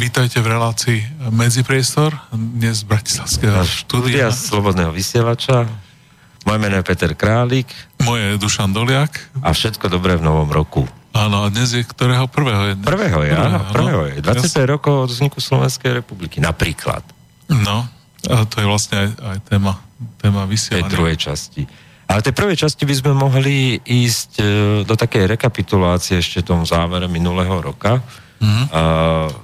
vítajte v relácii Medzipriestor, dnes z Bratislavského štúdia. Slobodného vysielača. Moje meno je Peter Králik. Moje je Dušan Doliak. A všetko dobré v novom roku. Áno, a dnes je ktorého prvého? Je dnes? Prvého je, áno, prvého je. 20. Ja... rokov od vzniku Slovenskej republiky, napríklad. No, a to je vlastne aj, aj téma, téma vysielania. Tej druhej časti. Ale tej prvej časti by sme mohli ísť e, do takej rekapitulácie ešte tom závere minulého roka. Mm-hmm. A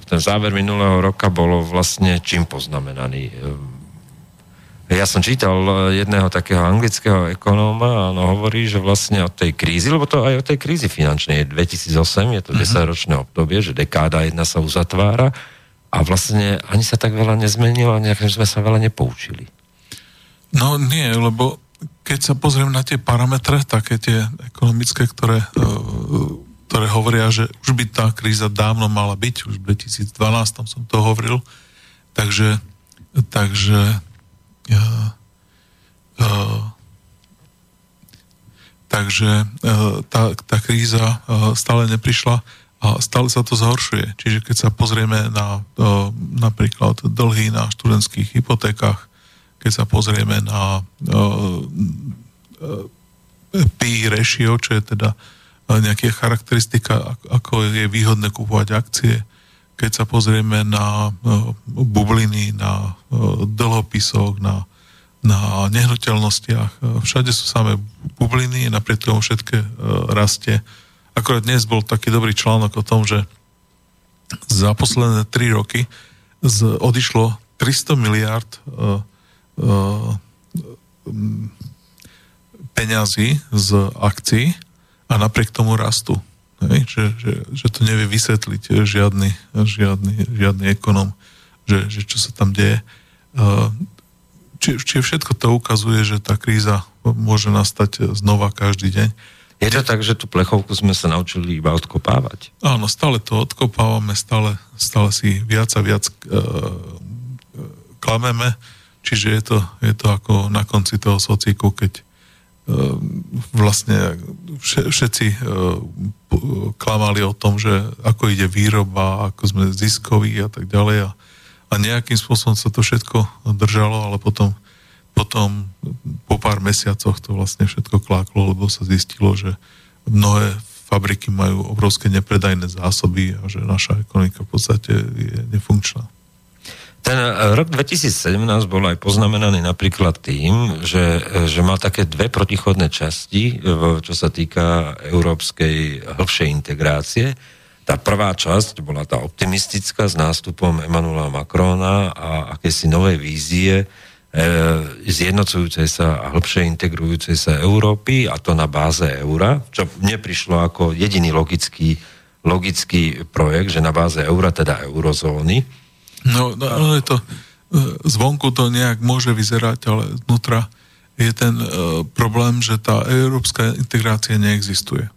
ten záver minulého roka bolo vlastne čím poznamenaný. E, ja som čítal jedného takého anglického ekonóma a on hovorí, že vlastne od tej krízy, lebo to aj od tej krízy finančnej 2008, je to mm-hmm. 10-ročné obdobie, že dekáda jedna sa uzatvára a vlastne ani sa tak veľa nezmenilo a nejak sme sa veľa nepoučili. No nie, lebo keď sa pozriem na tie parametre, také tie ekonomické, ktoré, e, ktoré hovoria, že už by tá kríza dávno mala byť, už v 2012 som to hovoril, takže, takže uh, uh, takže uh, tá, tá kríza stále neprišla a stále sa to zhoršuje. Čiže keď sa pozrieme na uh, napríklad dlhy na študentských hypotékach, keď sa pozrieme na uh, uh, P ratio, čo je teda uh, nejaká charakteristika, ako je výhodné kupovať akcie, keď sa pozrieme na uh, bubliny, na uh, dlhopisoch, na, na nehnuteľnostiach, uh, všade sú samé bubliny, napriek tomu všetké uh, rastie. Akorát dnes bol taký dobrý článok o tom, že za posledné 3 roky z, odišlo 300 miliard uh, Eh, peňazí z akcií a napriek tomu rastú. Hej? Že, že, že to nevie vysvetliť žiadny, žiadny, žiadny ekonom, že, že čo sa tam deje. Eh, či, či všetko to ukazuje, že tá kríza môže nastať znova každý deň. Je to tak, že tú plechovku sme sa naučili iba odkopávať? Áno, stále to odkopávame, stále, stále si viac a viac uh, klameme Čiže je to, je to ako na konci toho sociku, keď vlastne všetci uh, klamali o tom, že ako ide výroba, ako sme ziskoví a tak ďalej a, a nejakým spôsobom sa to všetko držalo, ale potom, potom po pár mesiacoch to vlastne všetko kláklo, lebo sa zistilo, že mnohé fabriky majú obrovské nepredajné zásoby a že naša ekonomika v podstate je nefunkčná. Ten rok 2017 bol aj poznamenaný napríklad tým, že, že má také dve protichodné časti, čo sa týka európskej hĺbšej integrácie. Tá prvá časť bola tá optimistická s nástupom Emanuela Macrona a akési novej vízie e, zjednocujúcej sa a hĺbšie integrujúcej sa Európy a to na báze eura, čo mne prišlo ako jediný logický, logický projekt, že na báze eura, teda eurozóny, No, no ale to, e, zvonku to nejak môže vyzerať, ale znútra je ten uh, problém, že tá európska integrácia neexistuje.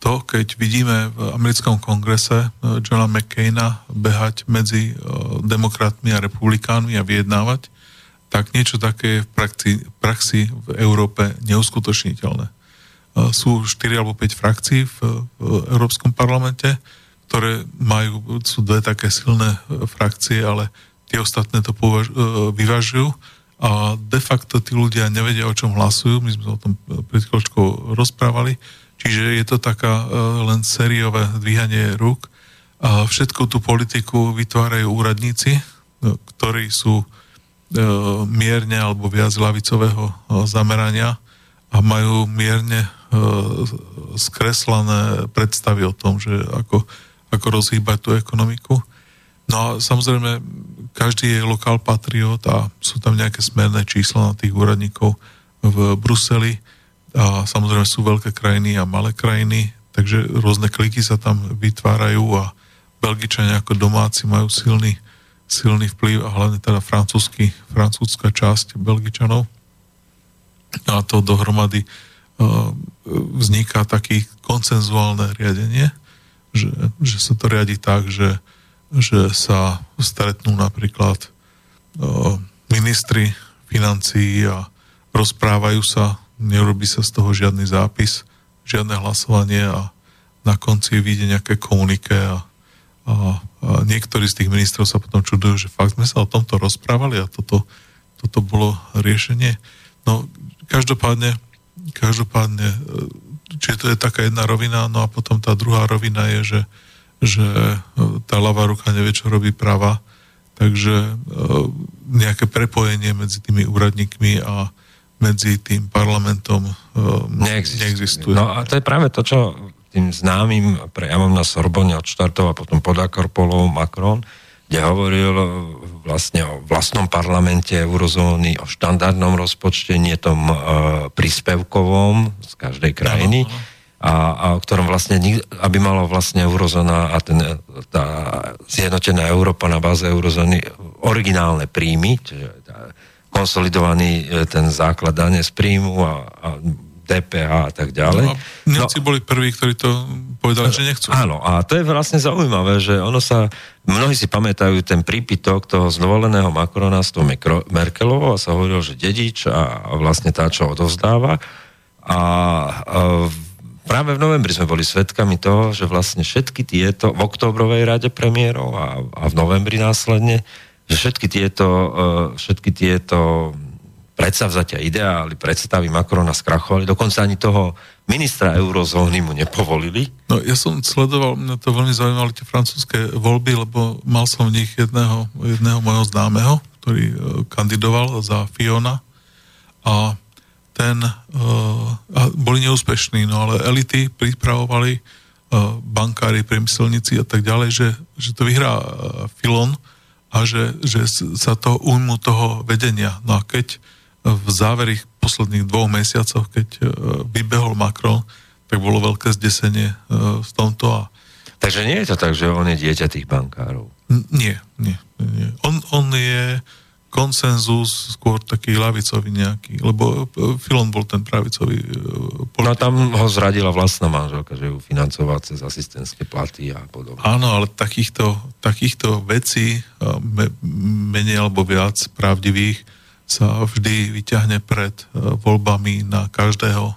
To, keď vidíme v americkom kongrese uh, Johna McCaina behať medzi uh, demokratmi a republikánmi a vyjednávať, tak niečo také je v praxi, praxi v Európe neuskutočniteľné. Uh, sú 4 alebo 5 frakcií v, v Európskom parlamente, ktoré majú, sú dve také silné e, frakcie, ale tie ostatné to považ, e, vyvažujú a de facto tí ľudia nevedia, o čom hlasujú. My sme o tom e, pred chvíľočkou rozprávali. Čiže je to taká len sériové dvíhanie rúk. A všetku tú politiku vytvárajú úradníci, ktorí sú mierne alebo viac lavicového zamerania a majú mierne skreslené predstavy o tom, že ako ako rozhýbať tú ekonomiku. No a samozrejme, každý je lokál patriot a sú tam nejaké smerné čísla na tých úradníkov v Bruseli a samozrejme sú veľké krajiny a malé krajiny, takže rôzne kliky sa tam vytvárajú a Belgičania ako domáci majú silný, silný vplyv a hlavne teda francúzsky, francúzska časť Belgičanov. A to dohromady uh, vzniká taký koncenzuálne riadenie, že, že sa to riadi tak, že, že sa stretnú napríklad ministri financií a rozprávajú sa, nerobí sa z toho žiadny zápis, žiadne hlasovanie a na konci vyjde nejaké komunike a, a, a niektorí z tých ministrov sa potom čudujú, že fakt sme sa o tomto rozprávali a toto, toto bolo riešenie. No, každopádne, každopádne, e, čiže to je taká jedna rovina, no a potom tá druhá rovina je, že, že e, tá ľavá ruka nevie, čo robí práva, takže e, nejaké prepojenie medzi tými úradníkmi a medzi tým parlamentom neexistuje. neexistuje. No a to je práve to, čo tým známym prejavom na Sorbonne odštartoval potom pod Akorpolov Macron, kde hovoril vlastne o vlastnom parlamente eurozóny, o štandardnom rozpočte, nie tom e, príspevkovom z každej krajiny, a, a o ktorom vlastne, aby malo vlastne eurozóna a ten, tá zjednotená Európa na báze eurozóny originálne príjmy, čiže konsolidovaný e, ten základ dane z príjmu a, a DPH a tak ďalej. No, Nemci no, boli prví, ktorí to povedali, že nechcú. Áno, a to je vlastne zaujímavé, že ono sa, mnohí si pamätajú ten prípitok toho znovoleného Macrona s tou Merkelovou a sa hovoril, že dedič a, vlastne tá, čo odovzdáva. A, a práve v novembri sme boli svedkami toho, že vlastne všetky tieto, v oktobrovej rade premiérov a, a v novembri následne, že všetky tieto, e, všetky tieto predsavzatia, ideály, predstavy Macrona skrachovali. Dokonca ani toho ministra eurozóny mu nepovolili. No ja som sledoval, mňa to veľmi zaujímali tie francúzske voľby, lebo mal som v nich jedného, jedného mojho známeho, ktorý uh, kandidoval za Fiona a ten uh, a boli neúspešní, no ale elity pripravovali uh, bankári, priemyselníci a tak ďalej, že, že to vyhrá Filon a že, že sa to ujmu toho vedenia. No a keď v záveri posledných dvoch mesiacoch, keď e, vybehol Macron, tak bolo veľké zdesenie v e, tomto. A... Takže nie je to tak, že on je dieťa tých bankárov? N- nie, nie. nie. On, on je konsenzus skôr taký lavicový nejaký, lebo e, Filon bol ten pravicový politik. No tam ho zradila vlastná manželka, že ju financovať cez asistentské platy a podobne. Áno, ale takýchto, takýchto vecí, menej alebo viac pravdivých, sa vždy vyťahne pred e, voľbami na každého e,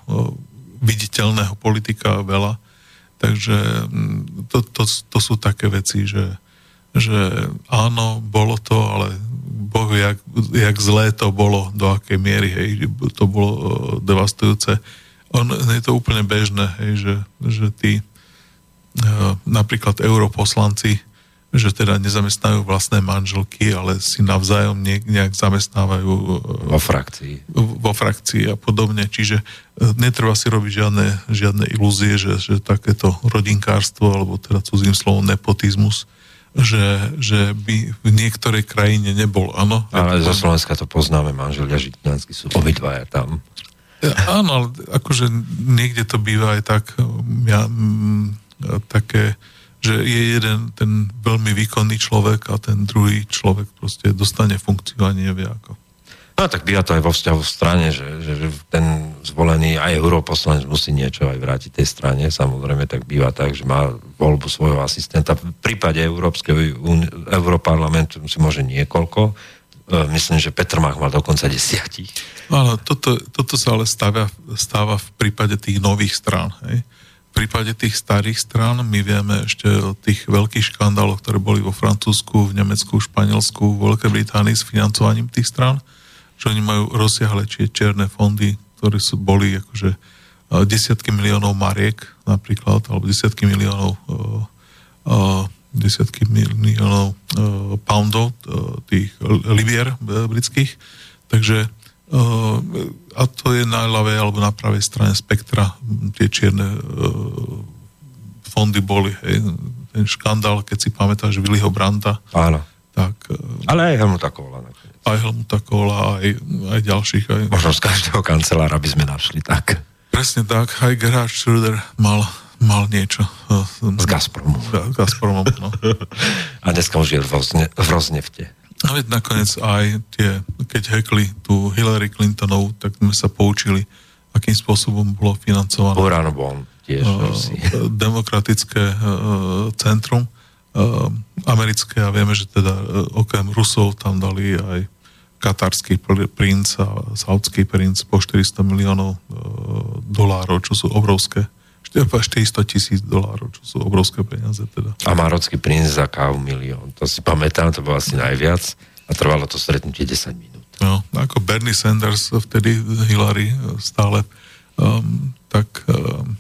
viditeľného politika veľa. Takže mm, to, to, to sú také veci, že, že áno, bolo to, ale boh jak, jak zlé to bolo, do akej miery, hej, to bolo e, devastujúce. On, je to úplne bežné, hej, že, že tí napríklad europoslanci že teda nezamestnajú vlastné manželky, ale si navzájom nejak zamestnávajú e, vo frakcii. Vo frakcii a podobne. Čiže e, netreba si robiť žiadne, žiadne ilúzie, že, že takéto rodinkárstvo, alebo teda cudzím slovom nepotizmus, že, že by v niektorej krajine nebol, áno. Ale zo Slovenska to poznáme, manželia Žitňanský sú obidvaja tam. Ja, e, áno, ale akože niekde to býva aj tak ja, m, také že je jeden ten veľmi výkonný človek a ten druhý človek proste dostane funkciu a nevie ako. No tak býva to aj vo vzťahu v strane, že, že ten zvolený aj europoslanec musí niečo aj vrátiť tej strane. Samozrejme tak býva tak, že má voľbu svojho asistenta. V prípade Európskeho Európarlamentu si môže niekoľko. E, myslím, že Petr Mach mal dokonca desiatich. Áno, toto, toto sa ale stáva, stáva v prípade tých nových strán. Hej? Prípade tých starých strán my vieme ešte o tých veľkých škandáloch, ktoré boli vo Francúzsku, v Nemecku, Španielsku, v Veľkej Británii s financovaním tých strán, že oni majú rozsiahle či čierne fondy, ktoré sú, boli akože desiatky miliónov mariek napríklad, alebo desiatky miliónov uh, uh, desiatky miliónov uh, poundov, tých libier britských. Takže a to je na ľavej alebo na pravej strane spektra. Tie čierne fondy boli. Hej. Ten škandál, keď si pamätáš Willyho Branda. Áno. Tak, Ale aj Helmuta Kohla. Aj Helmuta Kohla, aj, aj ďalších. Aj... Možno z každého kancelára by sme našli tak. Presne tak. Aj Gerhard Schröder mal mal niečo. Z Gazpromu. Z Gazpromu, no. A dneska už je v, Rozne, v Roznefte. A veď nakoniec aj tie, keď hekli tú Hillary Clintonovú, tak sme sa poučili, akým spôsobom bolo financované. Urano bol tiež. Uh, demokratické uh, centrum uh, americké a vieme, že teda uh, okrem Rusov tam dali aj katarský princ a saudský princ po 400 miliónov uh, dolárov, čo sú obrovské 400 tisíc dolárov, čo sú obrovské peniaze teda. A Marocký princ za kávu milión. To si pamätám, to bolo asi najviac a trvalo to stretnutie 10 minút. No, ako Bernie Sanders vtedy Hillary stále um, tak um,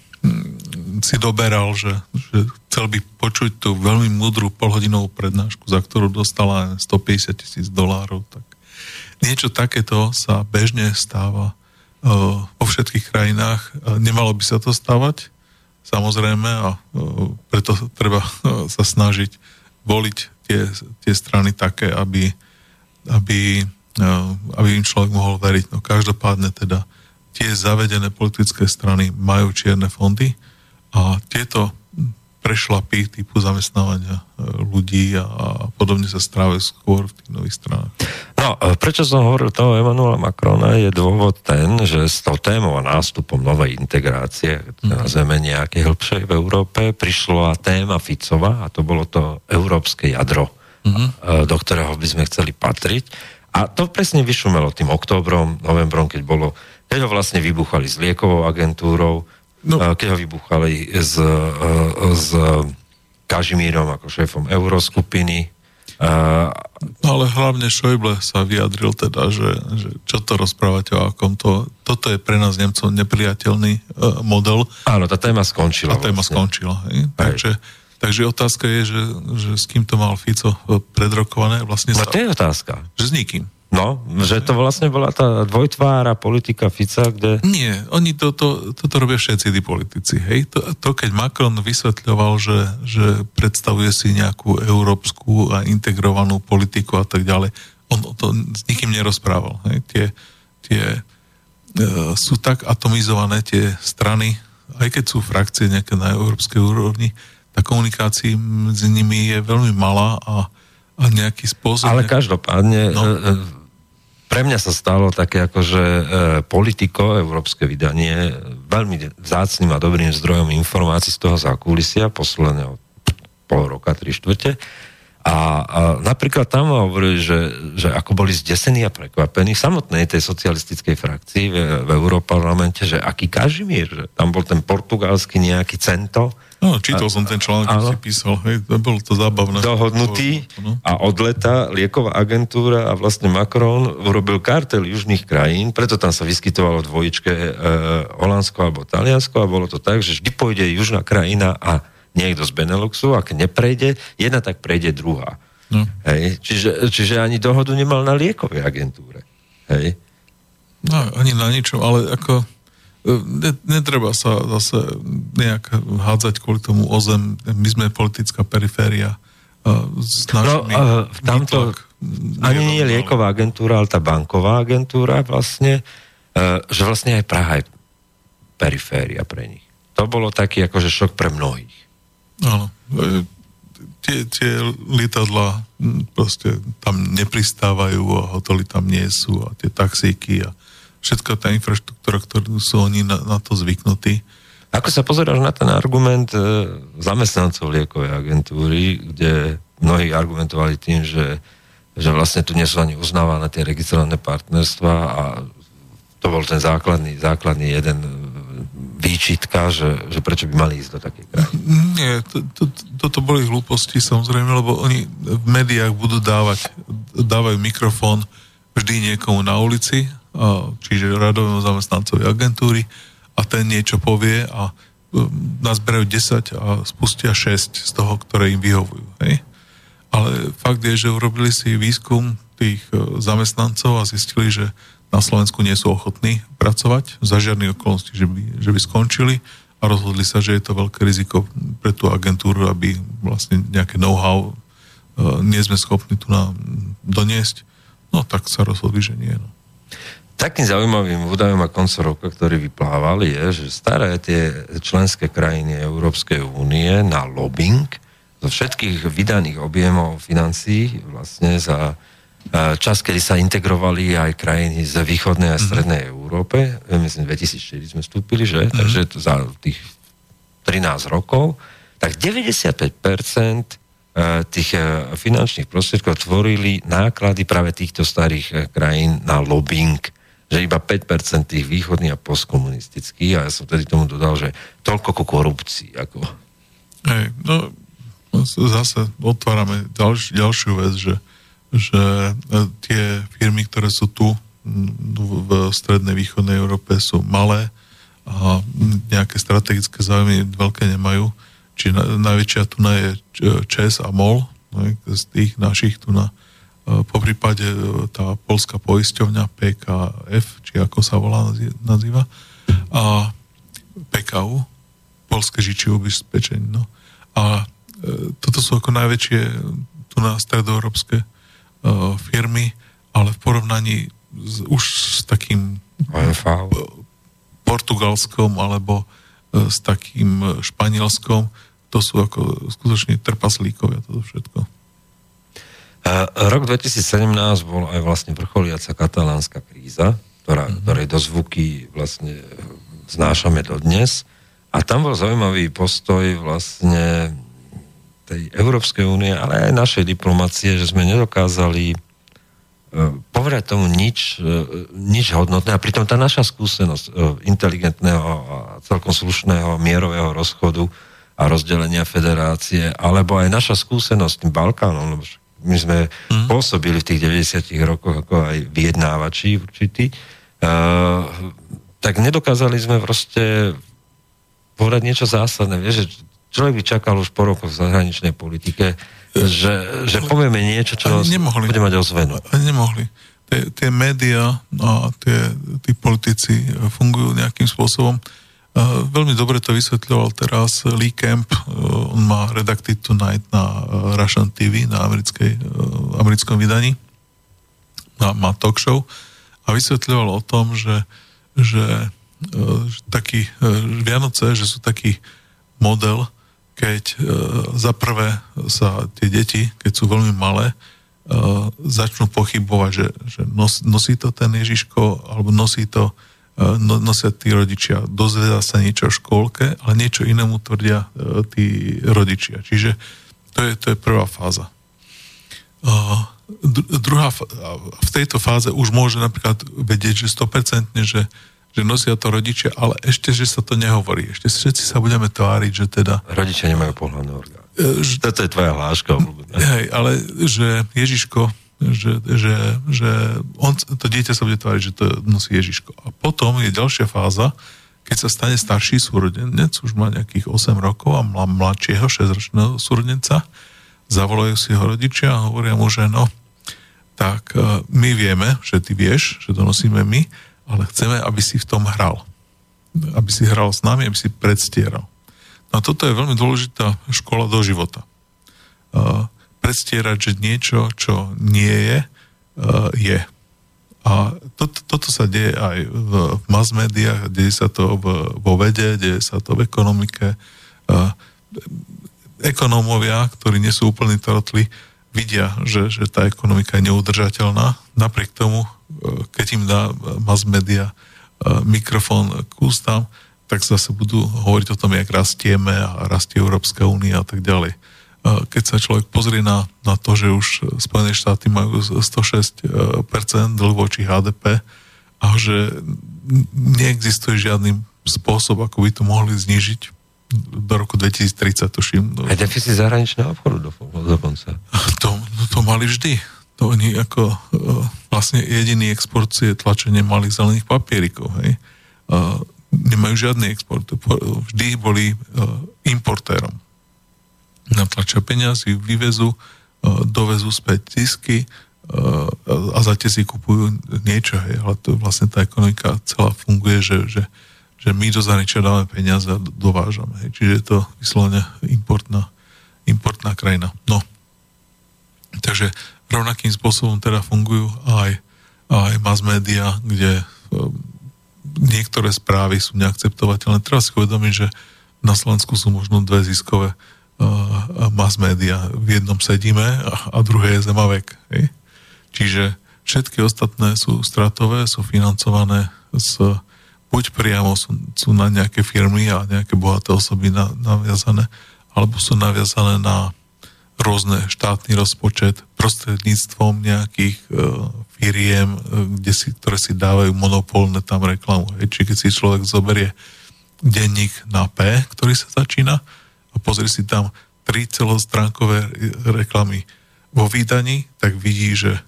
si doberal, že, že chcel by počuť tú veľmi mudrú polhodinovú prednášku, za ktorú dostala 150 tisíc dolárov. Tak niečo takéto sa bežne stáva uh, vo všetkých krajinách. Uh, nemalo by sa to stávať, samozrejme, a uh, preto treba uh, sa snažiť voliť tie, tie strany také, aby, aby, uh, aby im človek mohol veriť. No každopádne teda tie zavedené politické strany majú čierne fondy a tieto prešlapy typu zamestnávania e, ľudí a, a podobne sa strávajú skôr v tých nových stranách. No, e, prečo som hovoril toho Emanuela Macrona, je dôvod ten, že s tou témou a nástupom novej integrácie, mm. nazveme nejaké hĺbšej v Európe, prišla téma Ficova a to bolo to európske jadro, mm. do ktorého by sme chceli patriť. A to presne vyšumelo tým októbrom, novembrom, keď bolo, keď ho vlastne vybuchali s liekovou agentúrou, No. Keď ho vybuchali s, e, s Kažimírom ako šéfom Euroskupiny. No ale hlavne Šojble sa vyjadril teda, že, že čo to rozprávate o akom to... Toto je pre nás Nemcov nepriateľný model. Áno, tá téma skončila. Tá téma vlastne. skončila. Hej? Takže, takže otázka je, že, že s kým to mal Fico predrokované. Vlastne no sa, to je otázka. Že s nikým. No, že to vlastne bola tá dvojtvára politika Fica, kde... Nie, oni toto, to, toto robia všetci tí politici, hej. To, to keď Macron vysvetľoval, že, že predstavuje si nejakú európsku a integrovanú politiku a tak ďalej, on to s nikým nerozprával, hej. Tie, tie e, sú tak atomizované tie strany, aj keď sú frakcie nejaké na európskej úrovni, tá komunikácia medzi nimi je veľmi malá a, a nejaký spôsob... Ale každopádne... No. Pre mňa sa stalo také akože e, politiko, európske vydanie, veľmi vzácným a dobrým zdrojom informácií z toho zákulisia, posledného pol roka, tri štvrte. A, a napríklad tam hovorili, že, že ako boli zdesení a prekvapení v samotnej tej socialistickej frakcii v, v Európarlamente, že aký Kažimír, že tam bol ten portugalský nejaký cento, No, čítal som ten článok, ktorý si písal, hej, bolo to zábavné. Dohodnutý no. a od leta lieková agentúra a vlastne Macron urobil kartel južných krajín, preto tam sa vyskytovalo dvojičke e, Holandsko alebo Taliansko a bolo to tak, že vždy pôjde južná krajina a niekto z Beneluxu, ak neprejde, jedna tak prejde druhá. No. Hej, čiže, čiže ani dohodu nemal na liekovej agentúre. Hej. No, ani na ničom, ale ako netreba sa zase nejak hádzať kvôli tomu o zem. My sme politická periféria. S no, v tamto, ani nie je lieková agentúra, ale tá banková agentúra vlastne, e, že vlastne aj Praha je periféria pre nich. To bolo taký akože šok pre mnohých. Áno. E, tie, tie lietadla proste tam nepristávajú a hotely tam nie sú a tie taxíky a všetká tá infraštruktúra, ktorú sú oni na, na to zvyknutí. Ako sa pozeráš na ten argument e, zamestnancov liekovej agentúry, kde mnohí argumentovali tým, že, že vlastne tu nie sú ani uznávané tie registrované partnerstva a to bol ten základný, základný jeden e, výčitka, že, že prečo by mali ísť do takej krajiny. Nie, to, to, toto boli hlúposti samozrejme, lebo oni v médiách budú dávať, dávajú mikrofón vždy niekomu na ulici čiže radovému zamestnancovi agentúry a ten niečo povie a um, nazberajú 10 a spustia 6 z toho, ktoré im vyhovujú. Hej? Ale fakt je, že urobili si výskum tých e, zamestnancov a zistili, že na Slovensku nie sú ochotní pracovať za žiadne okolnosti, že by, že by skončili a rozhodli sa, že je to veľké riziko pre tú agentúru, aby vlastne nejaké know-how e, nie sme schopní tu na, doniesť. No tak sa rozhodli, že nie. No. Takým zaujímavým údajom a koncom roka, ktorý vyplával, je, že staré tie členské krajiny Európskej únie na lobbying zo všetkých vydaných objemov financií vlastne za e, čas, kedy sa integrovali aj krajiny z východnej a mhm. strednej mm-hmm. Európe, e, myslím 2004 sme vstúpili, že? Mm-hmm. Takže to za tých 13 rokov, tak 95% e, tých finančných prostriedkov tvorili náklady práve týchto starých krajín na lobbying že iba 5% tých východných a postkomunistických, a ja som tedy tomu dodal, že toľko ku korupcii. Ako... Hej, no zase otvárame ďalš, ďalšiu vec, že, že e, tie firmy, ktoré sú tu v strednej východnej Európe sú malé a nejaké strategické záujmy veľké nemajú. Či na, najväčšia tu je ČES a MOL, ne, z tých našich tu na po prípade e, tá polská poisťovňa PKF, či ako sa volá, nazýva, a PKU, Polské žičivé ubezpečenie. No. A e, toto sú ako najväčšie tu na stredoeurópske e, firmy, ale v porovnaní s, už s takým OMV. portugalskom alebo e, s takým španielskom, to sú ako skutočne trpaslíkovia, toto všetko. Rok 2017 bol aj vlastne vrcholiaca katalánska kríza, ktorá, mm-hmm. ktorej dozvuky vlastne znášame dodnes. A tam bol zaujímavý postoj vlastne tej Európskej únie, ale aj našej diplomácie, že sme nedokázali E, povedať tomu nič, e, nič hodnotné a pritom tá naša skúsenosť e, inteligentného a celkom slušného mierového rozchodu a rozdelenia federácie, alebo aj naša skúsenosť Balkánom, lebo my sme mm. pôsobili v tých 90 rokoch ako aj vyjednávači určití, uh, tak nedokázali sme proste povedať niečo zásadné. Vieš, že človek by čakal už po rokoch v zahraničnej politike, že, že povieme niečo, čo nemohli. bude mať ozvenu. Nemohli. Tie, tie médiá a tie, tí politici fungujú nejakým spôsobom. Uh, veľmi dobre to vysvetľoval teraz Lee Camp, uh, on má Redacted Tonight na uh, Russian TV, na americkej, americkom vydaní, má, má talk show. A vysvetľoval o tom, že, že uh, taký Vianoce, že sú taký model, keď za prvé sa tie deti, keď sú veľmi malé, začnú pochybovať, že, že nos, nosí to ten Ježiško, alebo nosí to, nosia tí rodičia. Dozvedá sa niečo v škôlke, ale niečo inému tvrdia e, tí rodičia. Čiže to je, to je prvá fáza. E, druhá, v tejto fáze už môže napríklad vedieť, že 100% že že nosia to rodičia, ale ešte, že sa to nehovorí. Ešte všetci sa budeme tváriť, že teda... Rodičia nemajú pohľadné orgány. E, že, Toto je tvoja hláška. Hej, ale že Ježiško, že, že, že on, to dieťa sa bude tváriť, že to nosí Ježiško. A potom je ďalšia fáza, keď sa stane starší súrodenec, už má nejakých 8 rokov a má mladšieho 6-ročného súrodenca, zavolajú si ho rodičia a hovoria mu, že no, tak e, my vieme, že ty vieš, že to nosíme my, ale chceme, aby si v tom hral. Aby si hral s nami, aby si predstieral. No a toto je veľmi dôležitá škola do života. Predstierať, že niečo, čo nie je, uh, je. A toto, toto sa deje aj v, mass médiách, deje sa to v, vo vede, deje sa to v ekonomike. Uh, ekonómovia, ktorí nie sú úplní trotli, vidia, že, že tá ekonomika je neudržateľná. Napriek tomu, e, keď im dá mass media e, mikrofón k ústam, tak zase budú hovoriť o tom, jak rastieme a rastie Európska únia a tak ďalej. E, keď sa človek pozrie na, na to, že už Spojené štáty majú 106% dlh voči HDP a že neexistuje žiadny spôsob, ako by to mohli znižiť, do roku 2030, tuším. Do... Aj deficit zahraničného obchodu dokonca. To, no to mali vždy. To oni ako uh, vlastne jediný export je tlačenie malých zelených papierikov. Hej. Nemajú žiadny export. Vždy boli uh, importérom. Natlačia peniazy, vyvezú, uh, dovezú späť zisky uh, a za tie si kupujú niečo. Hej. Ale to vlastne tá ekonomika celá funguje, že, že že my do zahraničia dáme peniaze a dovážame. Hej. Čiže je to vyslovene importná, importná krajina. No. Takže rovnakým spôsobom teda fungujú aj, aj mass media, kde um, niektoré správy sú neakceptovateľné. Treba si uvedomiť, že na Slovensku sú možno dve ziskové mass media. V jednom sedíme a, a druhé je Zemavek. Hej. Čiže všetky ostatné sú stratové, sú financované z buď priamo sú, sú na nejaké firmy a nejaké bohaté osoby na, naviazané, alebo sú naviazané na rôzne štátny rozpočet prostredníctvom nejakých e, firiem, e, kde si, ktoré si dávajú monopolné tam reklamu. Hej. Čiže keď si človek zoberie denník na P, ktorý sa začína a pozrie si tam tri celostránkové reklamy vo výdaní, tak vidí, že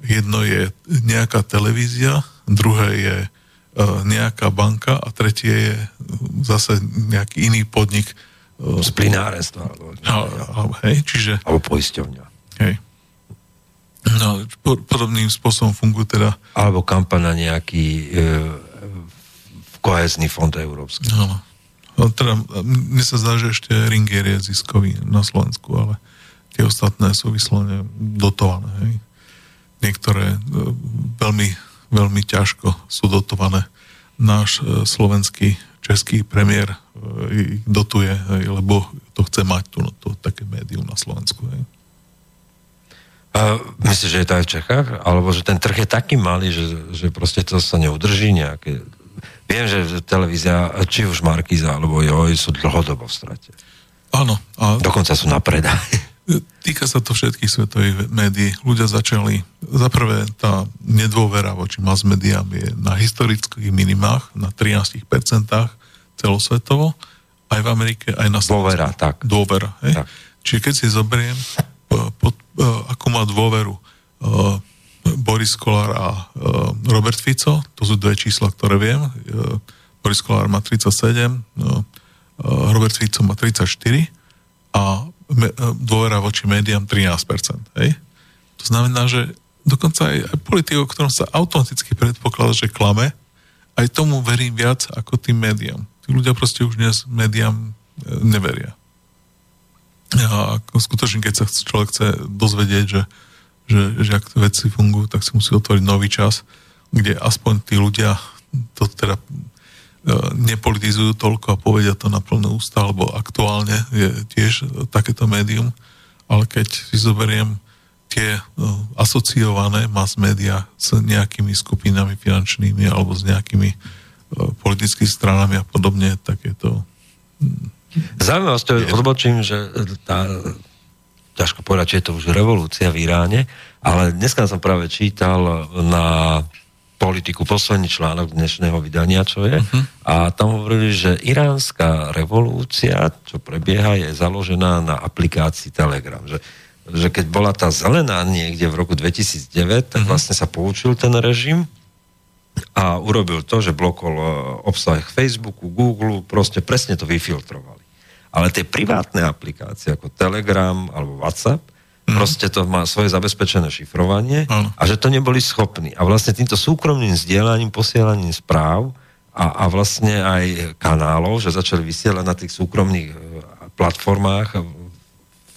jedno je nejaká televízia, druhé je e, nejaká banka a tretie je zase nejaký iný podnik. E, Z plinárenstva. Alebo, hej, čiže... Alebo poisťovňa. Hej. No, podobným spôsobom funguje teda... Alebo kampaň na nejaký e, kohezný fond európsky. No. No teda, mne sa zdá, že ešte Ringier je ziskový na Slovensku, ale tie ostatné sú vyslovene dotované. Hej. Niektoré e, veľmi, veľmi ťažko sú dotované. Náš e, slovenský, český premiér e, ich dotuje, hej, lebo to chce mať tu, no, to také médium na Slovensku. Hej. A myslíš, že je to aj v Čechách? Alebo že ten trh je taký malý, že, že proste to sa neudrží nejaké... Viem, že televízia, či už Markíza alebo Joj, sú dlhodobo v strate. Áno. A... Dokonca sú na predaj. Týka sa to všetkých svetových médií. Ľudia začali, zaprvé tá nedôvera voči mass médiám je na historických minimách, na 13% celosvetovo, aj v Amerike, aj na Slovensku. Dôvera, tak. Dôvera, hej? Tak. Čiže keď si zoberiem pod, e, ako má dôveru e, Boris Kolár a e, Robert Fico, to sú dve čísla, ktoré viem. Boris Kolár má 37, Robert Fico má 34 a dôvera voči médiám 13%. Hej? To znamená, že dokonca aj, aj politik, o ktorom sa automaticky predpokladá, že klame, aj tomu verím viac ako tým médiám. Tí ľudia proste už dnes médiám neveria. A skutočne, keď sa človek chce dozvedieť, že, že, že ak veci fungujú, tak si musí otvoriť nový čas, kde aspoň tí ľudia to teda e, nepolitizujú toľko a povedia to na plné ústa, alebo aktuálne je tiež takéto médium, ale keď si zoberiem tie e, asociované mass media s nejakými skupinami finančnými alebo s nejakými e, politickými stranami a podobne, tak je to hm, Zaujímavosť, odbočím, že tá, ťažko povedať, či je to už revolúcia v Iráne, ale dneska som práve čítal na politiku posledný článok dnešného vydania, čo je, uh-huh. a tam hovorili, že iránska revolúcia, čo prebieha, je založená na aplikácii Telegram. Že, že keď bola tá zelená niekde v roku 2009, tak uh-huh. vlastne sa poučil ten režim a urobil to, že blokol e, obsah Facebooku, Google, proste presne to vyfiltroval. Ale tie privátne aplikácie ako Telegram alebo WhatsApp, mm. proste to má svoje zabezpečené šifrovanie mm. a že to neboli schopní. A vlastne týmto súkromným zdieľaním, posielaním správ a, a vlastne aj kanálov, že začali vysielať na tých súkromných e, platformách v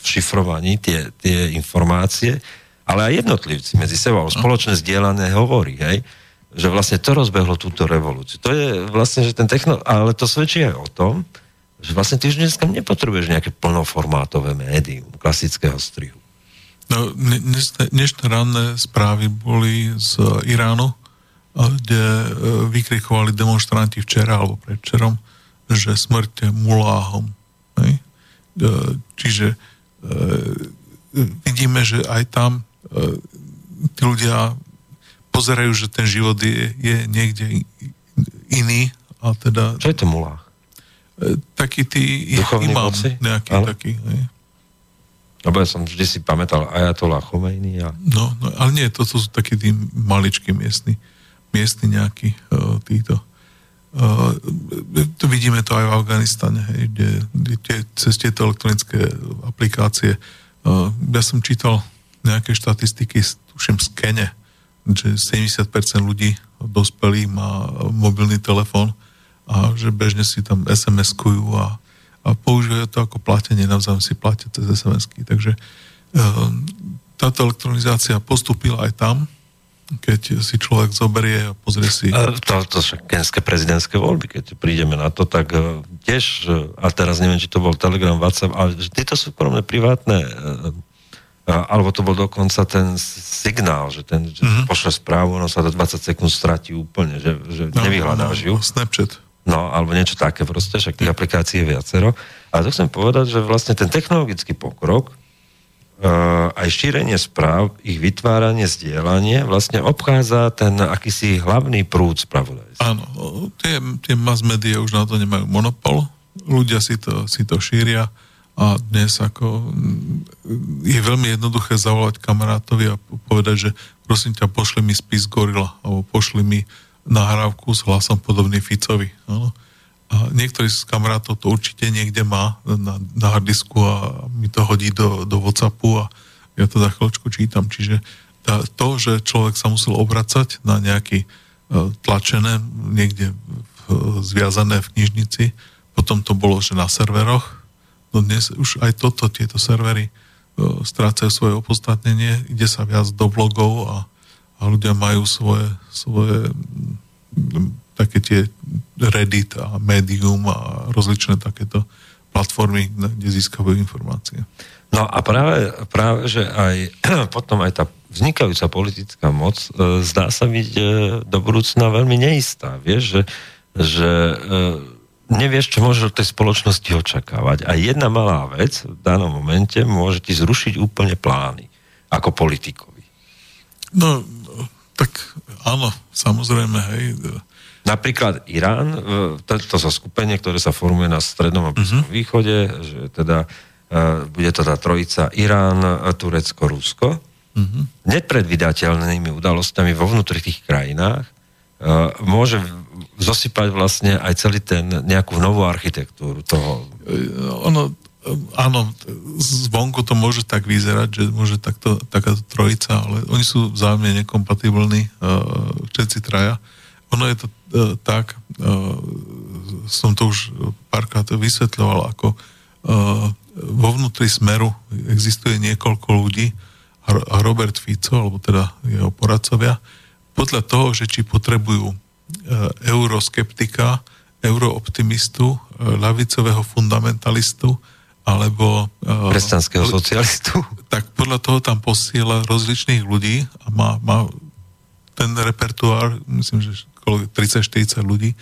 šifrovaní tie, tie informácie, ale aj jednotlivci medzi sebou, spoločné zdieľané hovorí, hej, že vlastne to rozbehlo túto revolúciu. To je vlastne, že ten techno... Ale to svedčí aj o tom, že vlastne ty už dneska nepotrebuješ nejaké plnoformátové médium klasického strihu. No, dnešné, dnešné ranné správy boli z Iránu, kde e, vykrikovali demonstranti včera alebo predčerom, že smrť je muláhom. Hej? Čiže vidíme, že aj tam tí ľudia pozerajú, že ten život je, je niekde iný a teda... Čo je to mulách? E, taký tý Duchovný imám, moci? nejaký ale? taký. Ne? Lebo ja som vždy si pamätal Ajatola Chomejny a... No, no, ale nie, toto sú takí tí maličkí miestni, miestni nejakí uh, títo. Uh, to vidíme to aj v Afganistane, hej, kde, kde tie, cez tieto elektronické aplikácie. Uh, ja som čítal nejaké štatistiky, tuším z Kene, že 70% ľudí dospelých má mobilný telefón a že bežne si tam SMS-kujú a, a používajú to ako platenie, navzájom si platia cez SMS-ky. Takže e, táto elektronizácia postupila aj tam, keď si človek zoberie a pozrie si... To, to sú kenské prezidentské voľby, keď prídeme na to, tak uh, tiež, uh, a teraz neviem, či to bol Telegram, WhatsApp, ale tieto súkromné, privátne, alebo to bol dokonca ten signál, že ten že mm-hmm. pošle správu, no sa do 20 sekúnd stratí úplne, že, že no, nevyhľadáš no, ju. Snapchat. No, alebo niečo také proste, však tých aplikácií je viacero. A to chcem povedať, že vlastne ten technologický pokrok, aj šírenie správ, ich vytváranie, zdieľanie vlastne obchádza ten akýsi hlavný prúd spravodajstva. Áno, tie, tie mass media už na to nemajú monopol, ľudia si to, si to šíria a dnes ako mm, je veľmi jednoduché zavolať kamarátovi a povedať, že prosím ťa, pošli mi spis Gorila alebo pošli mi nahrávku s hlasom podobný Ficovi. Áno. A niektorý z kamarátov to určite niekde má na, na hardisku a mi to hodí do, do Whatsappu a ja to za chvíľočku čítam. Čiže tá, to, že človek sa musel obracať na nejaký uh, tlačené, niekde v, zviazané v knižnici, potom to bolo, že na serveroch, no dnes už aj toto, tieto servery uh, strácajú svoje opodstatnenie, ide sa viac do blogov a, a ľudia majú svoje, svoje také tie Reddit a Medium a rozličné takéto platformy, kde získajú informácie. No a práve, práve že aj potom aj tá vznikajúca politická moc e, zdá sa byť e, do budúcna veľmi neistá. Vieš, že, že e, nevieš, čo môže od tej spoločnosti očakávať. A jedna malá vec v danom momente môže ti zrušiť úplne plány ako politikovi. No, tak áno, samozrejme, hej Napríklad Irán, to, to skupenie, ktoré sa formuje na strednom a blízkom uh-huh. východe, že teda uh, bude to tá trojica Irán, Turecko, Rusko, uh-huh. nepredvydateľnými udalosťami vo vnútri tých krajinách uh, môže zosypať vlastne aj celý ten nejakú novú architektúru toho. Ono, áno, zvonku to môže tak vyzerať, že môže takto, takáto trojica, ale oni sú vzájomne nekompatibilní, uh, všetci traja. Ono je to uh, tak, uh, som to už párkrát vysvetľoval, ako vo vnútri Smeru existuje niekoľko ľudí a Robert Fico, alebo teda jeho poradcovia, podľa toho, že či potrebujú euroskeptika, eurooptimistu, lavicového fundamentalistu, alebo... Uh, Kresťanského socialistu. Tak podľa toho tam posiela rozličných ľudí a má, má ten repertoár, myslím, že 30-40 ľudí,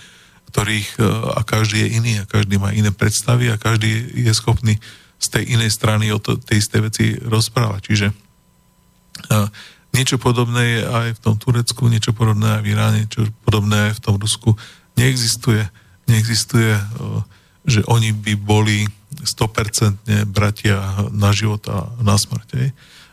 ktorých e, a každý je iný a každý má iné predstavy a každý je schopný z tej inej strany o to, tej istej veci rozprávať. Čiže uh, niečo podobné je aj v tom Turecku, niečo podobné aj v Iráne, niečo podobné aj v tom Rusku. Neexistuje, neexistuje, že oni by boli 100% bratia na život a na smrť.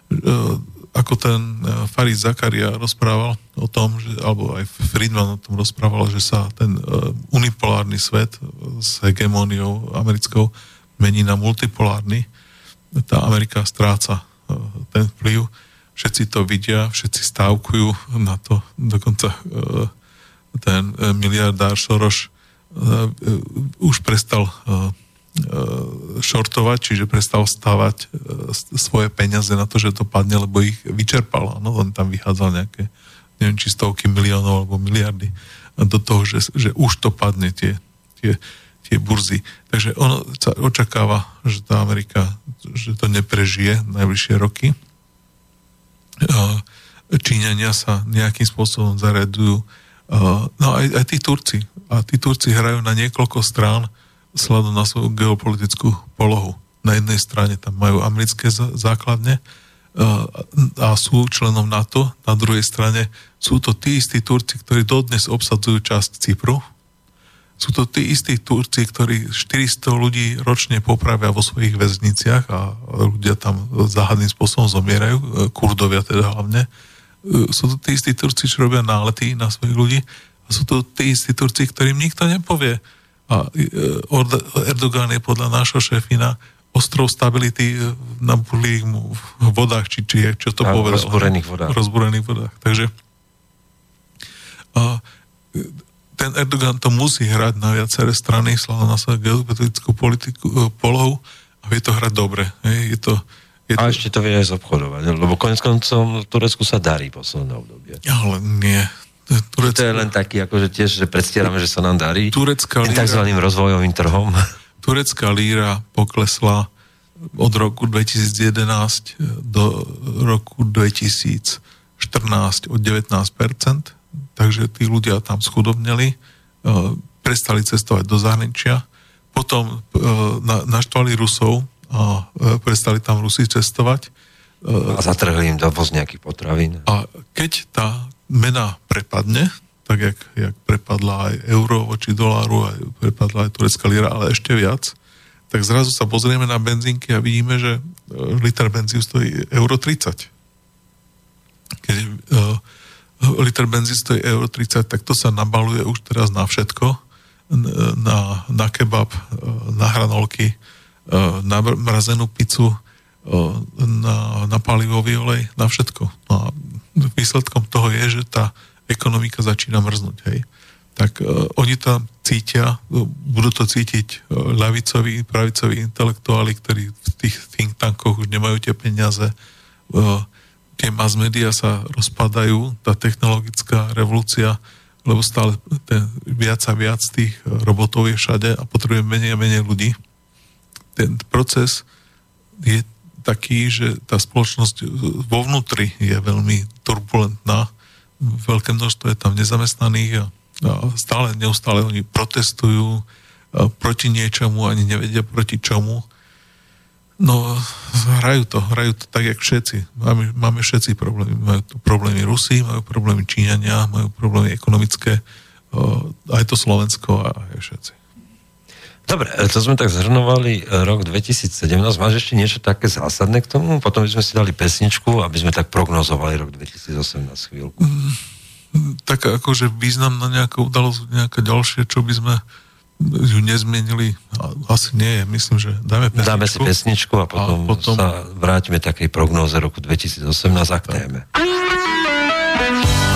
Uh, ako ten e, Farid Zakaria rozprával o tom, že, alebo aj Friedman o tom rozprával, že sa ten uh, unipolárny svet s hegemóniou americkou mení na multipolárny. Tá Amerika stráca ten vplyv. Všetci to vidia, všetci stávkujú na to. Dokonca ten miliardár Soros už prestal E, šortovať, čiže prestal stávať e, svoje peniaze na to, že to padne, lebo ich vyčerpal. No, on tam vychádzal nejaké, neviem, či stovky miliónov alebo miliardy do toho, že, že už to padne tie, tie, tie burzy. Takže ono sa očakáva, že tá Amerika, že to neprežije najbližšie roky. Číňania sa nejakým spôsobom zaredujú. No aj, aj tí Turci. A tí Turci hrajú na niekoľko strán sladom na svoju geopolitickú polohu. Na jednej strane tam majú americké základne a sú členom NATO, na druhej strane sú to tí istí Turci, ktorí dodnes obsadzujú časť Cypru. Sú to tí istí Turci, ktorí 400 ľudí ročne popravia vo svojich väzniciach a ľudia tam záhadným spôsobom zomierajú, e, kurdovia teda hlavne. E, sú to tí istí Turci, čo robia nálety na svojich ľudí a sú to tí istí Turci, ktorým nikto nepovie, a e, Erdogan je podľa nášho šéfina ostrov stability na burlých vodách, či, či čo to povedal. Rozborených vodách. Rozborených vodách. Takže a, ten Erdogan to musí hrať na viaceré strany, sláva na svoju geopolitickú politiku, e, polohu a vie to hrať dobre. Je, je to, je a to... ešte to vie aj zobchodovať, lebo konec koncom Turecku sa darí posledné obdobie. Ale nie, Turecko... To je len taký, akože tiež, že predstierame, že sa nám darí. Turecká líra... takzvaným rozvojovým trhom. Turecká líra poklesla od roku 2011 do roku 2014 o 19%, takže tí ľudia tam schudobneli, e, prestali cestovať do zahraničia, potom e, naštvali Rusov a e, prestali tam Rusi cestovať a zatrhli im dovoz nejakých potravín. A keď tá mena prepadne, tak jak, jak prepadla aj euro voči doláru, aj prepadla aj turecká lira, ale ešte viac, tak zrazu sa pozrieme na benzínky a vidíme, že liter benzín stojí euro 30. Keď uh, liter benzín stojí euro 30, tak to sa nabaluje už teraz na všetko, na, na kebab, na hranolky, na mrazenú pizzu, na, na palivový olej, na všetko. No a výsledkom toho je, že tá ekonomika začína mrznúť. Hej. Tak uh, oni tam cítia, budú to cítiť uh, ľavicoví, pravicoví intelektuáli, ktorí v tých think tankoch už nemajú tie peniaze. Uh, tie mass media sa rozpadajú, tá technologická revolúcia, lebo stále ten, viac a viac tých robotov je všade a potrebujeme menej a menej ľudí. Ten proces je taký, že tá spoločnosť vo vnútri je veľmi turbulentná veľké množstvo je tam nezamestnaných a, stále, neustále oni protestujú proti niečomu, ani nevedia proti čomu. No, hrajú to, hrajú to tak, jak všetci. Máme, máme všetci problémy. Majú tu problémy Rusy, majú problémy Číňania, majú problémy ekonomické, aj to Slovensko a aj všetci. Dobre, to sme tak zhrnovali e, rok 2017. Máš ešte niečo také zásadné k tomu? Potom by sme si dali pesničku, aby sme tak prognozovali rok 2018 chvíľku. Mm, tak akože význam na nejaká udalosť, nejaké ďalšie, čo by sme ju nezmenili, asi nie je. Myslím, že dáme pesničku. Dáme si pesničku a potom, a potom... sa vrátime takej prognóze roku 2018 a k téme. ja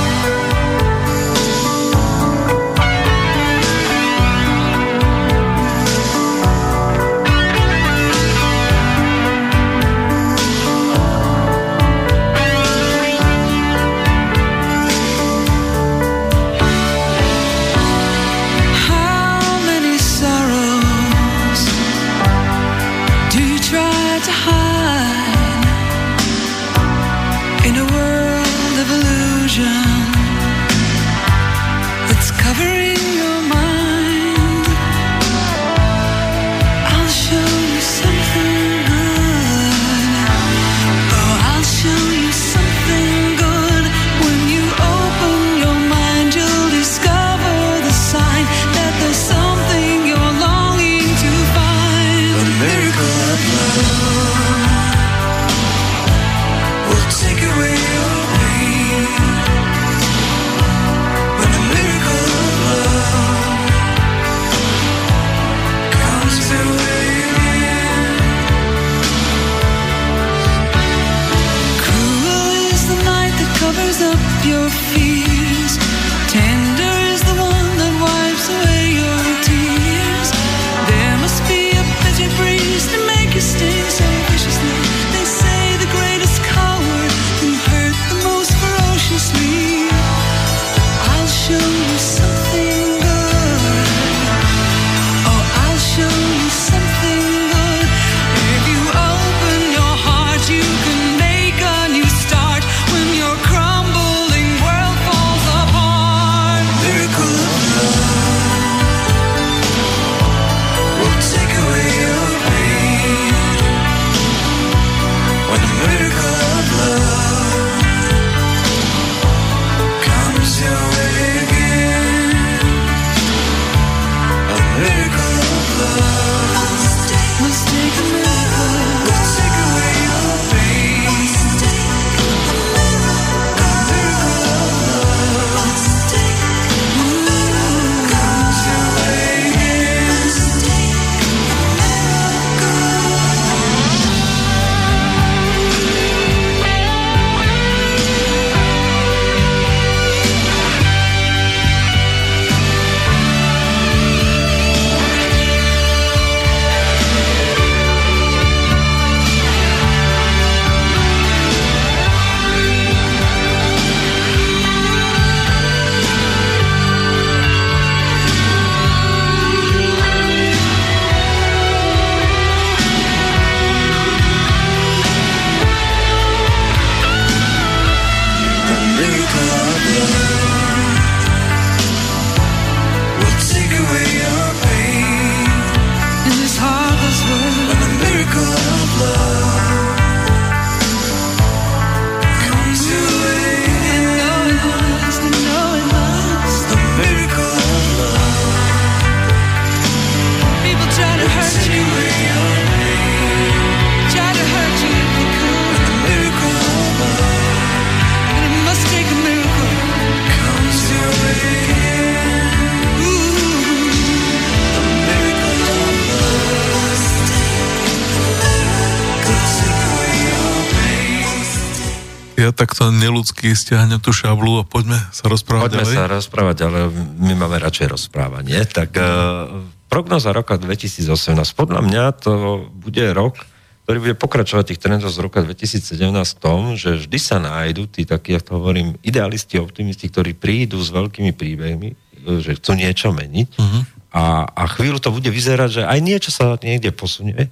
takto neludsky stiahnem tú šablu a poďme sa rozprávať poďme ďalej. sa rozprávať, ale my máme radšej rozprávanie. Tak uh, prognoza roka 2018, podľa mňa to bude rok, ktorý bude pokračovať tých trendov z roka 2017 v tom, že vždy sa nájdú tí takí, ako hovorím, idealisti, optimisti, ktorí prídu s veľkými príbehmi, že chcú niečo meniť uh-huh. a, a chvíľu to bude vyzerať, že aj niečo sa niekde posunie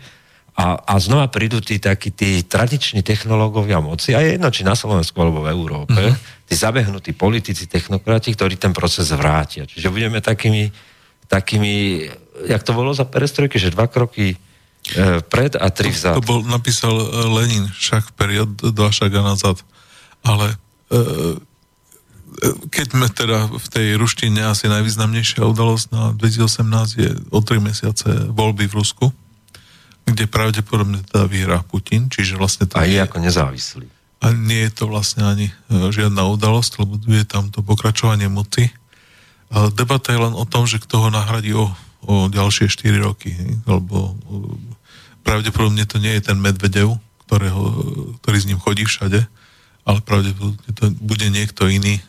a, a znova prídu tí takí tí tradiční technológovia moci, a jedno, či na Slovensku alebo v Európe, uh-huh. tí zabehnutí politici, technokrati, ktorí ten proces vrátia. Čiže budeme takými, takými, jak to bolo za perestrojky, že dva kroky e, pred a tri vzad. To, to bol, napísal e, Lenin, však period, dva šaga nazad. Ale e, e, keď sme teda v tej ruštine asi najvýznamnejšia udalosť na 2018 je o tri mesiace voľby v Rusku kde pravdepodobne teda vyhrá Putin, čiže vlastne to... A je ako nezávislý. A nie je to vlastne ani e, žiadna udalosť, lebo je tam to pokračovanie moci. A debata je len o tom, že kto ho nahradí o, o ďalšie 4 roky, lebo e, pravdepodobne to nie je ten Medvedev, ktorého, ktorý s ním chodí všade, ale pravdepodobne to bude niekto iný e,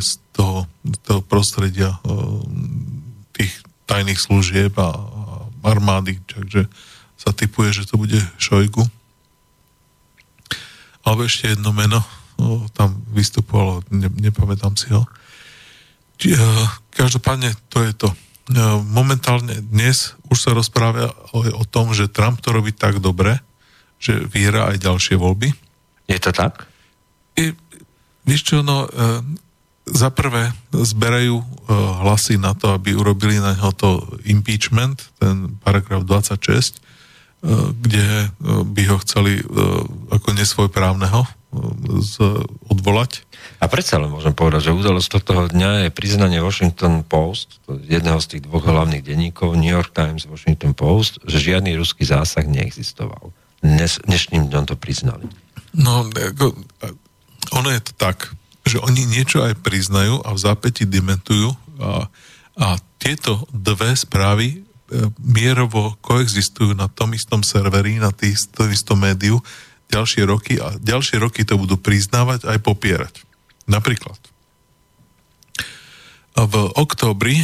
z toho, z toho prostredia tých tajných služieb a armády, takže sa typuje, že to bude Šojgu. Alebo ešte jedno meno, no, tam vystupovalo, ne, nepamätám si ho. Či, uh, každopádne to je to. Uh, momentálne dnes už sa rozpráva o, o tom, že Trump to robí tak dobre, že vyhrá aj ďalšie voľby. Je to tak? I, vieš čo, no, uh, za prvé zberajú hlasy na to, aby urobili na neho to impeachment, ten paragraf 26, E, kde e, by ho chceli e, ako nesvojprávneho odvolať. A predsa len môžem povedať, že udalosť toho dňa je priznanie Washington Post, jedného z tých dvoch hlavných denníkov, New York Times, Washington Post, že žiadny ruský zásah neexistoval. Dnes, dnešným dňom to priznali. No, ono je to tak, že oni niečo aj priznajú a v zápäti dementujú a, a tieto dve správy mierovo koexistujú na tom istom serveri, na tom istom médiu ďalšie roky a ďalšie roky to budú priznávať aj popierať. Napríklad v októbri,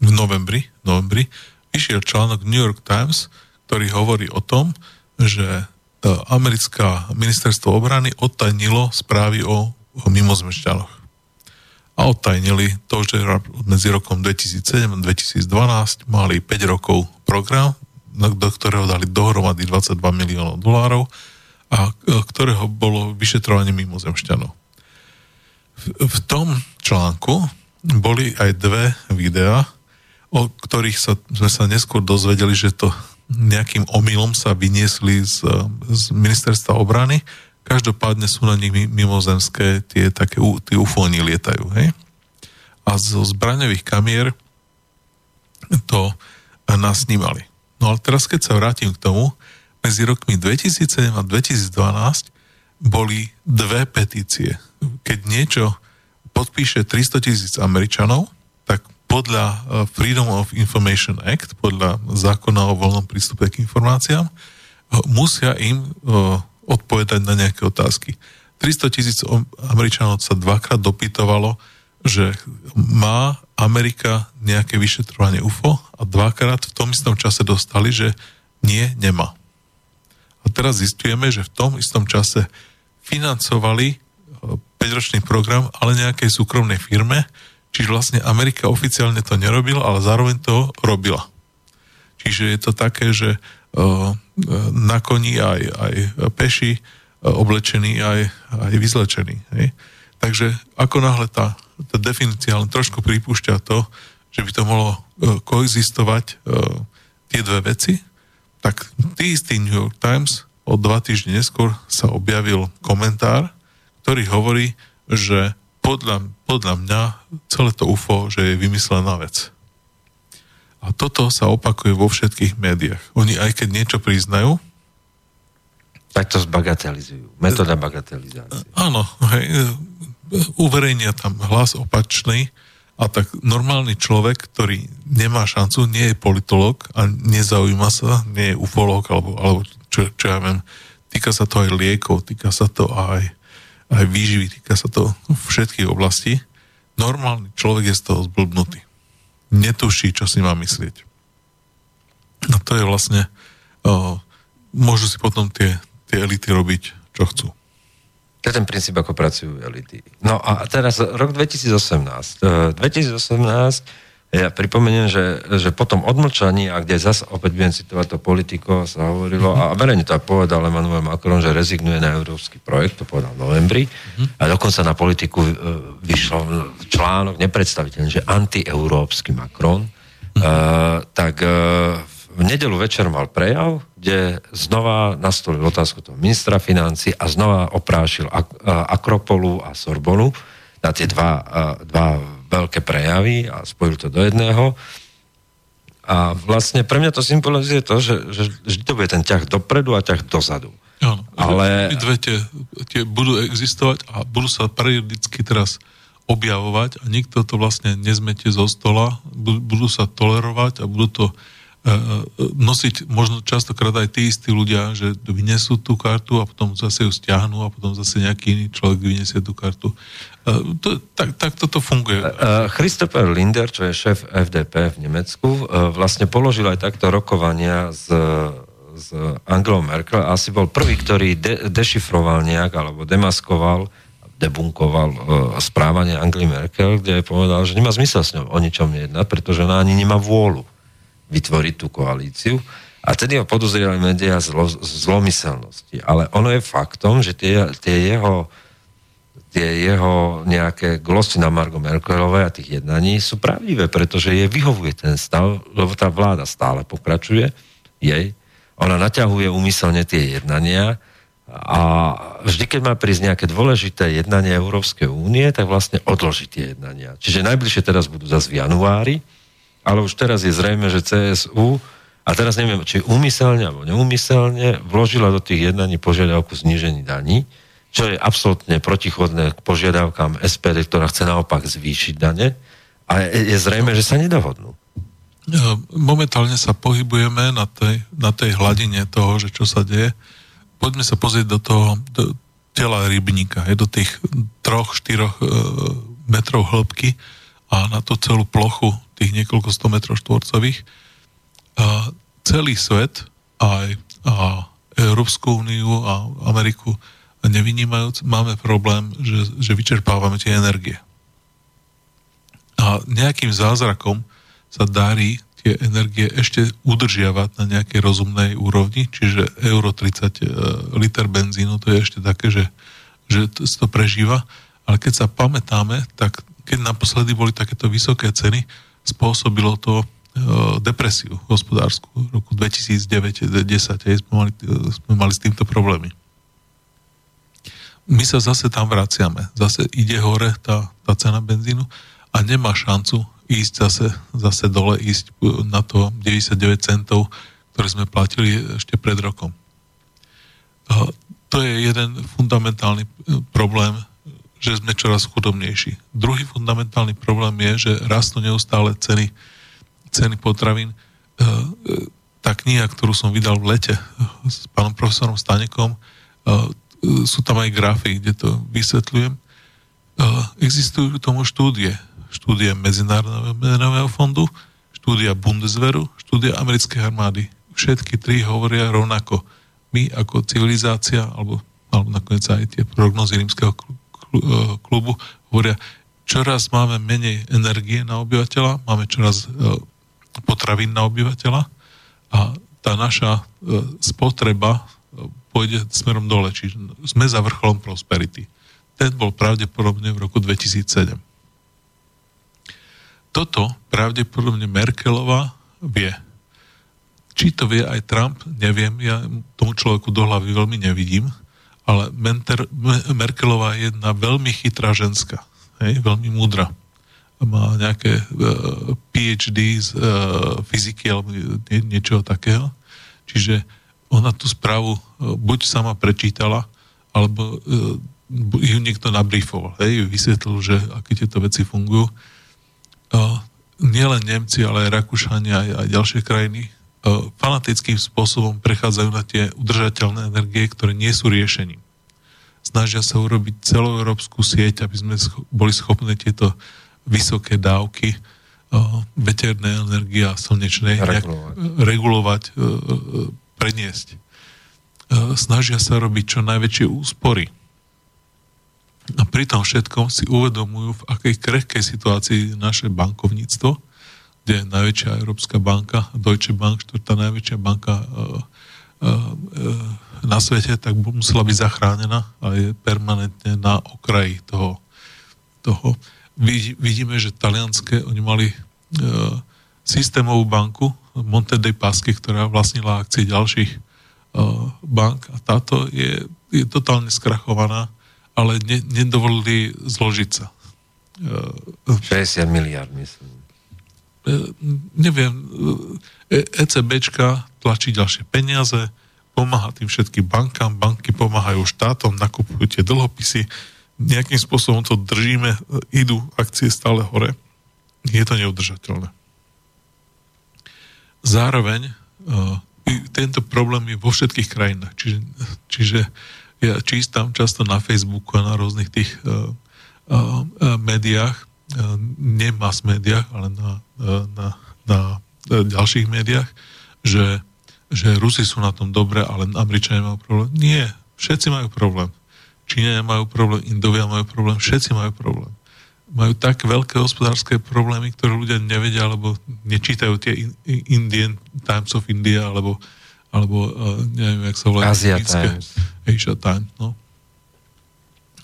v novembri, novembri vyšiel článok New York Times, ktorý hovorí o tom, že americká ministerstvo obrany odtajnilo správy o, o mimozmešťanoch a odtajnili to, že medzi rokom 2007 a 2012 mali 5 rokov program, do ktorého dali dohromady 22 miliónov dolárov a e, ktorého bolo vyšetrovanie mimozemšťanov. V, tom článku boli aj dve videá, o ktorých sa, sme sa neskôr dozvedeli, že to nejakým omylom sa vyniesli z, z ministerstva obrany Každopádne sú na nich mimozemské tie také tie ufóni lietajú, hej? A zo zbraňových kamier to nás snímali. No ale teraz, keď sa vrátim k tomu, medzi rokmi 2007 a 2012 boli dve petície. Keď niečo podpíše 300 tisíc Američanov, tak podľa eh, Freedom of Information Act, podľa zákona o voľnom prístupe k informáciám, eh, musia im odpovedať na nejaké otázky. 300 tisíc Američanov sa dvakrát dopytovalo, že má Amerika nejaké vyšetrovanie UFO a dvakrát v tom istom čase dostali, že nie, nemá. A teraz zistujeme, že v tom istom čase financovali 5-ročný e, program, ale nejakej súkromnej firme, čiže vlastne Amerika oficiálne to nerobila, ale zároveň to robila. Čiže je to také, že na koni aj, aj peši, oblečení aj, aj vyzlečení. Hej. Takže ako náhle tá, tá definícia len trošku pripúšťa to, že by to mohlo uh, koexistovať tie dve veci, tak tý istý New York Times o dva týždne neskôr sa objavil komentár, ktorý hovorí, že podľa, podľa mňa celé to UFO, že je vymyslená vec. A toto sa opakuje vo všetkých médiách. Oni aj keď niečo priznajú, tak to zbagatelizujú. Metóda bagatelizácie. Áno, hej, uverejnia tam hlas opačný a tak normálny človek, ktorý nemá šancu, nie je politolog a nezaujíma sa, nie je ufolog alebo, alebo čo, čo ja viem, týka sa to aj liekov, týka sa to aj, aj výživy, týka sa to všetkých oblastí. Normálny človek je z toho zblbnutý. Netuší, čo si má myslieť. A to je vlastne, o, môžu si potom tie, tie elity robiť, čo chcú. To je ten princíp, ako pracujú elity. No a teraz rok 2018. 2018 ja pripomeniem, že, že potom odmlčaní, a kde zase opäť budem citovať to politiko, sa hovorilo, a verejne to aj povedal Emmanuel Macron, že rezignuje na európsky projekt, to povedal v novembri, uh-huh. a dokonca na politiku uh, vyšiel článok nepredstaviteľný, že antieurópsky Macron, uh, tak uh, v nedelu večer mal prejav, kde znova nastolil otázku toho ministra financí a znova oprášil Ak- Akropolu a Sorbonu na tie dva, dva veľké prejavy a spojil to do jedného. A vlastne pre mňa to symbolizuje to, že, že vždy to bude ten ťah dopredu a ťah dozadu. Áno, ale... Dve tie, tie budú existovať a budú sa periodicky teraz objavovať a nikto to vlastne nezmete zo stola, budú sa tolerovať a budú to nosiť možno častokrát aj tí istí ľudia, že vynesú tú kartu a potom zase ju stiahnu a potom zase nejaký iný človek vyniesie tú kartu. E, to, tak, tak toto funguje. Christopher Linder, čo je šéf FDP v Nemecku, vlastne položil aj takto rokovania s, s Angelou Merkel a asi bol prvý, ktorý de, dešifroval nejak alebo demaskoval debunkoval uh, správanie Angely Merkel, kde povedal, že nemá zmysel s ňou o ničom jednať, pretože ona ani nemá vôľu vytvoriť tú koalíciu. A tedy ho podozrievali médiá zlo, zlomyselnosti. Ale ono je faktom, že tie, tie jeho tie jeho nejaké glosy na Margo Merkelovej a tých jednaní sú pravdivé, pretože jej vyhovuje ten stav, lebo tá vláda stále pokračuje, jej, ona naťahuje úmyselne tie jednania a vždy, keď má prísť nejaké dôležité jednanie Európskej únie, tak vlastne odloží tie jednania. Čiže najbližšie teraz budú zase v januári, ale už teraz je zrejme, že CSU, a teraz neviem, či úmyselne alebo neúmyselne, vložila do tých jednaní požiadavku znížení daní, čo je absolútne protichodné k požiadavkám SPD, ktorá chce naopak zvýšiť dane. A je zrejme, že sa nedohodnú. Momentálne sa pohybujeme na tej, na tej hladine toho, že čo sa deje. Poďme sa pozrieť do toho do tela rybníka, je do tých troch, štyroch e, metrov hĺbky a na tú celú plochu tých niekoľko sto metrov štvorcových. A celý svet, aj a Európsku úniu a Ameriku nevynímajúc, máme problém, že, že vyčerpávame tie energie. A nejakým zázrakom sa darí tie energie ešte udržiavať na nejakej rozumnej úrovni, čiže euro 30 e, liter benzínu, to je ešte také, že, že to prežíva. Ale keď sa pamätáme, tak keď naposledy boli takéto vysoké ceny, spôsobilo to e, depresiu hospodárskú v roku 2009-2010 sme mali, e, sme mali s týmto problémy. My sa zase tam vraciame. Zase ide hore tá, tá cena benzínu a nemá šancu ísť zase, zase dole, ísť na to 99 centov, ktoré sme platili ešte pred rokom. To je jeden fundamentálny e, problém že sme čoraz chudobnejší. Druhý fundamentálny problém je, že rastú neustále ceny, ceny potravín. E, e, tá kniha, ktorú som vydal v lete s pánom profesorom Stanekom, e, sú tam aj grafy, kde to vysvetľujem. Existujú tomu štúdie. Štúdie Medzinárodného menového fondu, štúdia Bundeswehru, štúdia americkej armády. Všetky tri hovoria rovnako. My ako civilizácia, alebo, alebo nakoniec aj tie prognozy rímskeho E, klubu hovoria, čoraz máme menej energie na obyvateľa, máme čoraz e, potravín na obyvateľa a tá naša e, spotreba pôjde smerom dole, čiže sme za vrcholom prosperity. Ten bol pravdepodobne v roku 2007. Toto pravdepodobne Merkelová vie. Či to vie aj Trump, neviem, ja tomu človeku do hlavy veľmi nevidím, ale Menter, Merkelová je jedna veľmi chytrá ženská, hej, veľmi múdra. Má nejaké uh, e, PhD z uh, fyziky alebo nie, niečoho takého. Čiže ona tú správu uh, buď sama prečítala, alebo uh, ju niekto nabriefoval, hej, vysvetlil, že aké tieto veci fungujú. Uh, nielen Nemci, ale aj Rakúšania, aj, aj ďalšie krajiny fanatickým spôsobom prechádzajú na tie udržateľné energie, ktoré nie sú riešením. Snažia sa urobiť celoeurópsku sieť, aby sme boli schopní tieto vysoké dávky veternej energie a slnečnej regulovať, regulovať preniesť. Snažia sa robiť čo najväčšie úspory. A pri tom všetkom si uvedomujú, v akej krehkej situácii naše bankovníctvo, kde najväčšia Európska banka, Deutsche Bank, štvrtá najväčšia banka na svete, tak musela byť zachránená a je permanentne na okraji toho. toho. Vidíme, že talianské, oni mali e, systémovú banku Monte dei Paschi, ktorá vlastnila akcie ďalších e, bank a táto je, je totálne skrachovaná, ale ne, nedovolili zložiť sa. 60 miliard, myslím. Neviem, ECBčka tlačí ďalšie peniaze, pomáha tým všetkým bankám, banky pomáhajú štátom, nakupujú tie dlhopisy, nejakým spôsobom to držíme, idú akcie stále hore. Je to neudržateľné. Zároveň tento problém je vo všetkých krajinách. Čiže, čiže ja čítam často na Facebooku a na rôznych tých uh, uh, médiách, uh, nie mass médiách, ale na, na, na uh, ďalších médiách, že že Rusi sú na tom dobre, ale Američania majú problém. Nie, všetci majú problém. Číňania majú problém, Indovia majú problém, všetci majú problém. Majú tak veľké hospodárske problémy, ktoré ľudia nevedia, alebo nečítajú tie Indian Times of India, alebo, alebo uh, neviem, jak sa volá. Asia Times. Asia Times, no.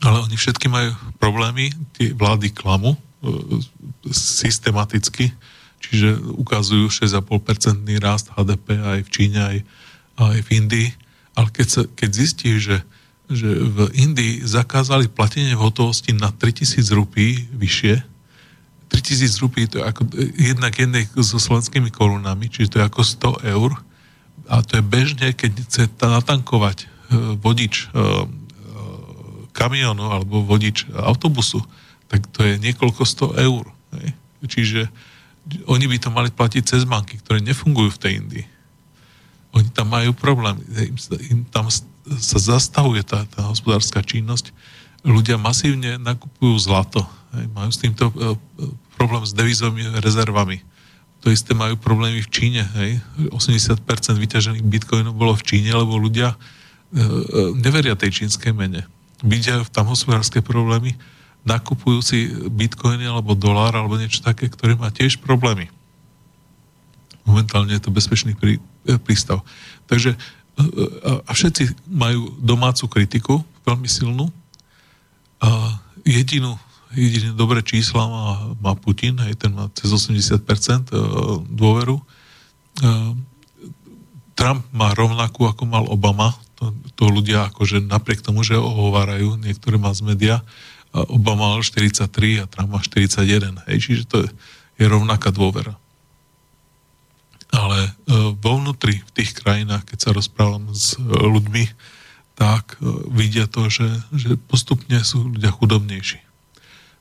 Ale oni všetky majú problémy, tie vlády klamu systematicky čiže ukazujú 6,5% rast HDP aj v Číne, aj, aj v Indii. Ale keď, sa, keď zistí, že, že v Indii zakázali platenie v hotovosti na 3000 rupí vyššie, 3000 rupí to je ako jednak jednej so slovenskými korunami, čiže to je ako 100 eur a to je bežne, keď chce natankovať e, vodič e, e, kamionu alebo vodič autobusu, tak to je niekoľko 100 eur. Čiže oni by to mali platiť cez banky, ktoré nefungujú v tej Indii. Oni tam majú problém. Im, im tam sa zastavuje tá, tá hospodárska činnosť. Ľudia masívne nakupujú zlato. Hej, majú s týmto uh, problém s devizovými rezervami. To isté majú problémy v Číne. Hej. 80% vyťažených bitcoinov bolo v Číne, lebo ľudia uh, neveria tej čínskej mene. Vidia tam hospodárske problémy nakupujú si bitcoiny alebo dolár alebo niečo také, ktoré má tiež problémy. Momentálne je to bezpečný prí, e, prístav. Takže e, a všetci majú domácu kritiku, veľmi silnú. A jedinú, jediné dobré čísla má, má Putin, aj ten má cez 80% e, dôveru. Trump má rovnakú, ako mal Obama. To, to ľudia akože napriek tomu, že ohovárajú niektoré mass media, Obama mal 43 a Trump má 41. Hej, čiže to je, je rovnaká dôvera. Ale e, vo vnútri v tých krajinách, keď sa rozprávam s e, ľuďmi, tak e, vidia to, že, že postupne sú ľudia chudobnejší.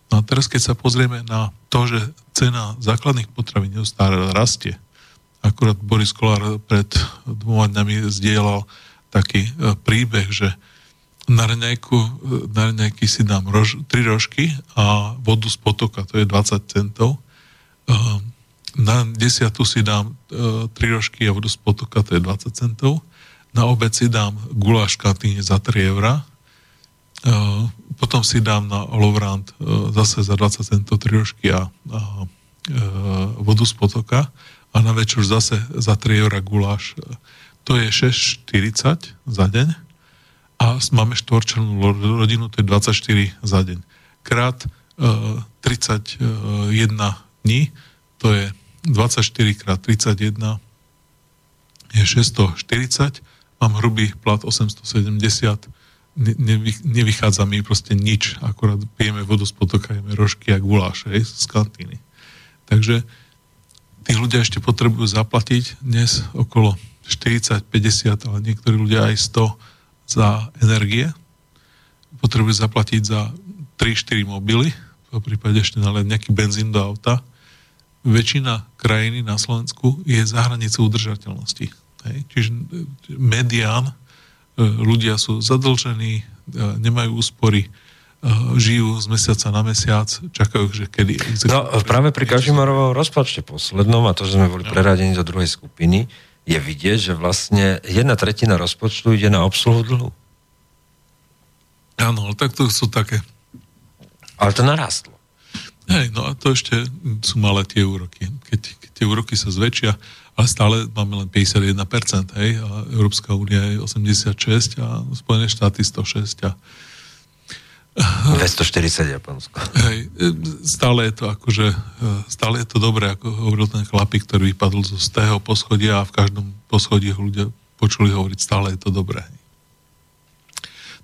No a teraz, keď sa pozrieme na to, že cena základných potravín neustále rastie, akurát Boris Kolár pred dvoma dňami zdieľal taký príbeh, že na raňajku, na raňajky si dám rož, tri rožky a vodu z potoka, to je 20 centov. Ehm, na desiatu si dám e, tri rožky a vodu z potoka, to je 20 centov. Na obed si dám guláš v za 3 eurá. Ehm, potom si dám na Lovrant e, zase za 20 centov tri rožky a, a e, vodu z potoka a na večer zase za 3 eurá guláš. To je 6,40 za deň a máme štvorčlenú rodinu, to je 24 za deň. Krát e, 31 dní, to je 24 krát 31 je 640, mám hrubý plat 870, ne, nevy, nevychádza mi proste nič, akorát pijeme vodu z potoka, jeme rožky a guláš hej, z kantíny. Takže tí ľudia ešte potrebujú zaplatiť dnes okolo 40, 50, ale niektorí ľudia aj 100 za energie, potrebuje zaplatiť za 3-4 mobily, v prípade ešte naliať nejaký benzín do auta väčšina krajiny na Slovensku je za hranicou udržateľnosti. Hej? Čiže medián, ľudia sú zadlžení, nemajú úspory, žijú z mesiaca na mesiac, čakajú, že kedy... No práve pri Kažimorovom rozpočte poslednom, a to, že sme boli no. preradení do druhej skupiny, je vidieť, že vlastne jedna tretina rozpočtu ide na obsluhu dlhu. Áno, ale tak to sú také... Ale to narastlo. Hej, no a to ešte sú malé tie úroky. Keď, keď tie úroky sa zväčšia, ale stále máme len 51%, hej, a Európska únia je 86 a Spojené štáty 106 a 240 Japonsko. Hej, stále je to akože, e, stále je to dobré, ako hovoril ten chlapík, ktorý vypadol z tého poschodia a v každom poschodí ho ľudia počuli hovoriť, stále je to dobré.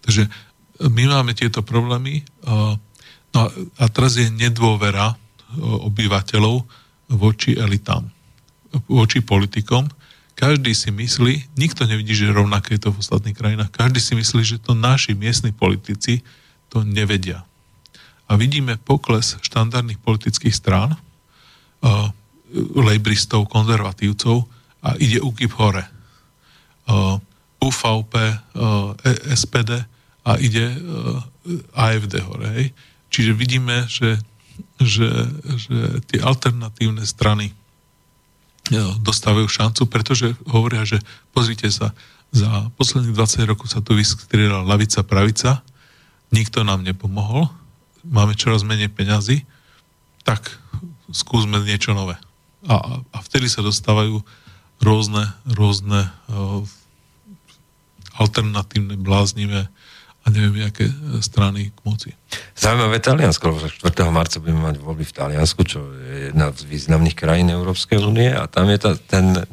Takže my máme tieto problémy a, no a teraz je nedôvera e, obyvateľov voči elitám, voči politikom. Každý si myslí, nikto nevidí, že rovnaké je to v ostatných krajinách, každý si myslí, že to naši miestni politici to nevedia. A vidíme pokles štandardných politických strán, uh, lejbristov, konzervatívcov a ide UKIP hore. Uh, UVP, uh, SPD a ide uh, AFD hore. Hej. Čiže vidíme, že, že, že tie alternatívne strany uh, dostávajú šancu, pretože hovoria, že pozrite sa, za posledných 20 rokov sa tu vystriedala lavica, pravica nikto nám nepomohol, máme čoraz menej peňazí, tak skúsme niečo nové. A, a vtedy sa dostávajú rôzne, rôzne uh, alternatívne, bláznivé a neviem, aké strany k moci. Zaujímavé Taliansko, lebo 4. marca budeme mať voľby v Taliansku, čo je jedna z významných krajín Európskej únie a tam je ta, ten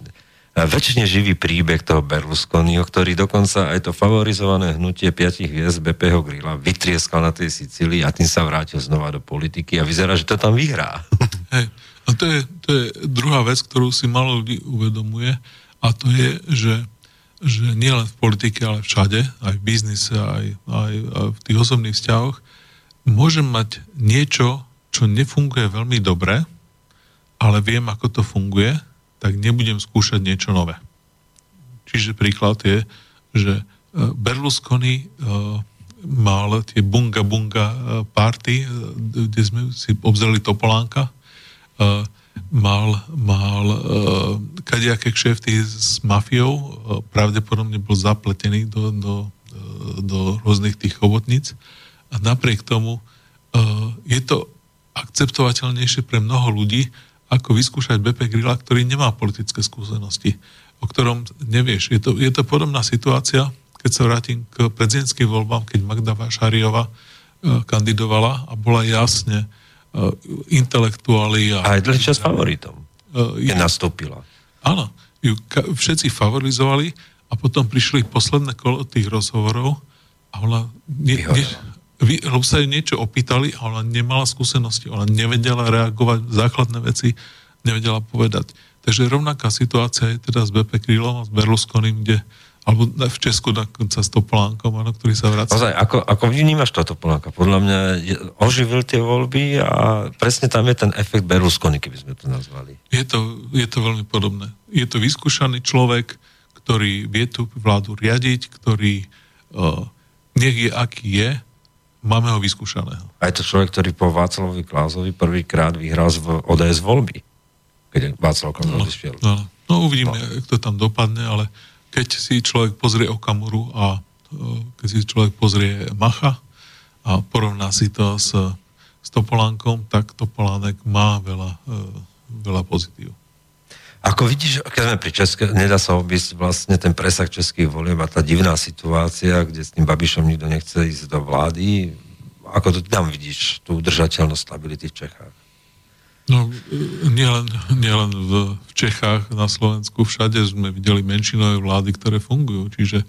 väčšine živý príbeh toho Berlusconiho, ktorý dokonca aj to favorizované hnutie piatich hviezd BPho Grilla vytrieskal na tej Sicílii a tým sa vrátil znova do politiky a vyzerá, že to tam vyhrá. Hej. A to je, to je druhá vec, ktorú si malo ľudí uvedomuje a to je, že, že nielen v politike, ale všade, aj v biznise, aj, aj, aj v tých osobných vzťahoch, môžem mať niečo, čo nefunguje veľmi dobre, ale viem, ako to funguje tak nebudem skúšať niečo nové. Čiže príklad je, že e, Berlusconi e, mal tie bunga bunga e, party, kde sme si obzreli Topolánka, mal, mal kadejaké kšefty s mafiou, pravdepodobne bol zapletený do, do, do rôznych tých chobotníc. A napriek tomu je to akceptovateľnejšie pre mnoho ľudí, ako vyskúšať BP Grilla, ktorý nemá politické skúsenosti, o ktorom nevieš. Je to, je to podobná situácia, keď sa vrátim k prezidentským voľbám, keď Magda Vašariova e, kandidovala a bola jasne e, intelektuáli. A aj dlhý čas favoritom. E, je, nastúpila. Áno, ju všetci favorizovali a potom prišli posledné kolo tých rozhovorov a ona ne, ne, lebo sa jej niečo opýtali a ona nemala skúsenosti, ona nevedela reagovať, základné veci nevedela povedať. Takže rovnaká situácia je teda s BP Krylom a s Berlusconim, kde alebo v Česku dokonca s Topolánkom, áno, ktorý sa vracia. Ozaj, ako, ako vnímaš to Topolánka? Podľa mňa je, oživil tie voľby a presne tam je ten efekt Berlusconi, keby sme to nazvali. Je to, je to veľmi podobné. Je to vyskúšaný človek, ktorý vie tú vládu riadiť, ktorý uh, nech je aký je, Máme ho vyskúšaného. A je to človek, ktorý po Václavovi Klázovi prvýkrát vyhral z ODS voľby, keď Václav Klaus no, odišiel. No, no uvidíme, no. jak to tam dopadne, ale keď si človek pozrie Okamuru a e, keď si človek pozrie Macha a porovná si to s, s Topolánkom, tak Topolánek má veľa, e, veľa pozitív. Ako vidíš, keď sme pri Česke, nedá sa obísť vlastne ten presah českých volieb a tá divná situácia, kde s tým Babišom nikto nechce ísť do vlády. Ako to tam vidíš, tú udržateľnosť stability v Čechách? No, nielen, nielen v, Čechách, na Slovensku, všade sme videli menšinové vlády, ktoré fungujú. Čiže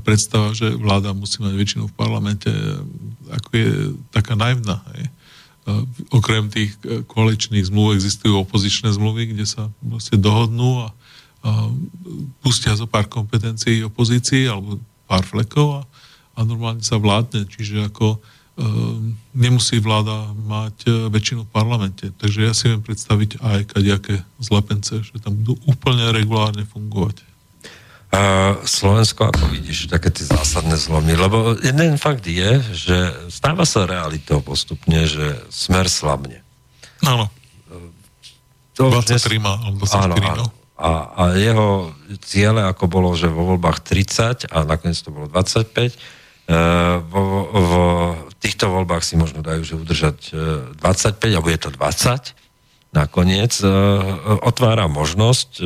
predstava, že vláda musí mať väčšinu v parlamente, ako je taká naivná. Hej okrem tých e, koaličných zmluv existujú opozičné zmluvy, kde sa vlastne dohodnú a, a pustia zo pár kompetencií opozícii alebo pár flekov a, a normálne sa vládne. Čiže ako nemusí vláda mať väčšinu v parlamente. Takže ja si viem predstaviť aj kadejaké zlepence, že tam budú úplne regulárne fungovať. A Slovensko, ako vidíš, také tie zásadné zlomy, lebo jeden fakt je, že stáva sa realitou postupne, že smer slabne. Áno. To 23 má, alebo 24, áno, áno. A, a jeho ciele, ako bolo, že vo voľbách 30 a nakoniec to bolo 25, e, vo, vo týchto voľbách si možno dajú, že udržať 25, e, alebo je to 20, nakoniec e, otvára možnosť e,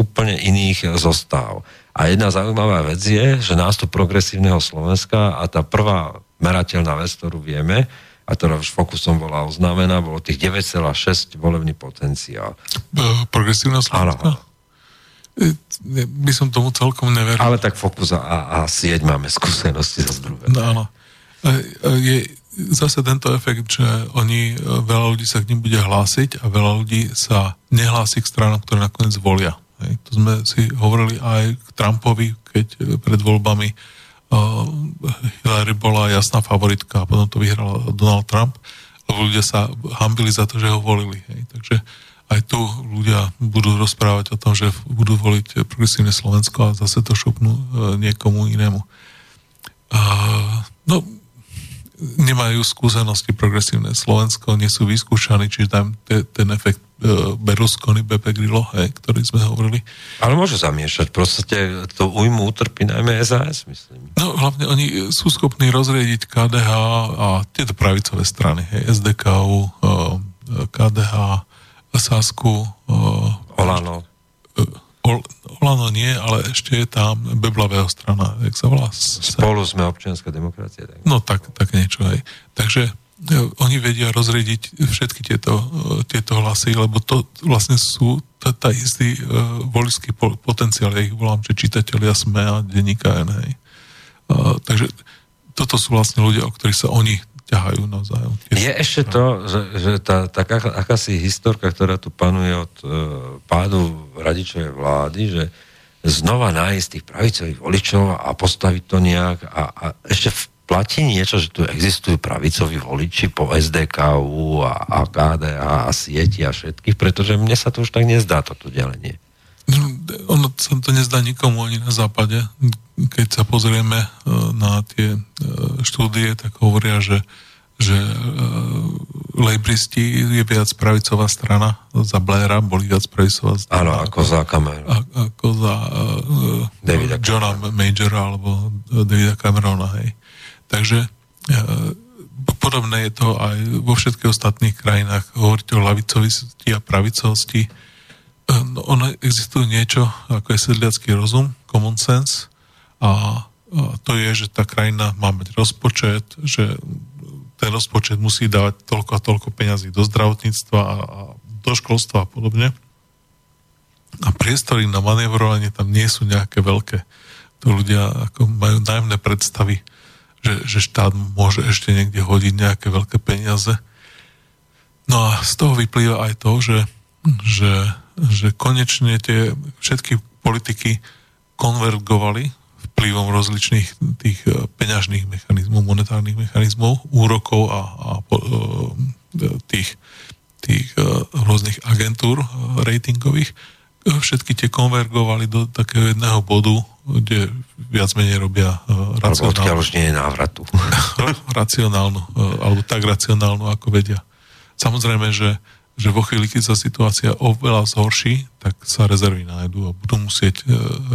úplne iných zostav. A jedna zaujímavá vec je, že nástup progresívneho Slovenska a tá prvá merateľná vec, ktorú vieme, a ktorá už fokusom bola oznámená, bolo tých 9,6 volebný potenciál. E, progresívneho Slovenska? Áno. By som tomu celkom neveril. Ale tak Fokus a, a sieť máme skúsenosti za druhé. No áno. Je, zase tento efekt, že oni, e, veľa ľudí sa k ním bude hlásiť a veľa ľudí sa nehlási k stranám, ktoré nakoniec volia. Hej. To sme si hovorili aj k Trumpovi, keď e, pred voľbami uh, Hillary bola jasná favoritka a potom to vyhral Donald Trump, lebo ľudia sa hambili za to, že ho volili. Hej. Takže aj tu ľudia budú rozprávať o tom, že budú voliť progresívne Slovensko a zase to šupnú niekomu inému. No, nemajú skúsenosti progresívne Slovensko, nie sú vyskúšaní, čiže tam te, ten efekt e, Berlusconi, Beppe Grillo, hej, ktorý sme hovorili. Ale môže zamiešať, proste to ujmu utrpí najmä SAS, myslím. No hlavne oni sú schopní rozriediť KDH a tieto pravicové strany, hej, SDKU, e, KDH, Sasku, e, Olano. E, Olano nie, ale ešte je tam Beblavého strana, jak sa volá? Spolu sme občianská demokracia. Tak. No tak, tak niečo aj. Takže e, oni vedia rozriediť všetky tieto, e, tieto hlasy, lebo to vlastne sú tá, tá istý uh, volický potenciál, ja ich volám, že čitatelia SME a denníka NH. Uh, takže toto sú vlastne ľudia, o ktorých sa oni ťahajú navzájom. Je ešte to, že, že tá, taká akási historka, ktorá tu panuje od uh, pádu radičovej vlády, že znova nájsť tých pravicových voličov a postaviť to nejak a, a ešte platí niečo, že tu existujú pravicoví voliči po SDKU a, a KDH a sieti a všetkých, pretože mne sa to už tak nezdá, toto delenie. No, ono sa to nezdá nikomu ani na západe. Keď sa pozrieme e, na tie e, štúdie, tak hovoria, že že uh, lejbristi je viac pravicová strana za Blaira, boli viac pravicová strana. Áno, ako, ako za Camerona. Ako za uh, Davida Johna Majora alebo Davida Camerona, hej. Takže uh, podobné je to aj vo všetkých ostatných krajinách. Hovoríte o lavicovosti a pravicovosti. Uh, no, ono existuje niečo, ako je sedliacký rozum, common sense a to je, že tá krajina má mať rozpočet, že ten rozpočet musí dávať toľko a toľko peňazí do zdravotníctva a, a do školstva a podobne. A priestory na manevrovanie tam nie sú nejaké veľké. To ľudia ako majú najmné predstavy, že, že štát môže ešte niekde hodiť nejaké veľké peniaze. No a z toho vyplýva aj to, že, že, že konečne tie všetky politiky konvergovali vplyvom rozličných tých e, peňažných mechanizmov, monetárnych mechanizmov, úrokov a, a e, tých, tých e, rôznych agentúr ratingových, všetky tie konvergovali do takého jedného bodu, kde viac menej robia racionálnu... Alebo už nie je návratu. racionálnu, alebo tak racionálnu, ako vedia. Samozrejme, že, že vo chvíli, keď sa situácia oveľa zhorší, tak sa rezervy nájdú a budú musieť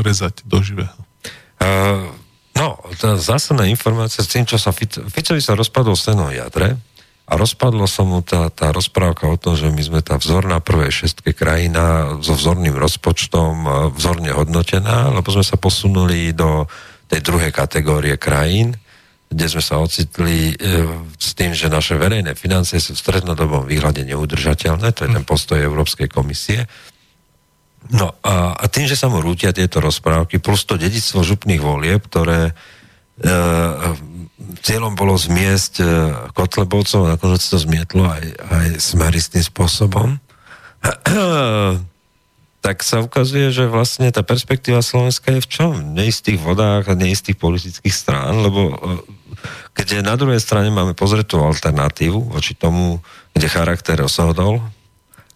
rezať do živého. Uh, no, tá zásadná informácia s tým, čo sa Fico, Ficovi sa rozpadol steno jadre a rozpadlo sa mu tá, tá rozprávka o tom, že my sme tá vzorná prvej šestke krajina so vzorným rozpočtom, vzorne hodnotená, lebo sme sa posunuli do tej druhej kategórie krajín, kde sme sa ocitli e, s tým, že naše verejné financie sú v strednodobom výhľade neudržateľné, to je ten postoj Európskej komisie. No a, a tým, že sa mu rútia tieto rozprávky, plus to dedictvo župných volieb, ktoré e, cieľom bolo zmiesť e, Kotlebovcov, nakoniec to zmietlo aj, aj smeristým spôsobom, tak sa ukazuje, že vlastne tá perspektíva Slovenska je v čom? V neistých vodách a neistých politických strán, lebo e, keď na druhej strane máme pozretú alternatívu voči tomu, kde charakter rozhodol,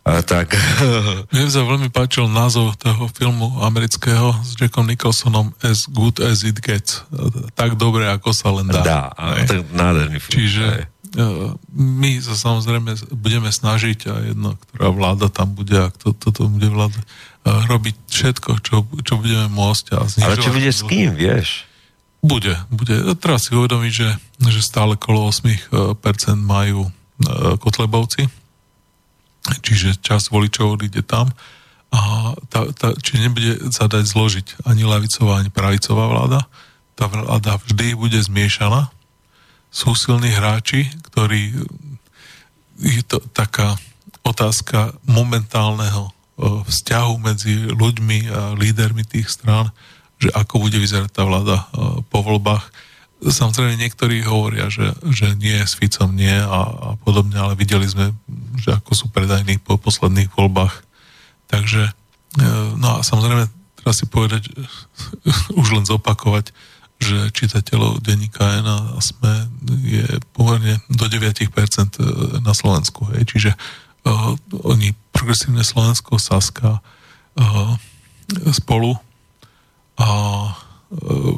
a tak... Mne sa veľmi páčil názov toho filmu amerického s Jackom Nicholsonom As Good As It Gets. Tak dobre, ako sa len dá. Dá, to je nádherný film. Čiže aj. E, my sa samozrejme budeme snažiť a jedno, ktorá vláda tam bude a kto toto bude vláda e, robiť všetko, čo, čo budeme môcť. A Ale čo bude s kým, vieš? Bude, bude. Treba si uvedomiť, že, že stále kolo 8% majú e, Kotlebovci, čiže čas voličov ide tam a tá, tá, či nebude sa dať zložiť ani lavicová, ani pravicová vláda. Tá vláda vždy bude zmiešaná. Sú silní hráči, ktorí je to taká otázka momentálneho vzťahu medzi ľuďmi a lídermi tých strán, že ako bude vyzerať tá vláda po voľbách Samozrejme, niektorí hovoria, že, že nie, s Ficom nie a, a podobne, ale videli sme, že ako sú predajní po posledných voľbách. Takže, e, no a samozrejme, treba si povedať, už len zopakovať, že čitateľov denníka N a SME je pomerne do 9% e, na Slovensku. Hej. Čiže uh, oni, progresívne Slovensko, Saska, uh, spolu a uh,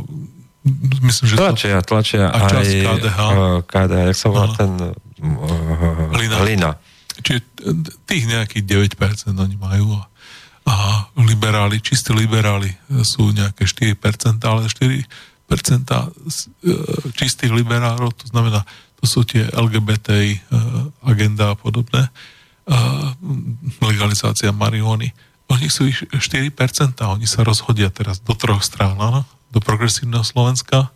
myslím, že tlačia, to... tlačia a aj KDH. KDH, jak sa volá no. ten uh, Hlina. Hlina. Čiže tých nejakých 9% oni majú a, liberáli, čistí liberáli sú nejaké 4%, ale 4% čistých liberálov, to znamená, to sú tie LGBT agenda a podobné, legalizácia marihuany. Oni sú 4%, oni sa rozhodia teraz do troch strán, áno? do progresívneho Slovenska,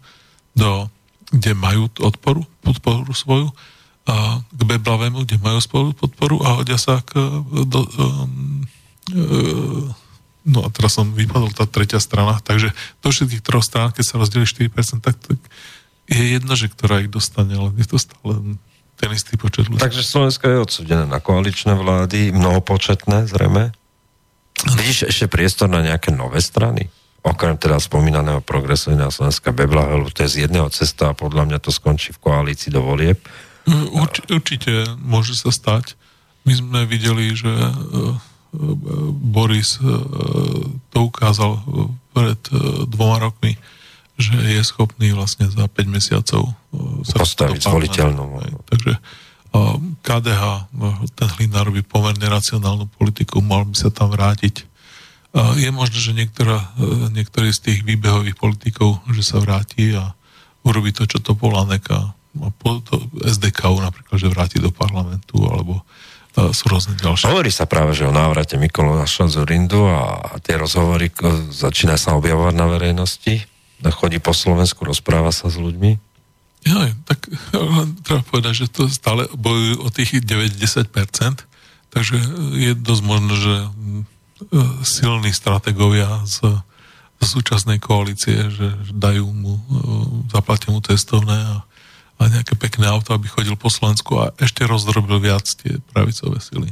do, kde majú odporu, podporu svoju, a k Beblavému, kde majú spolu podporu a hodia sa k, do, um, uh, no a teraz som vypadol tá tretia strana, takže do všetkých troch strán, keď sa rozdeli 4%, tak, tak je jedno, že ktorá ich dostane, ale je to stále ten istý počet ľudí. Takže Slovensko je odsudené na koaličné vlády, mnohopočetné zrejme. Vidíš ešte priestor na nejaké nové strany? okrem teda spomínaného progresívneho Slovenska Beblahelu, to je z jedného cesta a podľa mňa to skončí v koalícii do volieb. Urč, určite môže sa stať. My sme videli, že e, e, Boris e, to ukázal pred dvoma rokmi, že je schopný vlastne za 5 mesiacov sa postaviť zvoliteľnú. Takže KDH, ten Hlina robí pomerne racionálnu politiku, mal by sa tam vrátiť je možné, že niektorá, e, niektorý z tých výbehových politikov, že sa vráti a urobí to, čo to Polanek a, to SDK napríklad, že vráti do parlamentu alebo e, sú rôzne ďalšie. Hovorí sa práve, že o návrate Mikuláša Zurindu a tie rozhovory začína sa objavovať na verejnosti. Chodí po Slovensku, rozpráva sa s ľuďmi. Ja, tak treba povedať, že to stále bojujú o tých 9-10%, takže je dosť možné, že silní strategovia z, z súčasnej koalície, že dajú mu, e, zaplatia mu cestovné a, a nejaké pekné auto, aby chodil po Slovensku a ešte rozdrobil viac tie pravicové sily.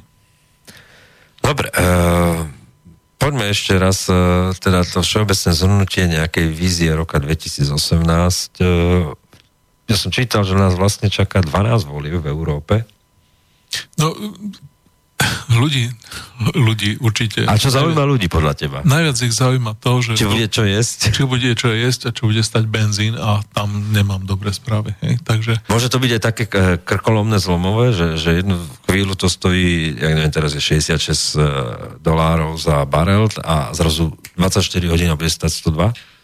Dobre, uh, poďme ešte raz, uh, teda to všeobecné zhrnutie nejakej vízie roka 2018. Uh, ja som čítal, že nás vlastne čaká 12 volieb v Európe. No, ľudí, ľudí určite. A čo zaujíma ľudí podľa teba? Najviac ich zaujíma to, že... Či bude čo jesť? Či bude čo jesť a čo bude stať benzín a tam nemám dobré správy. Hej? Takže... Môže to byť aj také eh, krkolomné zlomové, že, že jednu chvíľu to stojí, ja neviem, teraz je 66 eh, dolárov za barel a zrazu 24 hodín bude stať 102?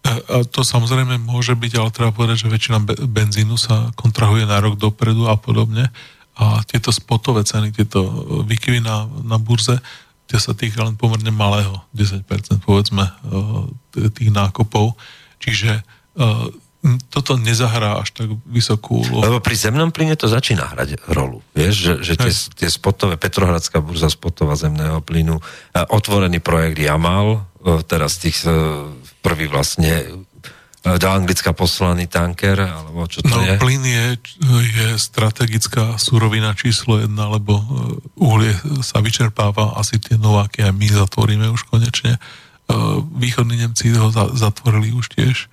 A to samozrejme môže byť, ale treba povedať, že väčšina benzínu sa kontrahuje na rok dopredu a podobne a tieto spotové ceny, tieto výkyvy na, na burze, tie sa týka len pomerne malého, 10% povedzme e, tých nákupov. Čiže e, toto nezahrá až tak vysokú úlohu. Lebo pri zemnom plyne to začína hrať rolu. Vieš, že, že tie, tie spotové, Petrohradská burza spotová zemného plynu, e, otvorený projekt Jamal, teraz tých prvý vlastne E, do Anglicka poslaný tanker, alebo čo to no, je? plyn je, je strategická surovina číslo jedna, lebo e, uhlie sa vyčerpáva, asi tie nováky aj my zatvoríme už konečne. E, východní Nemci ho zatvorili už tiež.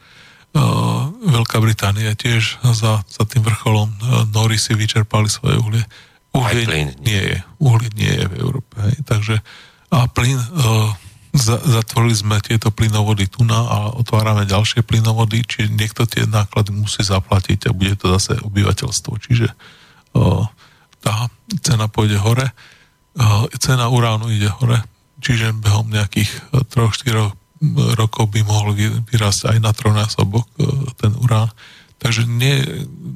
Veľká Británia tiež za, za tým vrcholom Nory si vyčerpali svoje uhlie. Uhlie plyn nie je. Uhlie nie je v Európe. Hej. Takže a plyn, zatvorili sme tieto plynovody tu na a otvárame ďalšie plynovody, čiže niekto tie náklady musí zaplatiť a bude to zase obyvateľstvo. Čiže o, tá cena pôjde hore, o, cena uránu ide hore, čiže behom nejakých 3-4 rokov by mohol vyrásť aj na trojnásobok e, ten urán. Takže nie,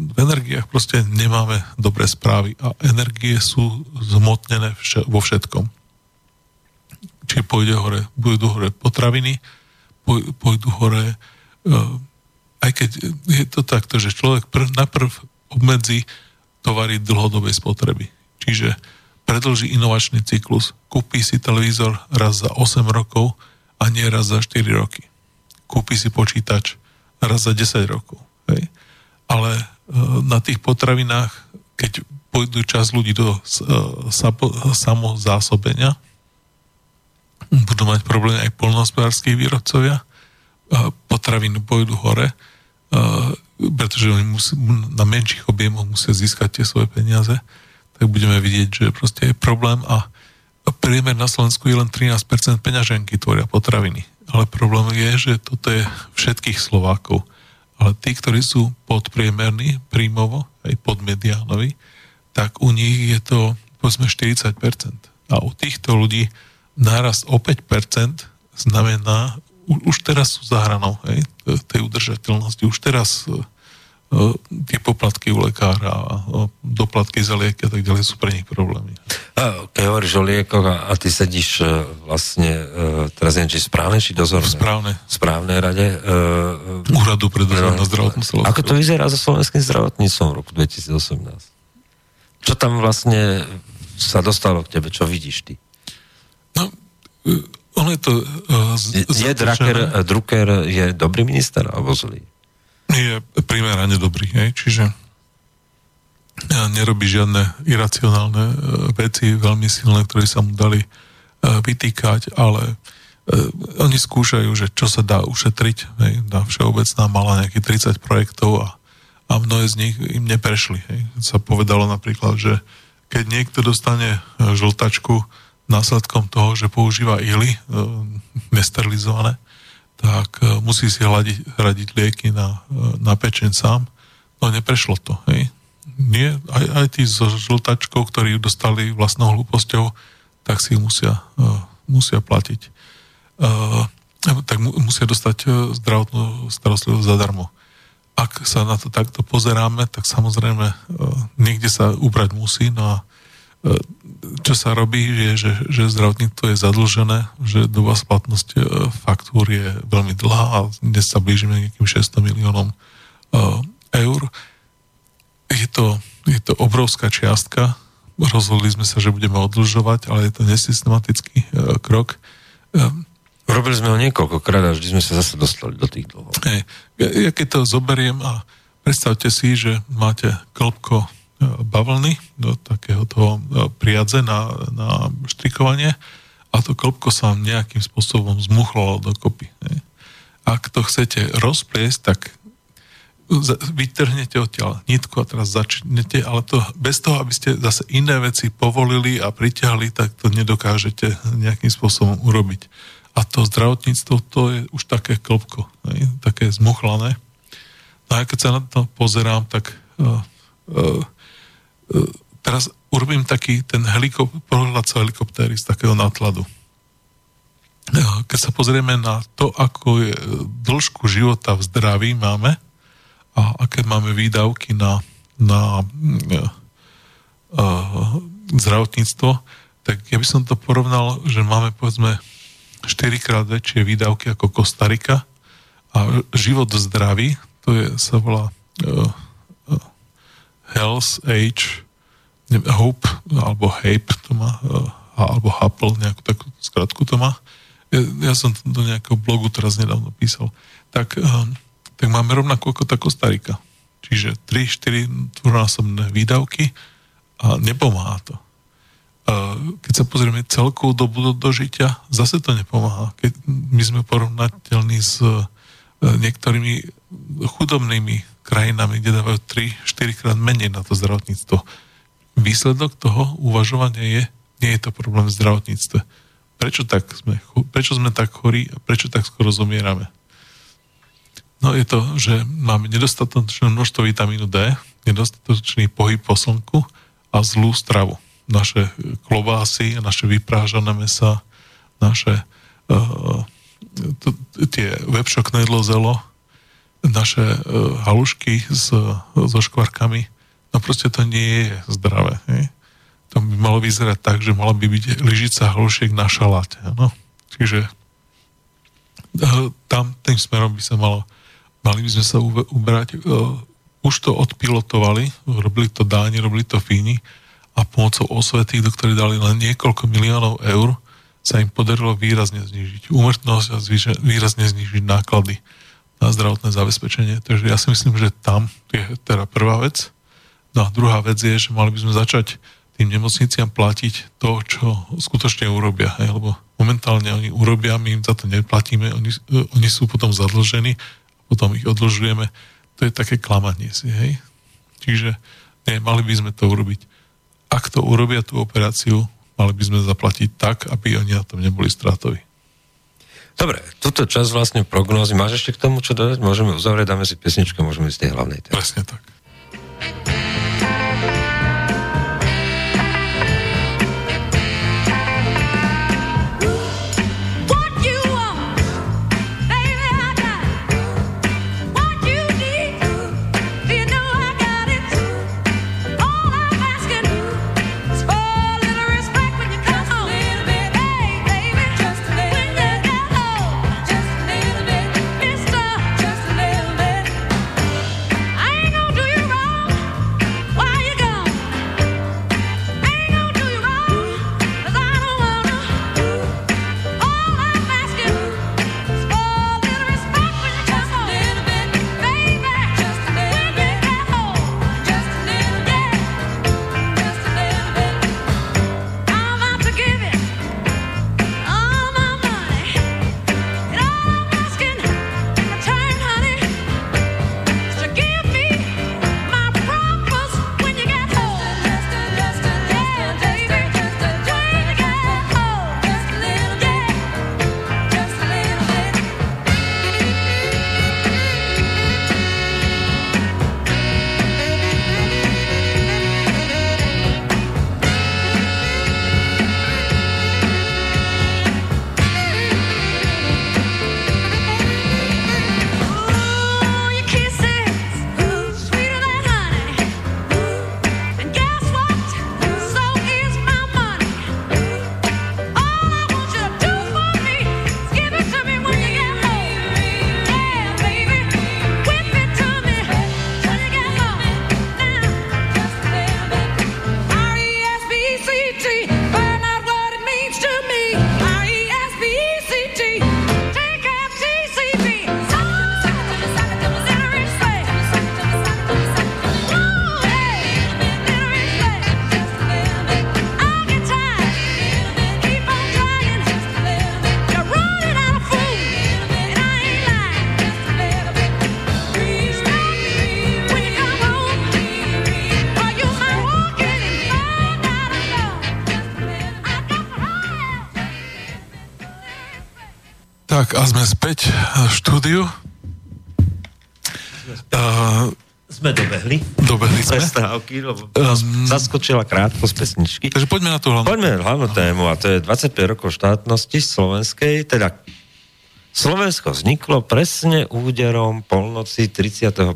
v energiách proste nemáme dobré správy a energie sú zmotnené vše, vo všetkom. Či pôjde hore, budú hore potraviny, pôjdu hore, e, aj keď je to takto, že človek prv, naprv obmedzí tovary dlhodobej spotreby. Čiže predlží inovačný cyklus, kúpi si televízor raz za 8 rokov, a nie raz za 4 roky. Kúpi si počítač raz za 10 rokov. Hej. Ale e, na tých potravinách, keď pôjdu čas ľudí do e, samozásobenia, budú mať problém aj polnohospodárskí výrobcovia, potraviny pôjdu hore, pretože oni musí, na menších objemoch musia získať tie svoje peniaze, tak budeme vidieť, že proste je problém a priemer na Slovensku je len 13% peňaženky tvoria potraviny. Ale problém je, že toto je všetkých Slovákov. Ale tí, ktorí sú podpriemerní príjmovo, aj podmediánovi, tak u nich je to povedzme 40%. A u týchto ľudí nárast o 5% znamená, už teraz sú zahranou hej, tej udržateľnosti, už teraz tie poplatky u lekára, doplatky za lieky a tak ďalej sú pre nich problémy. A keď hovoríš o liekoch a, a ty sedíš e, vlastne, e, teraz neviem, či správne, či dozorné? Správne. Správnej rade. Uh, Úradu pre dozor na. Ako to vyzerá so slovenským zdravotníctvom v roku 2018? Čo tam vlastne sa dostalo k tebe, čo vidíš ty? No, ono je to... Uh, z, je Drucker, Drucker je dobrý minister alebo zlý? je primerane dobrý. Hej? Čiže nerobí žiadne iracionálne veci, veľmi silné, ktoré sa mu dali vytýkať, ale oni skúšajú, že čo sa dá ušetriť. Hej? Dá všeobecná mala nejakých 30 projektov a, a mnohé z nich im neprešli. Hej? Sa povedalo napríklad, že keď niekto dostane žltačku následkom toho, že používa ily, nesterilizované, tak e, musí si hradiť, hradiť lieky na, e, na pečen sám. No neprešlo to, hej. Nie, aj, aj tí so žltačkou, ktorí dostali vlastnou hlúposťou, tak si musia, musia platiť. Tak mu, musia dostať zdravotnú starostlivosť zadarmo. Ak sa na to takto pozeráme, tak samozrejme niekde sa ubrať musí, no a čo sa robí, je, že, že zdravotníctvo je zadlžené, že doba splatnosti e, faktúr je veľmi dlhá a dnes sa blížime nejakým 600 miliónom e, eur. Je to, je to obrovská čiastka. Rozhodli sme sa, že budeme odlžovať, ale je to nesystematický e, krok. Robili sme ho niekoľkokrát a vždy sme sa zase dostali do tých dlhov. Ja keď to zoberiem a predstavte si, že máte klopko bavlny do takého toho e, priadze na, na štrikovanie a to klopko sa nejakým spôsobom zmuchlalo dokopy. Ne? Ak to chcete rozpliesť, tak vytrhnete odtiaľ nitku a teraz začnete, ale to bez toho, aby ste zase iné veci povolili a pritiahli, tak to nedokážete nejakým spôsobom urobiť. A to zdravotníctvo, to je už také klopko, ne? také zmuchlané. No a keď sa na to pozerám, tak uh, uh, teraz urobím taký ten helikop- pohľad sa helikoptéry z takého nátladu. Keď sa pozrieme na to, ako je dĺžku života v zdraví máme a aké máme výdavky na, na uh, zdravotníctvo, tak ja by som to porovnal, že máme povedzme 4 krát väčšie výdavky ako Kostarika a život v zdraví, to je, sa volá uh, Health Age Hope, alebo Hape to má, eh, alebo Happle, nejakú takú skratku to má. Ja, ja som to do nejakého blogu teraz nedávno písal. Tak, eh, tak máme rovnako ako tá Kostarika. Čiže 3-4 dvojnásobné výdavky a nepomáha to. Eh, keď sa pozrieme celkovú dobu do dožitia, zase to nepomáha. Keď my sme porovnateľní s niektorými chudobnými krajinami, kde dávajú 3-4 krát menej na to zdravotníctvo. Výsledok toho uvažovania je, nie je to problém v zdravotníctve. Prečo, tak sme, prečo sme tak chorí a prečo tak skoro zomierame? No je to, že máme nedostatočné množstvo vitamínu D, nedostatočný pohyb po slnku a zlú stravu. Naše klobásy, naše vyprážané mesa, naše uh, t- tie vepšokné zelo, naše uh, halušky s, so škvarkami, no proste to nie je zdravé. Nie? To by malo vyzerať tak, že mala by byť lyžica halušiek na šaláte. No? Čiže uh, tam tým smerom by sa malo Mali by sme sa uberať, uh, už to odpilotovali, robili to Dáni, robili to Fíni a pomocou osvety, do ktorej dali len niekoľko miliónov eur, sa im podarilo výrazne znižiť úmrtnosť a výrazne znižiť náklady na zdravotné zabezpečenie. Takže ja si myslím, že tam je teda prvá vec. No a druhá vec je, že mali by sme začať tým nemocniciam platiť to, čo skutočne urobia. Hej? Lebo momentálne oni urobia, my im za to neplatíme, oni, oni sú potom zadlžení potom ich odložujeme. To je také klamanie si, hej. Čiže nie, mali by sme to urobiť. Ak to urobia tú operáciu, mali by sme zaplatiť tak, aby oni na tom neboli stratoví. Dobre, túto čas vlastne prognózy. Máš ešte k tomu čo dodať? Môžeme uzavrieť, dáme si pesničku, môžeme ísť z tej hlavnej témy. Presne tak. Sme dobehli. Dobehli sme. Prestávky, lebo um, zaskočila krátko z pesničky. Takže poďme na tú hlavnú. Poďme na hlavnú tému a to je 25 rokov štátnosti slovenskej, teda Slovensko vzniklo presne úderom polnoci 31.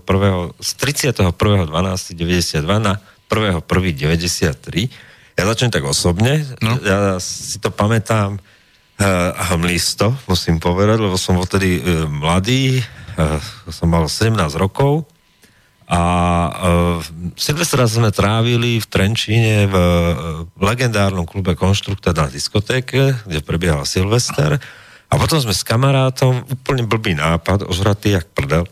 z 31.12.92 na 1.1.93. Ja začnem tak osobne. No. Ja si to pamätám uh, hmlisto, musím povedať, lebo som vtedy uh, mladý, uh, som mal 17 rokov a uh, Silvestra sme trávili v Trenčíne v, v legendárnom klube Konštrukta na diskotéke, kde prebiehal Silvester. A potom sme s kamarátom, úplne blbý nápad, ožratý jak prdel,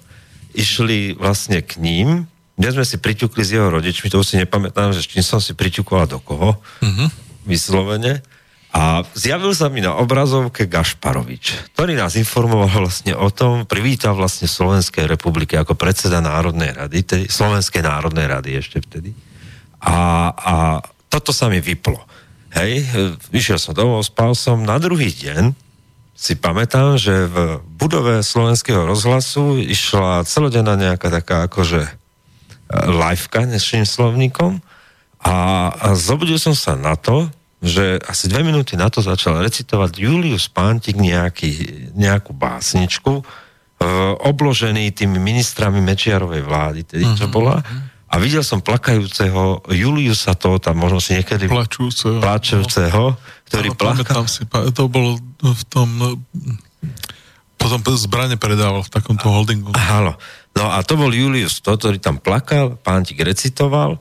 išli vlastne k ním, kde sme si priťukli s jeho rodičmi, to už si nepamätám, že s čím som si priťukoval do koho, mm-hmm. vyslovene, A zjavil sa mi na obrazovke Gašparovič, ktorý nás informoval vlastne o tom, privítal vlastne Slovenskej republiky ako predseda Národnej rady, tedy Slovenskej národnej rady ešte vtedy. A, a toto sa mi vyplo. Hej, vyšiel som domov, spal som, na druhý deň si pamätám, že v budove slovenského rozhlasu išla celodenná nejaká taká akože e, liveka dnešným slovníkom a, a zobudil som sa na to, že asi dve minúty na to začal recitovať Julius Pántik nejaký, nejakú básničku, e, obložený tými ministrami Mečiarovej vlády, tedy čo mhm, bola. A videl som plakajúceho Juliusa to tam možno si niekedy... Plačúceho. Plačúceho, ktorý no, plakal. si, to bolo v tom... Potom zbrane predával v takomto holdingu. Áno. No a to bol Julius, to, ktorý tam plakal, pántik recitoval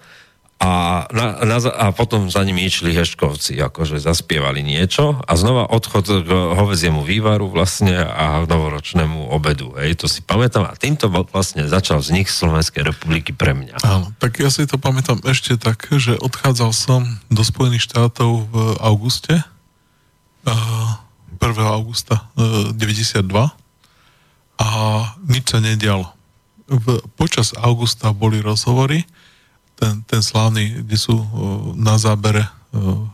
a, na, na, a potom za nimi išli heškovci, akože zaspievali niečo a znova odchod k hoveziemu vývaru vlastne a novoročnému obedu. Hej, to si pamätám a týmto vlastne začal vznik Slovenskej republiky pre mňa. Áno, tak ja si to pamätám ešte tak, že odchádzal som do Spojených štátov v auguste, 1. augusta 92 a nič sa nedialo. V, počas augusta boli rozhovory, ten, ten slávny, kde sú na zábere v,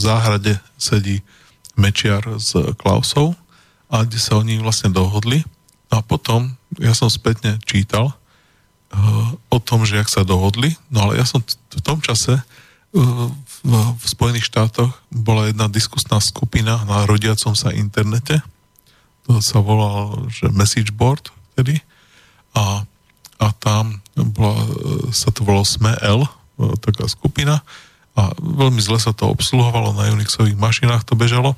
záhrade sedí Mečiar s Klausou a kde sa oni vlastne dohodli. A potom ja som spätne čítal o tom, že jak sa dohodli, no ale ja som v tom čase v, Spojených štátoch bola jedna diskusná skupina na rodiacom sa internete, to sa volalo, že message board vtedy a a tam bola, sa to volalo SME-L, taká skupina a veľmi zle sa to obsluhovalo, na Unixových mašinách to bežalo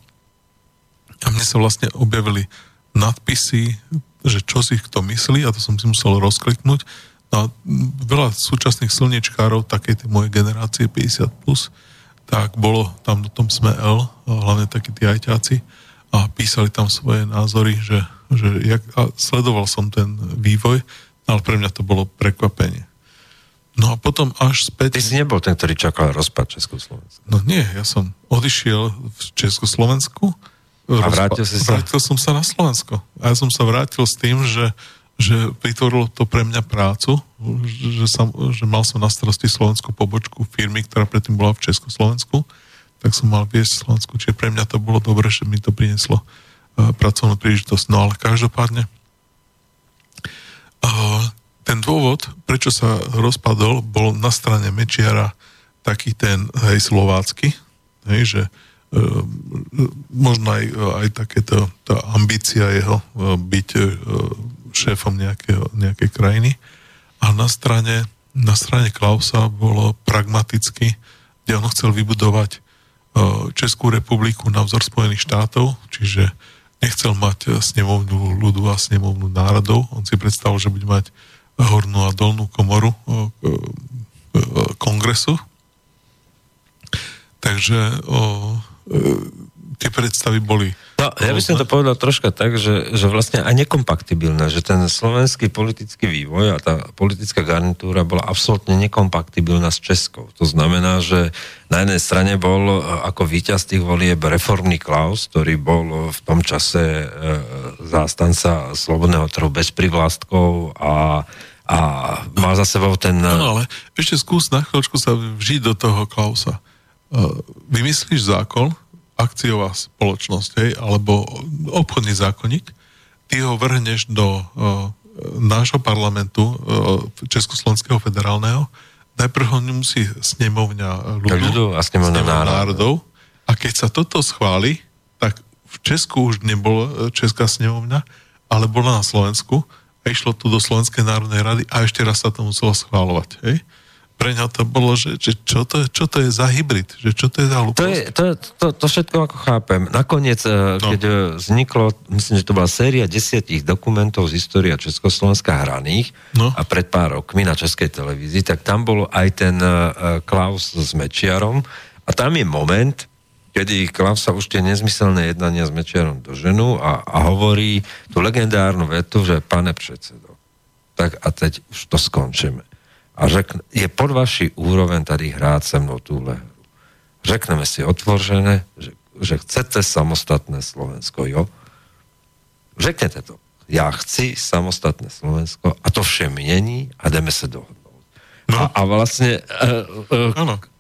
a mne sa vlastne objavili nadpisy, že čo si kto myslí a to som si musel rozkliknúť. No a veľa súčasných slniečkárov takej tej mojej generácie 50+, plus, tak bolo tam do tom sme L, hlavne takí tí ajťáci a písali tam svoje názory, že, že jak, a sledoval som ten vývoj, ale pre mňa to bolo prekvapenie. No a potom až späť... Ty si nebol ten, ktorý čakal rozpad Československa. No nie, ja som odišiel v Československu. A vrátil si sa? Vrátil som sa na Slovensko. A ja som sa vrátil s tým, že, že vytvorilo to pre mňa prácu, že, som, že mal som na starosti slovenskú pobočku firmy, ktorá predtým bola v Československu, tak som mal viesť Slovensku. Čiže pre mňa to bolo dobre, že mi to prinieslo uh, pracovnú príležitosť. No ale každopádne ten dôvod, prečo sa rozpadol, bol na strane Mečiara taký ten, hej, slovácky, hej, že e, možno aj, aj takéto tá ambícia jeho e, byť e, šéfom nejakého, nejakej krajiny. A na strane, na strane Klausa bolo pragmaticky, kde on chcel vybudovať e, Českú republiku na vzor Spojených štátov, čiže nechcel mať eh, snemovnú ľudu a snemovnú národov. On si predstavil, že bude mať hornú a dolnú komoru kongresu. Takže o, tie predstavy boli No, ja by som to povedal troška tak, že, že vlastne aj nekompaktibilné, že ten slovenský politický vývoj a tá politická garnitúra bola absolútne nekompaktibilná s Českou. To znamená, že na jednej strane bol e, ako víťaz tých volieb reformný Klaus, ktorý bol v tom čase e, zástanca slobodného trhu bez privlastkov a a má za sebou ten... No ale ešte skús na chvíľočku sa vžiť do toho Klausa. Uh, vymyslíš zákon, akciová spoločnosť, hej, alebo obchodný zákonník, ty ho vrhneš do uh, nášho parlamentu Československého federálneho, najprv ho musí snemovňa ľudu, ľudu a snemovňa národov. národov a keď sa toto schváli, tak v Česku už nebolo e, Česká snemovňa, ale bola na Slovensku a išlo tu do Slovenskej národnej rady a ešte raz sa to muselo schválovať. Hej? pre ňa to bolo, že, že čo, to, čo to je za hybrid, že čo to je za hlúposť. To, je, to, to, to všetko ako chápem. Nakoniec, eh, no. keď eh, vzniklo, myslím, že to bola séria desiatich dokumentov z história Československa hraných no. a pred pár rokmi na Českej televízii, tak tam bol aj ten uh, Klaus s Mečiarom a tam je moment, kedy Klaus sa už tie nezmyselné jednania s Mečiarom doženú a, a hovorí tú legendárnu vetu, že pane predsedo, tak a teď už to skončíme a řekne, je pod vaši úroveň tady hrát se mnou túhle hru. Řekneme si otvořené, že že chcete samostatné Slovensko, jo? Řeknete to. Ja chci samostatné Slovensko a to vše miení a jdeme sa dohodnúť. No. A, a vlastne... Uh, uh,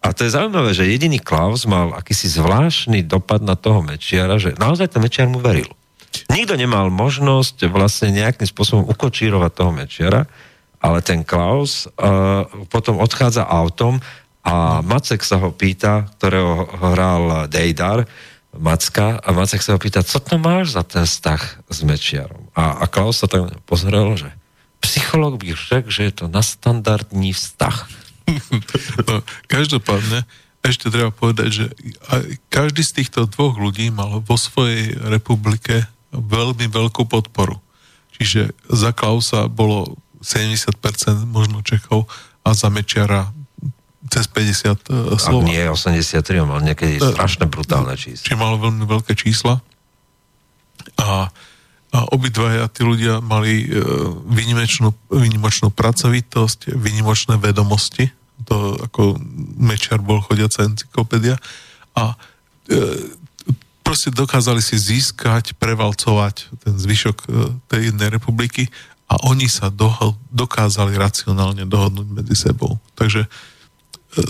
a to je zaujímavé, že jediný Klaus mal akýsi zvláštny dopad na toho Mečiara, že naozaj ten Mečiar mu veril. Nikto nemal možnosť vlastne nejakým spôsobom ukočírovať toho Mečiara, ale ten Klaus uh, potom odchádza autom a Macek sa ho pýta, ktorého hral Dejdar, Macka, a Macek sa ho pýta, co to máš za ten vztah s Mečiarom? A, a Klaus sa tak pozrel, že psycholog by řekl, že je to nastandardní vztah. No, každopádne, ešte treba povedať, že každý z týchto dvoch ľudí mal vo svojej republike veľmi veľkú podporu. Čiže za Klausa bolo 70% možno Čechov a za Mečiara cez 50 uh, slov. nie, 83, mal niekedy uh, strašné brutálne čísla. Čiže mal veľmi veľké čísla. A, a obidvaja tí ľudia mali uh, výnimočnú, výnimočnú pracovitosť, výnimočné vedomosti. To ako Mečiar bol chodiaca encyklopédia. A uh, proste dokázali si získať, prevalcovať ten zvyšok uh, tej jednej republiky a oni sa doho- dokázali racionálne dohodnúť medzi sebou. Takže e, e,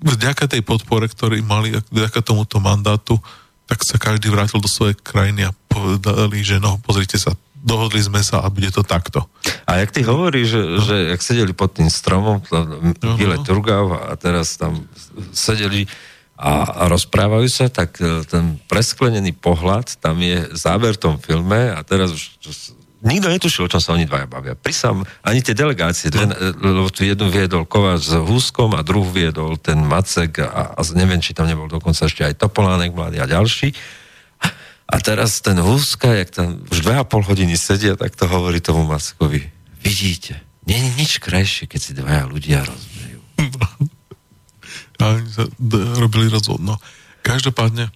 vďaka tej podpore, ktorý mali, vďaka tomuto mandátu, tak sa každý vrátil do svojej krajiny a povedali, že no, pozrite sa, dohodli sme sa a bude to takto. A jak ty hovoríš, že, no. že jak sedeli pod tým stromom, Gile no, no. Turgav a teraz tam sedeli a, a rozprávajú sa, tak e, ten presklenený pohľad, tam je záver v tom filme a teraz už nikto netušil, o čom sa oni dvaja bavia. Prisam, ani tie delegácie, no. lebo tu jednu viedol Kováč s Húskom a druhú viedol ten Macek a, a neviem, či tam nebol dokonca ešte aj Topolánek mladý a ďalší. A teraz ten Húska, jak tam už dve a pol hodiny sedia, tak to hovorí tomu Mackovi. Vidíte, nie je nič krajšie, keď si dvaja ľudia rozmejú. A robili rozvod. No, každopádne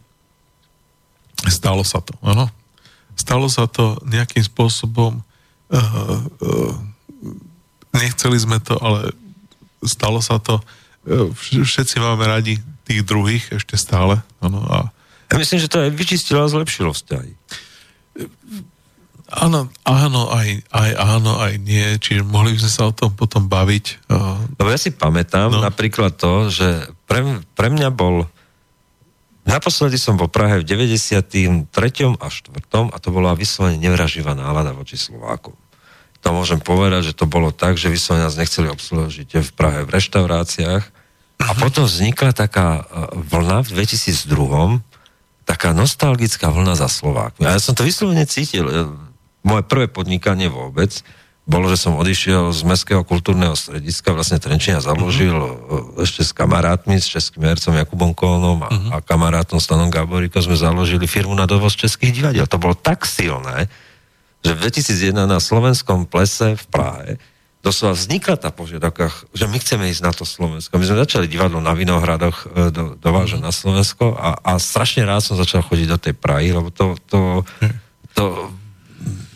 stalo sa to, áno stalo sa to nejakým spôsobom, uh, uh, nechceli sme to, ale stalo sa to, uh, všetci máme radi tých druhých ešte stále. Ano, a ja myslím, že to aj vyčistilo a zlepšilo vzťahy. Áno, áno, aj, aj áno, aj nie, čiže mohli by sme sa o tom potom baviť. Lebo ja si pamätám no. napríklad to, že pre, pre mňa bol Naposledy som bol v Prahe v 93. a 4. a to bola vyslovene nevraživá nálada voči Slovákom. To môžem povedať, že to bolo tak, že vyslovene nás nechceli obslužiť v Prahe v reštauráciách a mhm. potom vznikla taká e, vlna v 2002 taká nostalgická vlna za Slovákmi. A ja som to vyslovene cítil. Moje prvé podnikanie vôbec bolo, že som odišiel z Mestského kultúrneho strediska, vlastne Trenčina založil uh-huh. ešte s kamarátmi, s českým hercom Jakubom Kolnom a, uh-huh. a kamarátom Stanom Gaboríkom sme založili firmu na dovoz českých divadiel. To bolo tak silné, že v 2001 na slovenskom plese v Prahe doslova vznikla tá požiadavka, že my chceme ísť na to Slovensko. My sme začali divadlo na Vinohradoch e, do, dovážať uh-huh. na Slovensko a, a strašne rád som začal chodiť do tej Prahy, lebo to, to, to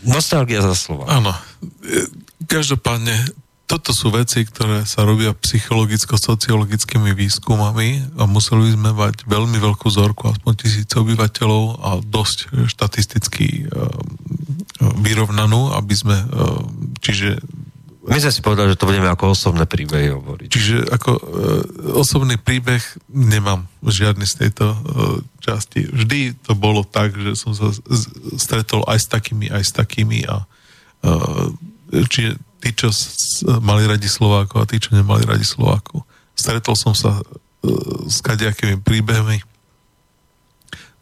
Nostalgia za slova. Áno. Každopádne, toto sú veci, ktoré sa robia psychologicko-sociologickými výskumami a museli sme mať veľmi veľkú zorku, aspoň tisíce obyvateľov a dosť štatisticky uh, vyrovnanú, aby sme, čiže my sme si povedali, že to budeme ako osobné príbehy hovoriť. Čiže ako e, osobný príbeh nemám žiadny z tejto e, časti. Vždy to bolo tak, že som sa stretol aj s takými, aj s takými a e, čiže tí, čo s, mali radi Slovákov a tí, čo nemali radi Slovákov. Stretol som sa e, s kadejakými príbehmi.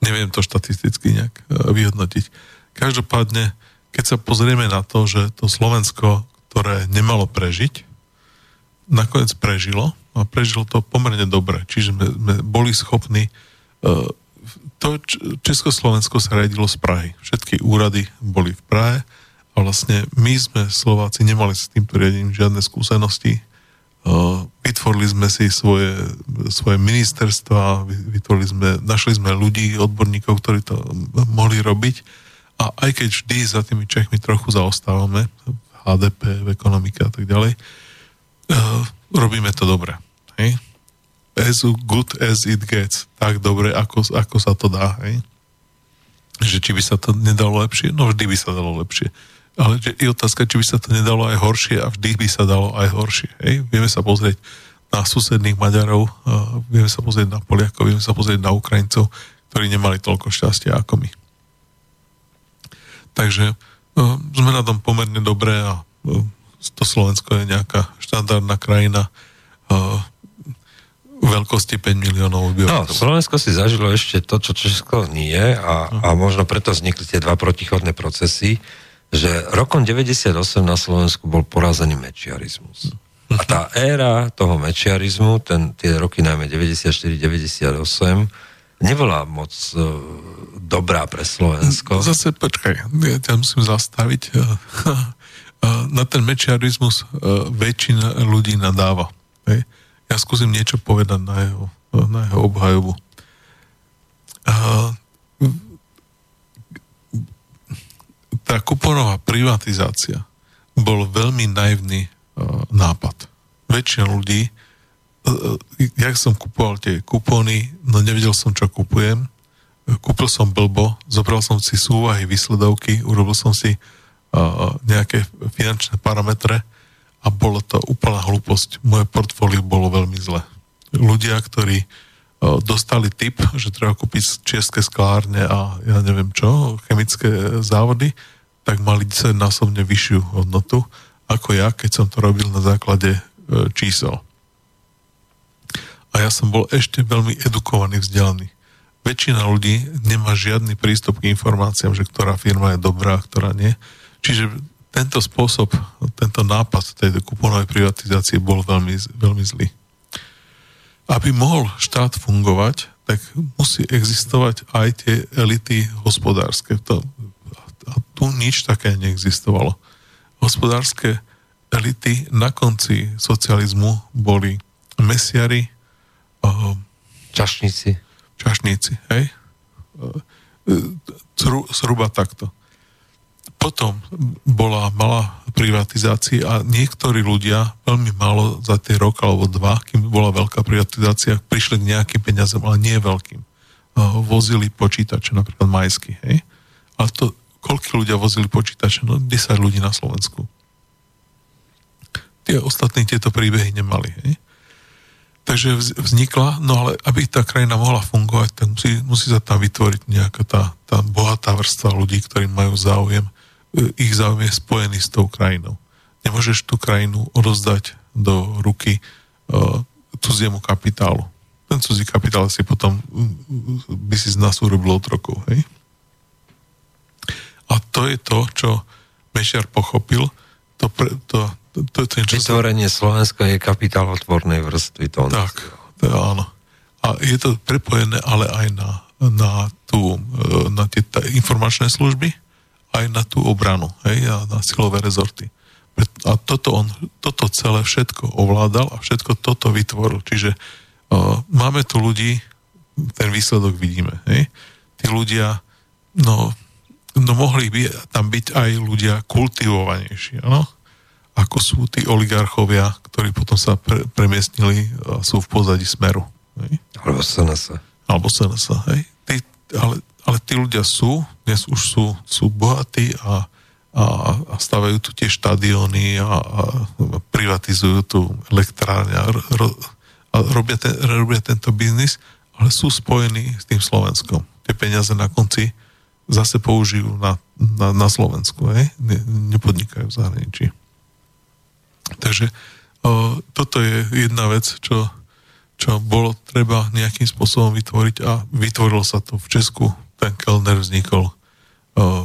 Neviem to štatisticky nejak e, vyhodnotiť. Každopádne, keď sa pozrieme na to, že to Slovensko ktoré nemalo prežiť, nakoniec prežilo a prežilo to pomerne dobre. Čiže sme, sme boli schopní uh, to Československo sa riadilo z Prahy. Všetky úrady boli v Prahe a vlastne my sme Slováci nemali s týmto riadením žiadne skúsenosti. Uh, vytvorili sme si svoje, svoje ministerstva, vytvorili sme, našli sme ľudí, odborníkov, ktorí to mohli robiť a aj keď vždy za tými Čechmi trochu zaostávame HDP, v ekonomike a tak ďalej. Uh, robíme to dobre. Hej? as good as it gets. Tak dobre, ako, ako sa to dá. Hej? Že či by sa to nedalo lepšie? No vždy by sa dalo lepšie. Ale je otázka, či by sa to nedalo aj horšie a vždy by sa dalo aj horšie. Hej? Vieme sa pozrieť na susedných Maďarov, uh, vieme sa pozrieť na Poliakov, vieme sa pozrieť na Ukrajincov, ktorí nemali toľko šťastia ako my. Takže sme na tom pomerne dobré a uh, to Slovensko je nejaká štandardná krajina uh, veľkosti 5 miliónov obyvateľov. No, Slovensko si zažilo ešte to, čo Česko nie a, a možno preto vznikli tie dva protichodné procesy, že rokom 98 na Slovensku bol porazený mečiarizmus. A tá éra toho mečiarizmu, ten, tie roky najmä 94-98, nebola moc uh, dobrá pre Slovensko. Zase počkaj, ja ťa musím zastaviť. Na ten mečiarizmus uh, väčšina ľudí nadáva. Ja skúsim niečo povedať na jeho, na jeho obhajobu. Tá kuponová privatizácia bol veľmi naivný uh, nápad. Väčšina ľudí, uh, jak som kupoval tie kupóny, no nevedel som, čo kupujem, kúpil som blbo, zobral som si súvahy, vysledovky, urobil som si uh, nejaké finančné parametre a bolo to úplná hlúposť. Moje portfólio bolo veľmi zle. Ľudia, ktorí dostali tip, že treba kúpiť české sklárne a ja neviem čo, chemické závody, tak mali 10 násobne vyššiu hodnotu ako ja, keď som to robil na základe e, čísel. A ja som bol ešte veľmi edukovaný, vzdelaný. Väčšina ľudí nemá žiadny prístup k informáciám, že ktorá firma je dobrá, ktorá nie. Čiže tento spôsob, tento nápad tej kuponovej privatizácie bol veľmi, veľmi zlý. Aby mohol štát fungovať, tak musí existovať aj tie elity hospodárske. To a tu nič také neexistovalo. Hospodárske elity na konci socializmu boli mesiari, uh, čašníci. Čašníci, hej? Uh, zhruba takto. Potom bola malá privatizácia a niektorí ľudia veľmi málo za tie rok alebo dva, kým bola veľká privatizácia, prišli k nejakým peniazom, ale nie veľkým. Vozili počítače, napríklad majsky, hej? A to koľko ľudia vozili počítače? No 10 ľudí na Slovensku. Tie ostatní tieto príbehy nemali. Hej? Takže vznikla, no ale aby tá krajina mohla fungovať, tak musí, musí sa tam vytvoriť nejaká tá, tá bohatá vrstva ľudí, ktorí majú záujem. E, ich záujem je spojený s tou krajinou. Nemôžeš tú krajinu odozdať do ruky uh, cudziemu kapitálu. Ten cudzí kapitál si potom by si z nás urobil otrokov, hej? A to je to, čo Mešiar pochopil. To, pre, to, to, to, čo Vytvorenie sa... Slovenska je kapitálotvornej vrstvy. To tak, to, áno. A je to prepojené ale aj na, na, tú, e, na tie informačné služby, aj na tú obranu, hej, a na silové rezorty. A toto, on, toto celé všetko ovládal a všetko toto vytvoril. Čiže uh, máme tu ľudí, ten výsledok vidíme. Hej. Tí ľudia, no no mohli by tam byť aj ľudia kultivovanejší, áno? Ako sú tí oligarchovia, ktorí potom sa pre, premiestnili a sú v pozadí smeru. Hej? Alebo SNS. Alebo SNS, hej? Tí, ale, ale tí ľudia sú, dnes už sú, sú bohatí a, a, a stavajú tu tie štadióny a, a privatizujú tu elektrárne a, ro, a robia, ten, robia tento biznis, ale sú spojení s tým Slovenskom. Tie peniaze na konci zase použijú na, na, na Slovensku, hej? Ne, nepodnikajú v zahraničí. Takže o, toto je jedna vec, čo, čo bolo treba nejakým spôsobom vytvoriť a vytvorilo sa to v Česku. Ten Kellner vznikol o,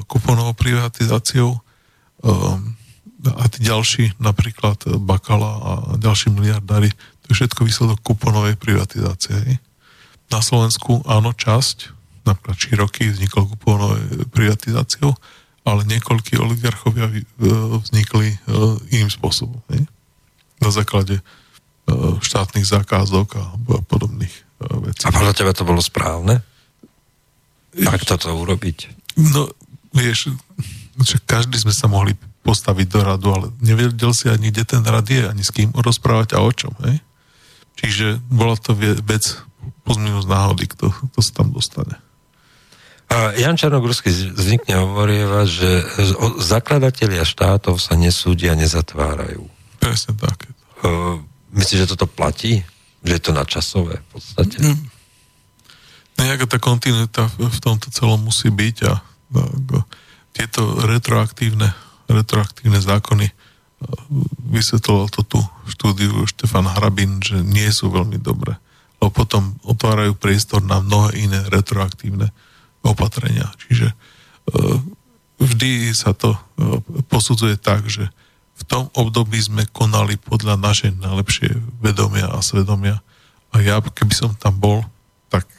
kuponovou privatizáciou o, a tí ďalší, napríklad Bakala a ďalší miliardári, to je všetko výsledok kuponovej privatizácie. Na Slovensku áno, časť, napríklad Široky vznikol kuponovou privatizáciou, ale niekoľkí oligarchovia e, vznikli e, iným spôsobom. Nie? Na základe e, štátnych zákazok a podobných vecí. A podľa teba to bolo správne? Tak toto urobiť? No, vieš, každý sme sa mohli postaviť do radu, ale nevedel si ani, kde ten rad je, ani s kým rozprávať a o čom. Hej? Čiže bola to vec plus minus náhody, kto, kto sa tam dostane. A Jan Čarnogórsky zvykne hovorievať, že zakladatelia štátov sa nesúdia, nezatvárajú. Presne tak. Uh, myslíš, že toto platí? Že je to načasové v podstate? Mm. Nejaká tá kontinuita v tomto celom musí byť a, a, a tieto retroaktívne, retroaktívne zákony vysvetloval to tu štúdiu Štefan Hrabin, že nie sú veľmi dobré. Lebo potom otvárajú priestor na mnohé iné retroaktívne opatrenia. Čiže e, vždy sa to e, posudzuje tak, že v tom období sme konali podľa našej najlepšie vedomia a svedomia. A ja, keby som tam bol, tak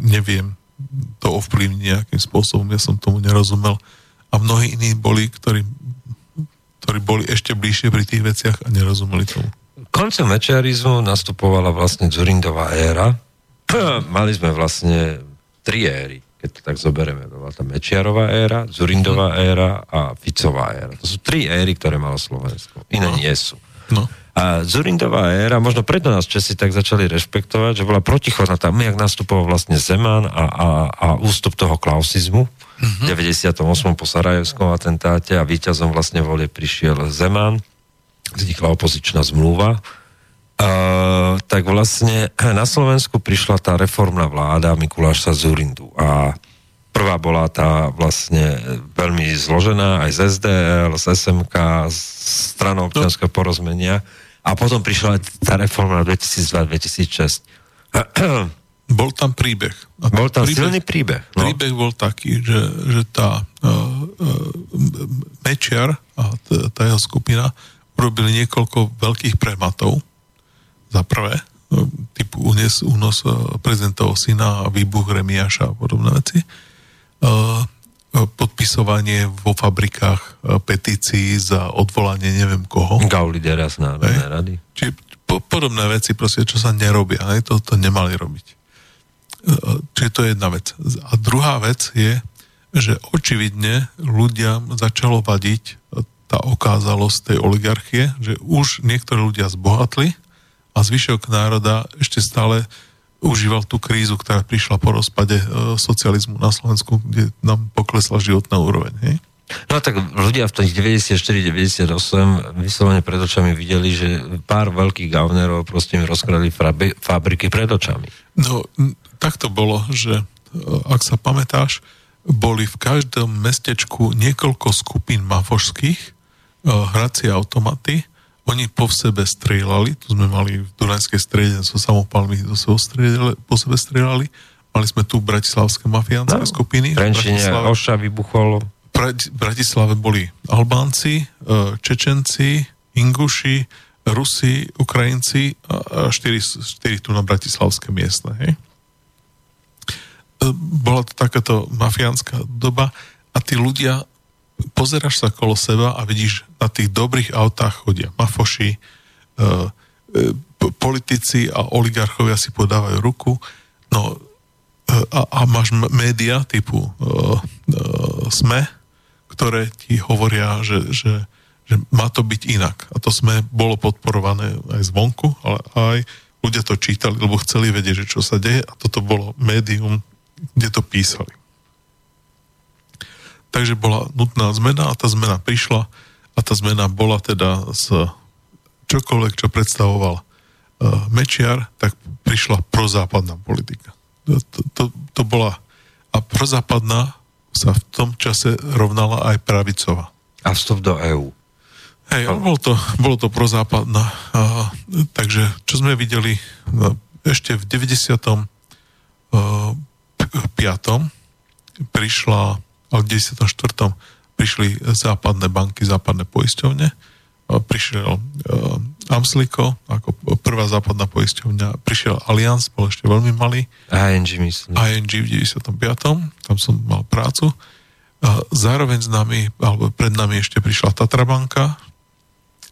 neviem to ovplyvniť nejakým spôsobom. Ja som tomu nerozumel. A mnohí iní boli, ktorí ktorí boli ešte bližšie pri tých veciach a nerozumeli tomu. Koncem mečiarizmu nastupovala vlastne Zurindová éra. Mali sme vlastne tri éry, keď to tak zoberieme. Bola tá Mečiarová éra, Zurindová mhm. éra a Ficová éra. To sú tri éry, ktoré malo Slovensko. Iné no. nie sú. No. A Zurindová éra, možno preto nás Česi tak začali rešpektovať, že bola protichodná tam, jak nastupoval vlastne Zeman a, a, a ústup toho klausizmu v mm-hmm. 98. po Sarajevskom atentáte a víťazom vlastne volie prišiel Zeman, vznikla opozičná zmluva. Uh, tak vlastne na Slovensku prišla tá reformná vláda Mikuláša Zurindu a prvá bola tá vlastne veľmi zložená aj z SDL, z SMK, z stranou občianského porozmenia a potom prišla tá reforma 2002-2006. Bol tam príbeh. A bol tam príbeh, silný príbeh. No. Príbeh bol taký, že, že tá uh, uh, Mečiar a tá jeho skupina urobili niekoľko veľkých prematov. Za prvé, uh, typu unes, únos uh, prezidentovho syna výbuch Remiaša a podobné veci. Uh, podpisovanie vo fabrikách e, petícií za odvolanie neviem koho. Gaulidera z Národnej rady. Po, podobné veci, proste, čo sa nerobia. Aj to, to nemali robiť. E, čiže to je jedna vec. A druhá vec je, že očividne ľudia začalo vadiť tá okázalosť tej oligarchie, že už niektorí ľudia zbohatli a zvyšok národa ešte stále užíval tú krízu, ktorá prišla po rozpade e, socializmu na Slovensku, kde nám poklesla životná úroveň. Hej? No tak ľudia v tých 94-98 vyslovene pred očami videli, že pár veľkých gavnerov proste im rozkradli fabriky pred očami. No, tak to bolo, že e, ak sa pamätáš, boli v každom mestečku niekoľko skupín mafošských, e, hracie automaty, oni po sebe strieľali, tu sme mali v Dunajskej strede so samopalmi do sebe po sebe strieľali, mali sme tu bratislavské mafiánske no, skupiny. Trenčine Oša vybuchol. V Bratislave boli Albánci, e, Čečenci, Inguši, Rusi, Ukrajinci a štyri, štyri tu na bratislavské miestne. Hej? E, bola to takáto mafiánska doba a tí ľudia pozeráš sa kolo seba a vidíš, na tých dobrých autách chodia mafoši, e, e, politici a oligarchovia si podávajú ruku, no e, a, a máš média typu e, e, SME, ktoré ti hovoria, že, že, že má to byť inak. A to SME bolo podporované aj zvonku, ale aj ľudia to čítali, lebo chceli vedieť, že čo sa deje a toto bolo médium, kde to písali. Takže bola nutná zmena a tá zmena prišla a tá zmena bola teda z čokoľvek, čo predstavoval uh, Mečiar, tak prišla prozápadná politika. To, to, to bola a prozápadná sa v tom čase rovnala aj pravicová. A vstup do EÚ. Hej, bolo to, bolo to prozápadná. Uh, takže, čo sme videli no, ešte v 90. Uh, 5. prišla ale v 94. prišli západné banky, západné poisťovne, prišiel uh, Amsliko ako prvá západná poisťovňa, prišiel Allianz, bol ešte veľmi malý. ING myslím. ING v 95. Tam som mal prácu. Zároveň s nami, alebo pred nami ešte prišla Tatra banka.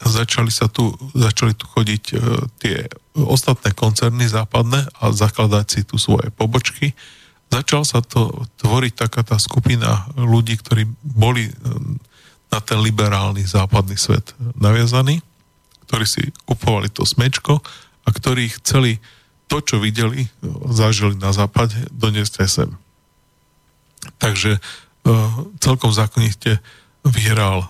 Začali sa tu, začali tu chodiť uh, tie ostatné koncerny západné a zakladať si tu svoje pobočky začal sa to tvoriť taká tá skupina ľudí, ktorí boli ehm, na ten liberálny západný svet naviazaní, ktorí si kupovali to smečko a ktorí chceli to, čo videli, zažili na západe, doniesť aj sem. Takže celkom zákonite vyhral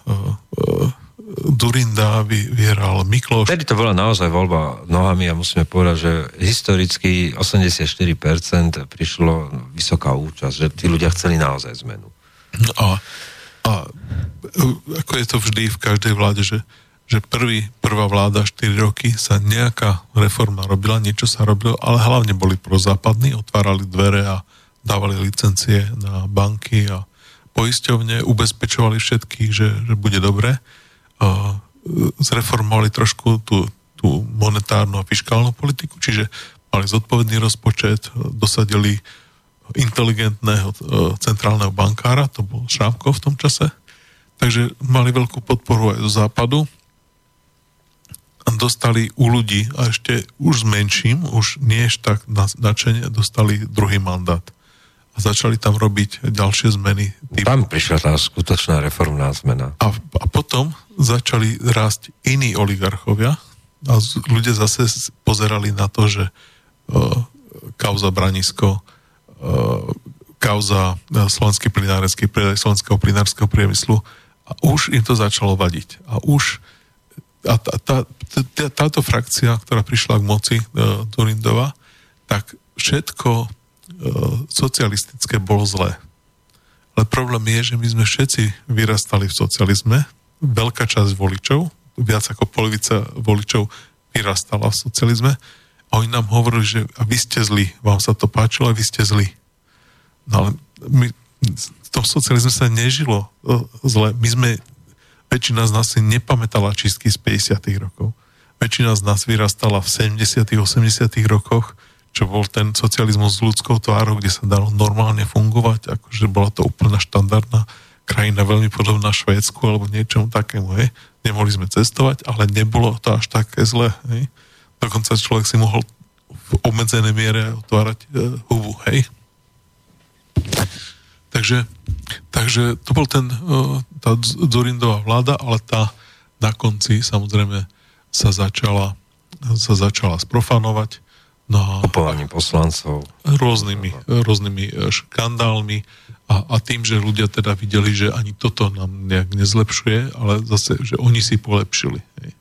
Durinda, vyhral Mikloš. Vtedy to bola naozaj voľba nohami a musíme povedať, že historicky 84% prišlo vysoká účasť, že tí ľudia chceli naozaj zmenu. A, a ako je to vždy v každej vláde, že, že prvý, prvá vláda 4 roky sa nejaká reforma robila, niečo sa robilo, ale hlavne boli prozápadní, otvárali dvere a dávali licencie na banky a poisťovne, ubezpečovali všetkých, že, že bude dobre zreformovali trošku tú, tú monetárnu a fiskálnu politiku, čiže mali zodpovedný rozpočet, dosadili inteligentného e, centrálneho bankára, to bol Šrámko v tom čase, takže mali veľkú podporu aj zo západu. Dostali u ľudí a ešte už s menším, už nie tak načene, dostali druhý mandát a začali tam robiť ďalšie zmeny. Typu. Tam prišla tá skutočná reformná zmena. A, a potom začali rásť iní oligarchovia a ľudia zase pozerali na to, že uh, kauza Branisko, uh, kauza uh, slovenský plinárenský predaj slovenského plinárskeho priemyslu a už im to začalo vadiť. A už a tá, tá, tá, táto frakcia, ktorá prišla k moci uh, Turindova, tak všetko E, socialistické bolo zlé. Ale problém je, že my sme všetci vyrastali v socializme, veľká časť voličov, viac ako polovica voličov vyrastala v socializme a oni nám hovorili, že a vy ste zlí, vám sa to páčilo a vy ste zlí. No ale my, v tom socializme sa nežilo e, zle. My sme, väčšina z nás si nepamätala čistky z 50 rokov. Väčšina z nás vyrastala v 70 80 rokoch čo bol ten socializmus s ľudskou tvárou, kde sa dalo normálne fungovať, akože bola to úplná štandardná krajina, veľmi podobná Švédsku alebo niečomu takému, hej. Nemohli sme cestovať, ale nebolo to až také zle, hej. Dokonca človek si mohol v obmedzenej miere otvárať e, hubu, hej. Takže, takže to bol ten, e, tá Zurindová vláda, ale tá na konci samozrejme sa začala, sa začala sprofanovať No, Kupovaním poslancov. Rôznymi, rôznymi e, škandálmi a, a tým, že ľudia teda videli, že ani toto nám nejak nezlepšuje, ale zase, že oni si polepšili. Hej.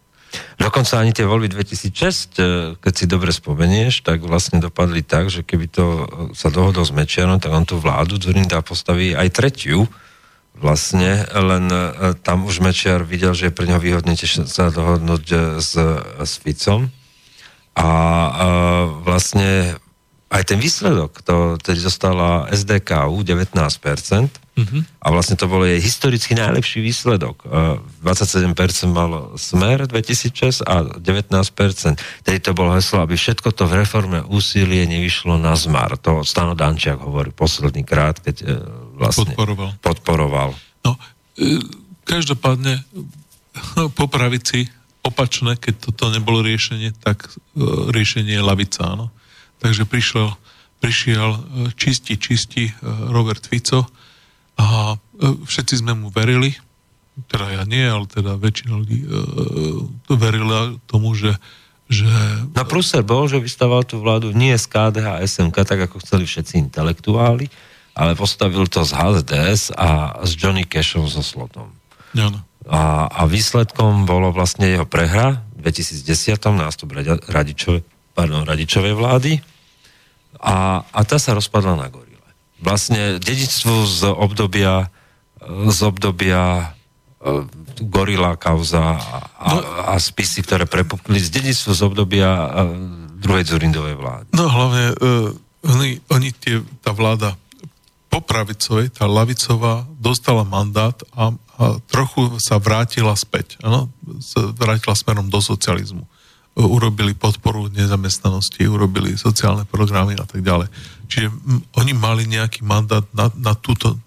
Dokonca ani tie voľby 2006, e, keď si dobre spomenieš, tak vlastne dopadli tak, že keby to e, sa dohodol s Mečiarom, tak on tú vládu Zurinda postaví aj tretiu, vlastne, len tam už Mečiar videl, že je pre neho výhodnejšie sa dohodnúť s, s Ficom, a, a vlastne aj ten výsledok, to tedy zostala SDKU 19%, mm-hmm. a vlastne to bol jej historicky najlepší výsledok. 27% mal Smer 2006 a 19%. Tedy to bolo heslo, aby všetko to v reforme úsilie nevyšlo na zmar. To Stano Dančiak hovorí posledný krát, keď e, vlastne podporoval. podporoval. No, e, každopádne po pravici opačné, keď toto nebolo riešenie, tak e, riešenie je lavica, áno. Takže prišiel, prišiel e, čistí, čistí e, Robert Fico a všetci sme mu verili, teda ja nie, ale teda väčšina ľudí to verila tomu, že že... Na prúser bol, že vystával tú vládu nie z KDH a SMK, tak ako chceli všetci intelektuáli, ale postavil to z HZDS a s Johnny Cashom so Slotom. Áno. A, a výsledkom bolo vlastne jeho prehra v 2010. nástup Radičove, pardon, Radičovej vlády a, a tá sa rozpadla na gorile. Vlastne dedičstvo z obdobia z obdobia uh, gorila kauza a, no, a spisy, ktoré prepukli z dedičstvo z obdobia uh, druhej Zurindovej vlády. No hlavne uh, oni, oni tie, tá vláda popravicovej, tá lavicová dostala mandát a, a trochu sa vrátila späť. Ano? Vrátila smerom do socializmu. Urobili podporu nezamestnanosti, urobili sociálne programy a tak ďalej. Čiže oni mali nejaký mandát na, na túto e,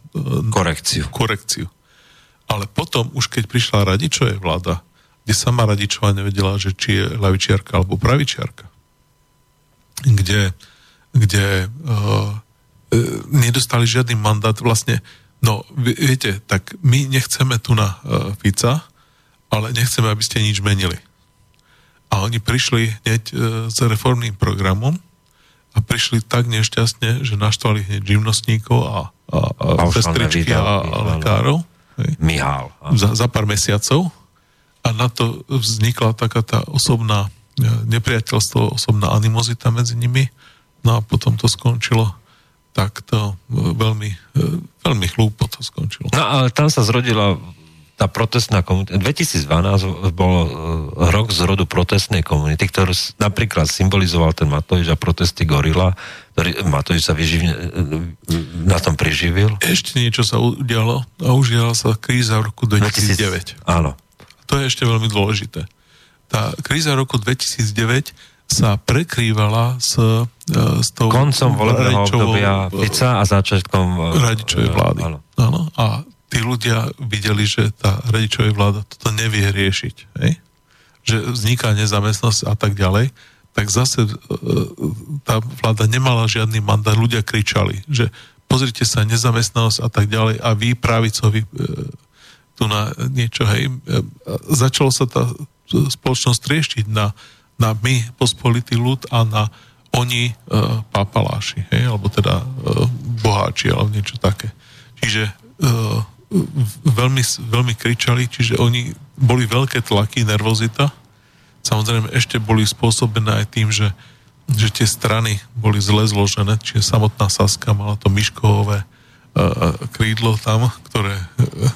korekciu. korekciu. Ale potom, už keď prišla Radičová vláda, kde sama Radičová nevedela, že či je lavičiarka alebo pravičiarka, kde, kde uh, E, nedostali žiadny mandát vlastne, no viete, tak my nechceme tu na uh, Fica, ale nechceme, aby ste nič menili. a oni prišli hneď e, s reformným programom a prišli tak nešťastne, že naštvali hneď živnostníkov a, a, a sestričky a, a lekárov. Mihál. Za, za pár mesiacov. A na to vznikla taká tá osobná e, nepriateľstvo, osobná animozita medzi nimi. No a potom to skončilo takto e, veľmi, veľmi chlúpo to skončilo. No ale tam sa zrodila tá protestná komunita, 2012 bol uh, rok z rodu protestnej komunity, ktorú napríklad symbolizoval ten Matovič a protesty Gorila, ktorý Matovič sa vyživne, na tom priživil. Ešte niečo sa udialo a udiala sa kríza v roku 2009. 2000, áno. To je ešte veľmi dôležité. Tá kríza roku 2009 sa prekrývala s, s tou... Koncom volebného obdobia Fica a začiatkom... Radičovej vlády. Áno. áno. A tí ľudia videli, že tá radičová vláda toto nevie riešiť, hej? že vzniká nezamestnosť a tak ďalej, tak zase e, tá vláda nemala žiadny mandát, ľudia kričali, že pozrite sa, nezamestnanosť a tak ďalej a vy pravicovi e, tu na niečo, hej, e, začalo sa tá spoločnosť trieštiť na, na my, pospolitý ľud a na oni papaláši, hej, alebo teda boháči, alebo niečo také. Čiže veľmi, veľmi kričali, čiže oni boli veľké tlaky, nervozita. Samozrejme ešte boli spôsobené aj tým, že, že tie strany boli zle zložené, čiže samotná Saska mala to myškovové uh, krídlo tam, ktoré uh,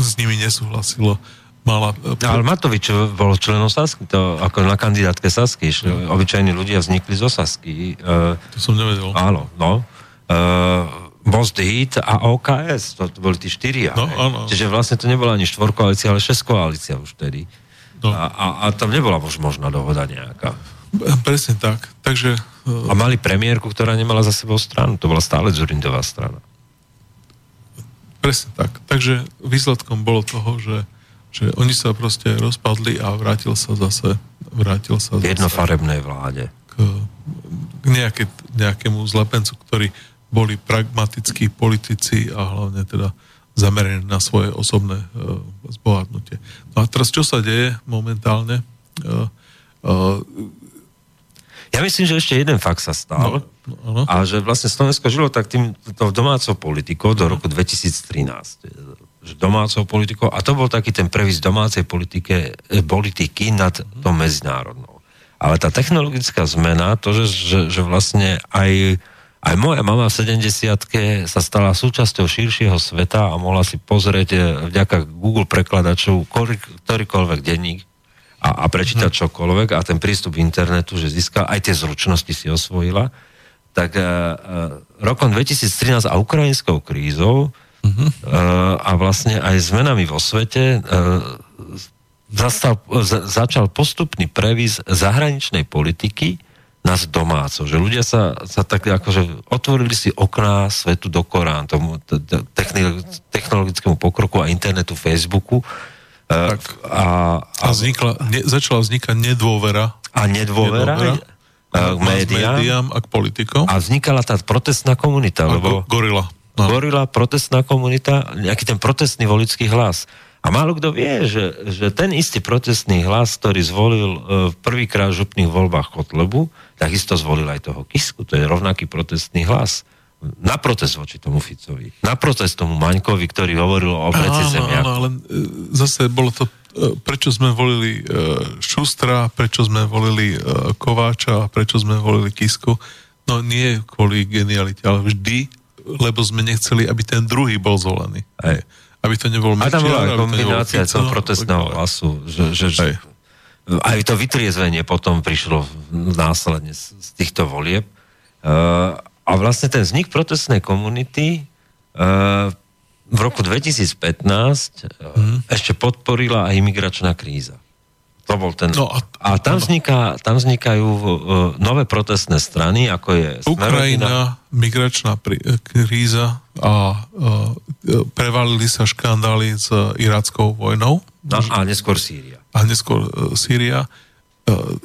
s nimi nesúhlasilo. Mala, uh, Ale Matovič bol členom Sasky, to ako na kandidátke Sasky. No. Obyčajní ľudia vznikli zo Sasky. Uh, to som nevedel. Áno, no. Uh, Most Hit a OKS, to, to boli tí štyria. No, áno. Čiže vlastne to nebola ani štvorkoalícia, ale šesťkoalícia už tedy. No. A, a, a tam nebola už možná dohoda nejaká. Presne tak. Takže, a mali premiérku, ktorá nemala za sebou stranu. To bola stále Zurindová strana. Presne tak. Takže výsledkom bolo toho, že, že oni sa proste rozpadli a vrátil sa zase vrátil sa zase jednofarebnej vláde. K, k nejaké, nejakému zlepencu, ktorý boli pragmatickí politici a hlavne teda zameraní na svoje osobné uh, zbohatnutie. No a teraz čo sa deje momentálne? Uh, uh, ja myslím, že ešte jeden fakt sa stal. No, no, a že vlastne Slovensko žilo tak tým to domácou politikou do roku 2013. Že domácou politikou, a to bol taký ten previs domácej politike, politiky nad to medzinárodnou. Ale tá technologická zmena, to, že, že, že vlastne aj aj moja mama v 70 sa stala súčasťou širšieho sveta a mohla si pozrieť eh, vďaka Google prekladačov ktorýkoľvek denník a, a prečítať hmm. čokoľvek a ten prístup k internetu, že získa aj tie zručnosti si osvojila, tak uh, rokom 2013 a ukrajinskou krízou uh-huh. uh, a vlastne aj zmenami vo svete uh, zastal, začal postupný previs zahraničnej politiky nás domáco, že ľudia sa, sa tak akože otvorili si okná svetu do Korán, tomu technologickému pokroku a internetu, Facebooku. E, tak, a, a, vznikla, ne, začala vznikať nedôvera. A nedôvera, nedôvera k médiám, médiám a k politikom. A vznikala tá protestná komunita. Lebo gorila. No. Gorila, protestná komunita, nejaký ten protestný volický hlas. A málo kto vie, že, že ten istý protestný hlas, ktorý zvolil e, v prvýkrát v župných voľbách Kotlebu, takisto zvolil aj toho Kisku. To je rovnaký protestný hlas. Na protest voči tomu Ficovi. Na protest tomu Maňkovi, ktorý hovoril o obreci zemiaku. Áno, ale e, zase bolo to, e, prečo sme volili Šustra, prečo sme volili Kováča, prečo sme volili Kisku. No nie kvôli genialite, ale vždy, lebo sme nechceli, aby ten druhý bol zvolený. Hej aby to nebol Mečiar, A tam bola kombinácia toho protestného hlasu, že, že, že aj to vytriezvenie potom prišlo následne z, z týchto volieb. Uh, a vlastne ten vznik protestnej komunity uh, v roku 2015 hmm. ešte podporila aj imigračná kríza. To bol ten... No a, a tam, vzniká, tam vznikajú uh, nové protestné strany, ako je... Ukrajina, migračná prí, kríza a uh, prevalili sa škandály s iráckou vojnou. No, a neskôr Sýria. A neskôr uh, Sýria. Uh,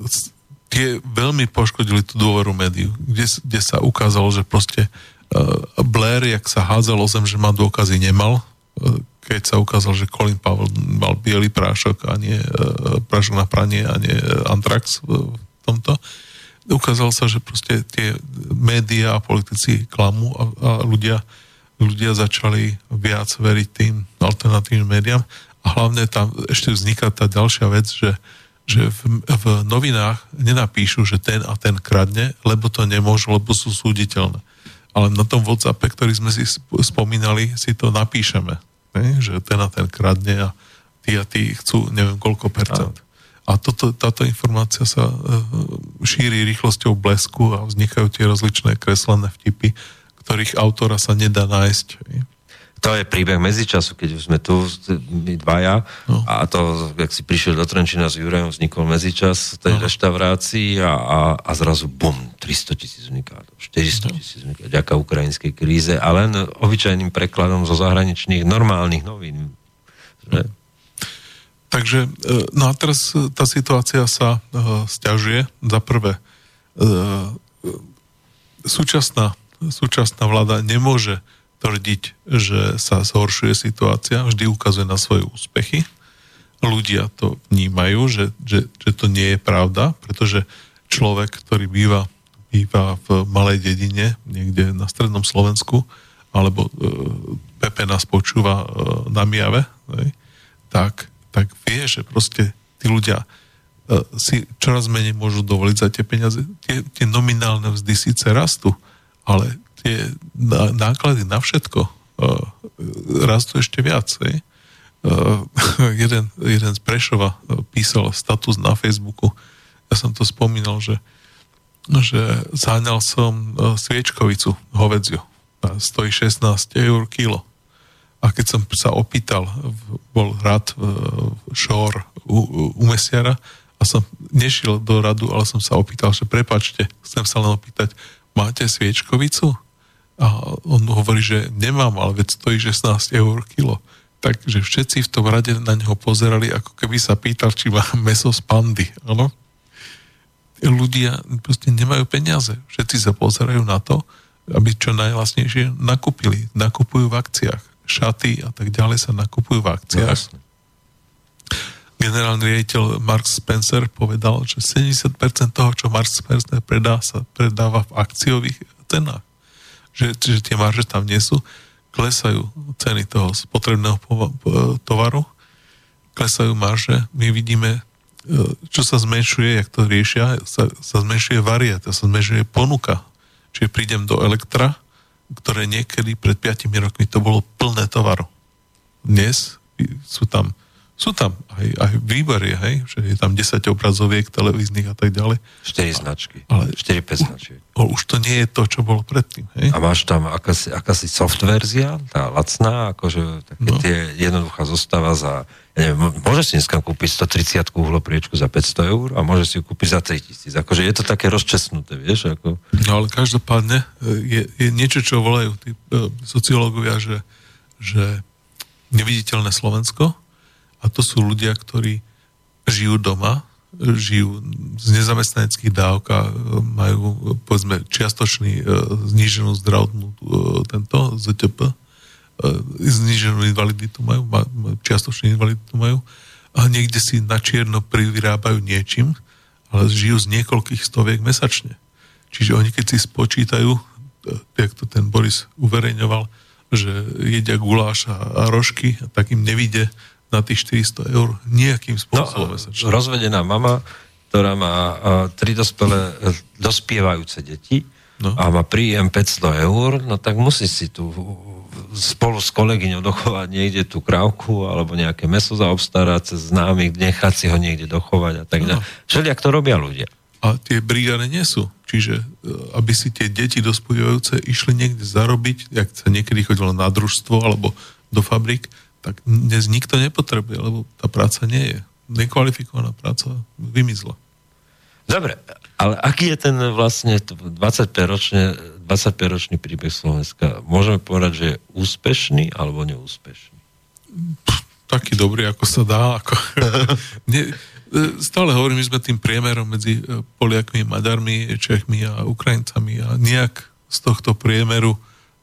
tie veľmi poškodili tú dôveru médiu, kde, kde sa ukázalo, že proste uh, Blair, jak sa hádzal o zem, že má dôkazy, nemal. Keď sa ukázal, že Colin Powell mal biely prášok a nie prášok na pranie a nie antrax v tomto. Ukázalo sa, že proste tie médiá a politici klamú a, a ľudia, ľudia začali viac veriť tým alternatívnym médiám a hlavne tam ešte vzniká tá ďalšia vec, že že v, v novinách nenapíšu, že ten a ten kradne, lebo to nemôžu, lebo sú súditeľné. Ale na tom WhatsAppe, ktorý sme si spomínali, si to napíšeme. Ne? Že ten a ten kradne a tí a tí chcú neviem koľko percent. A toto, táto informácia sa uh, šíri rýchlosťou blesku a vznikajú tie rozličné kreslené vtipy, ktorých autora sa nedá nájsť. Ne? To je príbeh medzičasu, keď už sme tu my dvaja no. a to, jak si prišiel do Trenčina s Jurajom, vznikol medzičas tej no. reštaurácii a, a, a zrazu bum, 300 tisíc unikátov, 400 tisíc no. unikátov, ďaká ukrajinskej kríze a len obyčajným prekladom zo zahraničných normálnych novín. Že? Takže, e, no a teraz e, tá situácia sa uh, stiažuje. Za prvé, uh, súčasná, súčasná vláda nemôže tvrdiť, že sa zhoršuje situácia, vždy ukazuje na svoje úspechy. Ľudia to vnímajú, že, že, že to nie je pravda, pretože človek, ktorý býva, býva v malej dedine, niekde na strednom Slovensku, alebo e, Pepe nás počúva e, na Miave, ne, tak, tak vie, že proste tí ľudia e, si čoraz menej môžu dovoliť za tie peniaze. Tie, tie nominálne vzdy síce rastú, ale tie náklady na všetko uh, rastú ešte viac. Uh, jeden, jeden z Prešova uh, písal status na Facebooku, ja som to spomínal, že, že záňal som sviečkovicu, hovedziu, stojí 16 eur kilo. A keď som sa opýtal, bol rad šor u, u mesiara a som nešiel do radu, ale som sa opýtal, že prepačte, chcem sa len opýtať, máte sviečkovicu? A on hovorí, že nemám, ale veď stojí 16 eur kilo. Takže všetci v tom rade na neho pozerali, ako keby sa pýtal, či má meso z pandy. Ano? Ľudia proste nemajú peniaze. Všetci sa pozerajú na to, aby čo najvlastnejšie nakúpili. Nakupujú v akciách. Šaty a tak ďalej sa nakupujú v akciách. No, Generálny riaditeľ Mark Spencer povedal, že 70% toho, čo Mark Spencer predá, sa predáva v akciových cenách že, že tie marže tam nie sú, klesajú ceny toho spotrebného tovaru, klesajú marže, my vidíme, e, čo sa zmenšuje, jak to riešia, sa, sa zmenšuje varieta, sa zmenšuje ponuka. Čiže prídem do Elektra, ktoré niekedy pred 5 rokmi to bolo plné tovaru. Dnes sú tam sú tam aj, aj výbery, hej, že je tam 10 obrazoviek televíznych a tak ďalej. 4 značky, ale 4-5 značiek. U, už to nie je to, čo bolo predtým. Hej? A máš tam akási, akási soft verzia, tá lacná, akože také no. tie jednoduchá zostáva za, ja neviem, môžeš si dneska kúpiť 130 uhlopriečku za 500 eur a môžeš si ju kúpiť za 3000. Akože je to také rozčesnuté, vieš? Ako... No ale každopádne e, je, je niečo, čo volajú tí e, sociológovia, že, že neviditeľné Slovensko, a to sú ľudia, ktorí žijú doma, žijú z nezamestnaneckých dávok a majú, povedzme, čiastočný, e, zníženú zdravotnú e, tento ZTP, e, zníženú invaliditu majú, čiastočný invaliditu majú a niekde si na čierno privyrábajú niečím, ale žijú z niekoľkých stoviek mesačne. Čiže oni keď si spočítajú, jak to ten Boris uverejňoval, že jedia guláš a, a rožky, tak im nevíde na tých 400 eur nejakým spôsobom. No, rozvedená mama, ktorá má a, tri dospelé, e, dospievajúce deti no. a má príjem 500 eur, no tak musí si tu spolu s kolegyňou dochovať niekde tú krávku alebo nejaké meso zaobstarať cez známych, nechať si ho niekde dochovať a tak ďalej. No. Všelijak to robia ľudia. A tie brigány nie sú. Čiže e, aby si tie deti dospievajúce išli niekde zarobiť, jak sa niekedy chodilo na družstvo alebo do fabrik, tak dnes nikto nepotrebuje, lebo tá práca nie je. Nekvalifikovaná práca vymizla. Dobre, ale aký je ten vlastne 25-ročný, 25-ročný príbeh Slovenska? Môžeme povedať, že je úspešný alebo neúspešný? Pff, taký dobrý, ako sa dá. Ako... ne, stále hovorím, my sme tým priemerom medzi e, Poliakmi, Maďarmi, Čechmi a Ukrajincami a nejak z tohto priemeru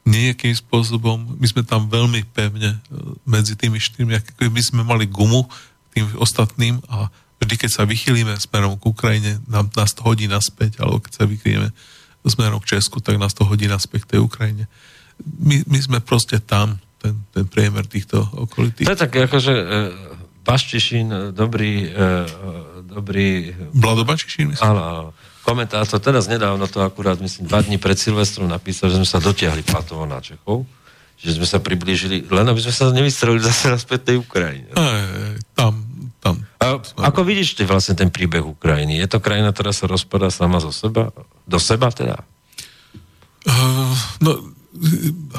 nejakým spôsobom, my sme tam veľmi pevne medzi tými štyrmi, ako my sme mali gumu tým ostatným a vždy, keď sa vychýlime smerom k Ukrajine, nám, nás to hodí naspäť, alebo keď sa vychýlime smerom k Česku, tak nás to hodí naspäť k tej Ukrajine. My, my sme proste tam, ten, ten priemer týchto okolitých. To je tak akože e, Baščišin, dobrý, e, dobrý... Vlado Baščišin, myslím? Áno, áno. Komentátor, teraz nedávno to akurát, myslím, dva dní pred Silvestrom napísal, že sme sa dotiahli na Čechov, že sme sa priblížili, len aby sme sa nevystrelili zase na späť tej Ukrajine. E, tam, tam. A, ako vidíš ty vlastne ten príbeh Ukrajiny? Je to krajina, ktorá sa rozpadá sama zo seba? Do seba teda? Uh, no,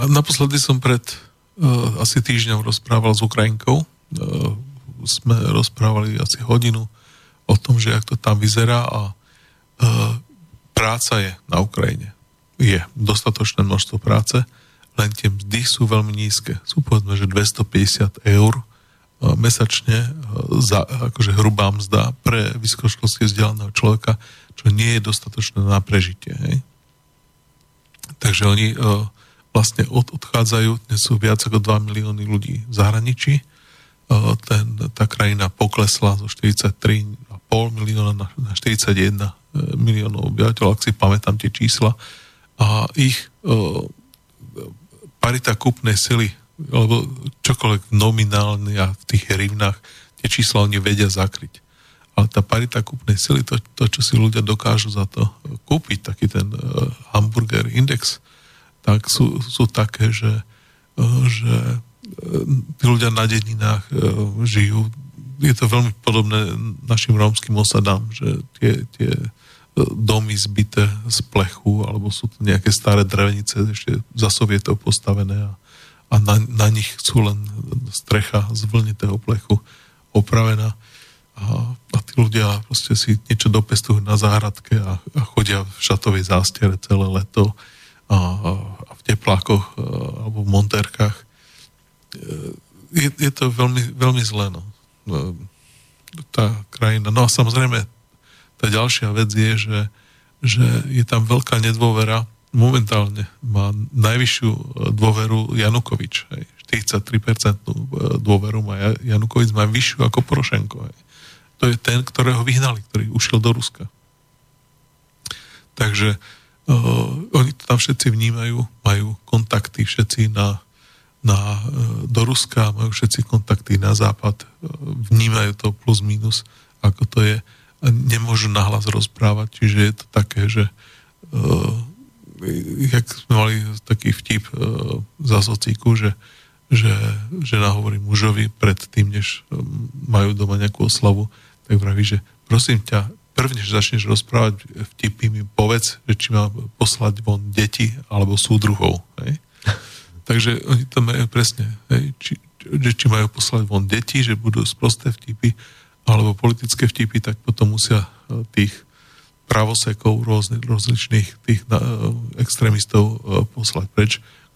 naposledy som pred uh, asi týždňom rozprával s Ukrajinkou. Uh, sme rozprávali asi hodinu o tom, že jak to tam vyzerá a práca je na Ukrajine. Je dostatočné množstvo práce, len tie mzdy sú veľmi nízke. Sú povedzme, že 250 eur mesačne za akože hrubá mzda pre vysokoškolsky vzdelaného človeka, čo nie je dostatočné na prežitie. Hej? Takže oni uh, vlastne od, odchádzajú, dnes sú viac ako 2 milióny ľudí v zahraničí, ten, tá krajina poklesla zo 43,5 milióna na, na 41 e, miliónov obyvateľov, ak si pamätám tie čísla. A ich uh, parita kúpnej sily alebo čokoľvek nominálne a v tých hrivnách tie čísla oni vedia zakryť. Ale tá parita kúpnej sily, to, to čo si ľudia dokážu za to kúpiť, taký ten uh, hamburger index, tak sú, sú také, že, uh, že tí ľudia na dedinách žijú. Je to veľmi podobné našim rómskym osadám, že tie, tie domy zbité z plechu, alebo sú to nejaké staré drevenice ešte za sovietov postavené a a na, na nich sú len strecha z vlnitého plechu opravená a, a tí ľudia proste si niečo dopestujú na záhradke a, a chodia v šatovej zástiere celé leto a, a, v teplákoch a, alebo v monterkách. E, je, je to veľmi, veľmi zlé. No. No. Tá krajina. No a samozrejme, tá ďalšia vec je, že, že je tam veľká nedôvera momentálne má najvyššiu e, dôveru Janukovič. Hej. 43% e, dôveru má Janukovič, má vyššiu ako Porošenko. Hej. To je ten, ktorého vyhnali, ktorý ušiel do Ruska. Takže uh, oni to tam všetci vnímajú, majú kontakty všetci na, na, uh, do Ruska, majú všetci kontakty na západ, uh, vnímajú to plus minus, ako to je. Nemôžu nahlas rozprávať, čiže je to také, že uh, jak sme mali taký vtip uh, za sociku, že, že žena hovorí mužovi pred tým, než majú doma nejakú oslavu, tak vraví, že prosím ťa, prvne, že začneš rozprávať vtipy, mi povedz, že či má poslať von deti alebo súdruhov. Hej? Takže oni to majú presne, hej? Či, že či majú poslať von deti, že budú sprosté vtipy alebo politické vtipy, tak potom musia e, tých pravosekov rôznych, rozličných tých na, extrémistov e, poslať preč,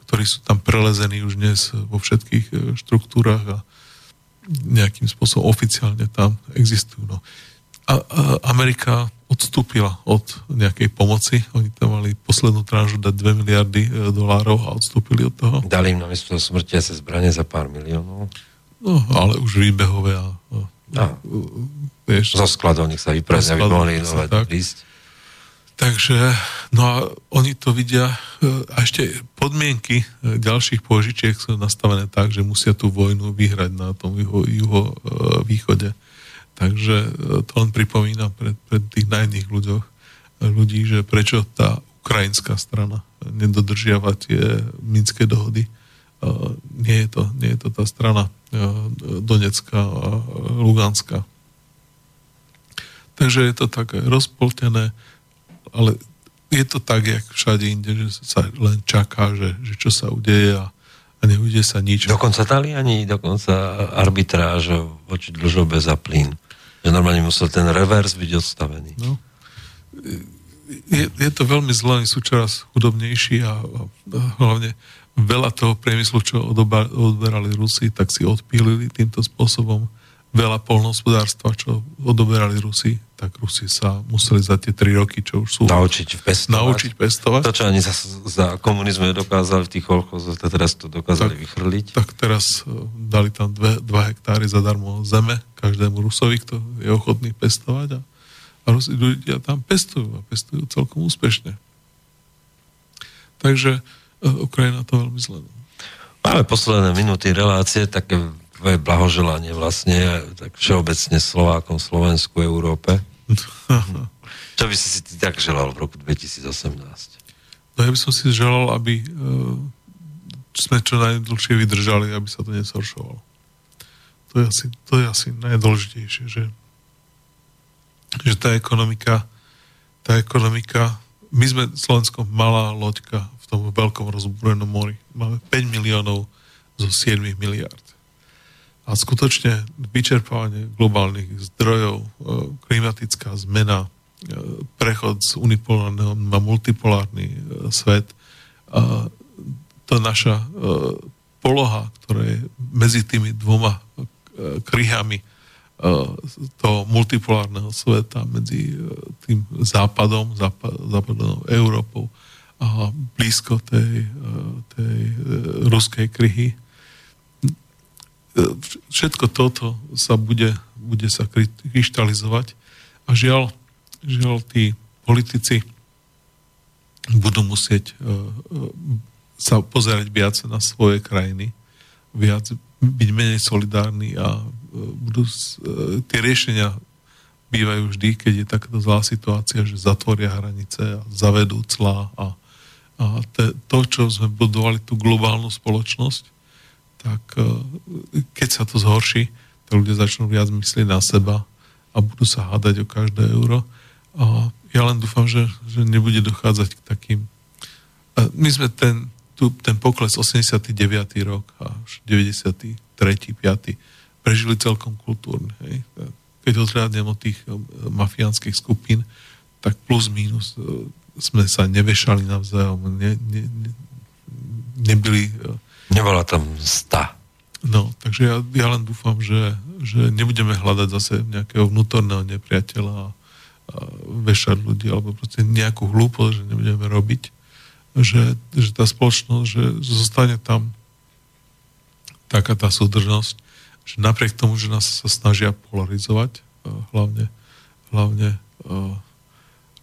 ktorí sú tam prelezení už dnes vo všetkých e, štruktúrach a nejakým spôsobom oficiálne tam existujú. No. A, a Amerika odstúpila od nejakej pomoci. Oni tam mali poslednú tranžu dať 2 miliardy e, dolárov a odstúpili od toho. Dali im na miesto smrtia sa zbranie za pár miliónov. No, ale už výbehové a, a, a vieš. Zo skladov nech sa vyprazia, aby mohli ísť. Takže, no a oni to vidia, e, a ešte podmienky e, ďalších požičiek sú nastavené tak, že musia tú vojnu vyhrať na tom juho, juho východe. Takže to len pripomína pred, pred tých najných ľuďoch, ľudí, že prečo tá ukrajinská strana nedodržiava tie minské dohody. Nie je to, nie je to tá strana Donecká a Luganská. Takže je to také rozpoltené, ale je to tak, jak všade inde, že sa len čaká, že, že čo sa udeje a, a neudeje sa nič. Dokonca Taliani, dokonca arbitráž voči dlžobe za plyn. Že normálne musel ten revers byť odstavený. No. Je, je to veľmi zlé, sú čoraz chudobnejší a, a hlavne veľa toho priemyslu, čo odberali Rusi, tak si odpílili týmto spôsobom veľa polnohospodárstva, čo odoberali Rusi, tak Rusi sa museli za tie tri roky, čo už sú... Naučiť pestovať. Naučiť pestovať. To, čo ani za, za komunizmu dokázali v tých kolchozoch, to teraz to dokázali tak, vychrliť. Tak teraz uh, dali tam dva hektáry zadarmo zeme každému Rusovi, kto je ochotný pestovať a, a Rusi ľudia tam pestujú a pestujú celkom úspešne. Takže uh, Ukrajina to veľmi zle. Máme posledné minúty relácie, také tvoje blahoželanie vlastne, tak všeobecne Slovákom, Slovensku, Európe. Čo by si si ty tak želal v roku 2018? No ja by som si želal, aby uh, sme čo najdlhšie vydržali, aby sa to nezhoršovalo. To je asi, to je asi najdôležitejšie, že, že tá ekonomika, tá ekonomika, my sme Slovensko malá loďka v tom veľkom rozbúrenom mori. Máme 5 miliónov zo 7 miliard a skutočne vyčerpávanie globálnych zdrojov, e, klimatická zmena, e, prechod z unipolárneho na multipolárny e, svet, to naša poloha, ktorá je medzi tými dvoma kryhami toho multipolárneho sveta, medzi tým západom, západnou Európou a blízko tej, tej ruskej kryhy, všetko toto sa bude, bude sa kryštalizovať. A žiaľ, žiaľ tí politici budú musieť uh, sa pozerať viac na svoje krajiny, viac byť menej solidárni a uh, budú tie riešenia bývajú vždy, keď je takáto zlá situácia, že zatvoria hranice a zavedú clá a, a te, to, čo sme budovali tú globálnu spoločnosť, tak e, keď sa to zhorší, tak ľudia začnú viac myslieť na seba a budú sa hádať o každé euro. A ja len dúfam, že, že nebude dochádzať k takým... My sme ten, tu, ten pokles 89. rok a 93. 5. prežili celkom kultúrne. Hej. Keď odhľadnem od tých e, mafiánskych skupín, tak plus minus e, sme sa nevešali navzájom, ne, ne, ne, nebyli Nebola tam sta. No, takže ja, ja len dúfam, že, že nebudeme hľadať zase nejakého vnútorného nepriateľa a, a vešať ľudí, alebo proste nejakú hlúposť, že nebudeme robiť, že, že tá spoločnosť, že zostane tam taká tá súdržnosť, že napriek tomu, že nás sa snažia polarizovať, hlavne, hlavne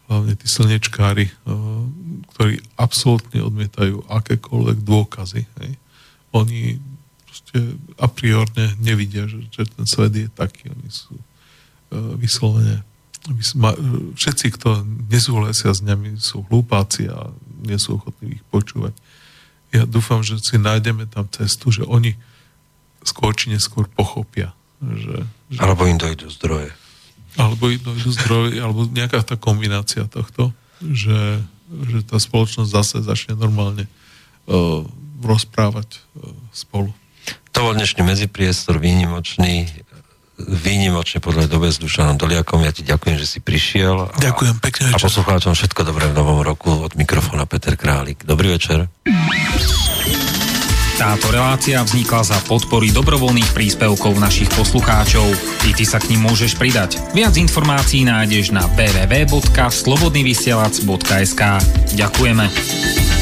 hlavne tí slnečkári, ktorí absolútne odmietajú akékoľvek dôkazy. Hej oni proste a priorne nevidia, že, že ten svet je taký. Oni sú uh, vyslovene všetci, kto nesúhlasia s nami, sú hlúpáci a nie sú ochotní ich počúvať. Ja dúfam, že si nájdeme tam cestu, že oni skôr či neskôr pochopia. Že, že, alebo im dojdu zdroje. Alebo im dojdu zdroje, alebo nejaká tá kombinácia tohto, že, že tá spoločnosť zase začne normálne uh, rozprávať e, spolu. To bol dnešný medzipriestor, výnimočný, výnimočne podľa dobe s Dušanom Doliakom. Ja ti ďakujem, že si prišiel. A, ďakujem pekne. A poslucháčom všetko dobré v novom roku od mikrofóna Peter Králik. Dobrý večer. Táto relácia vznikla za podpory dobrovoľných príspevkov našich poslucháčov. I ty sa k ním môžeš pridať. Viac informácií nájdeš na www.slobodnyvysielac.sk Ďakujeme.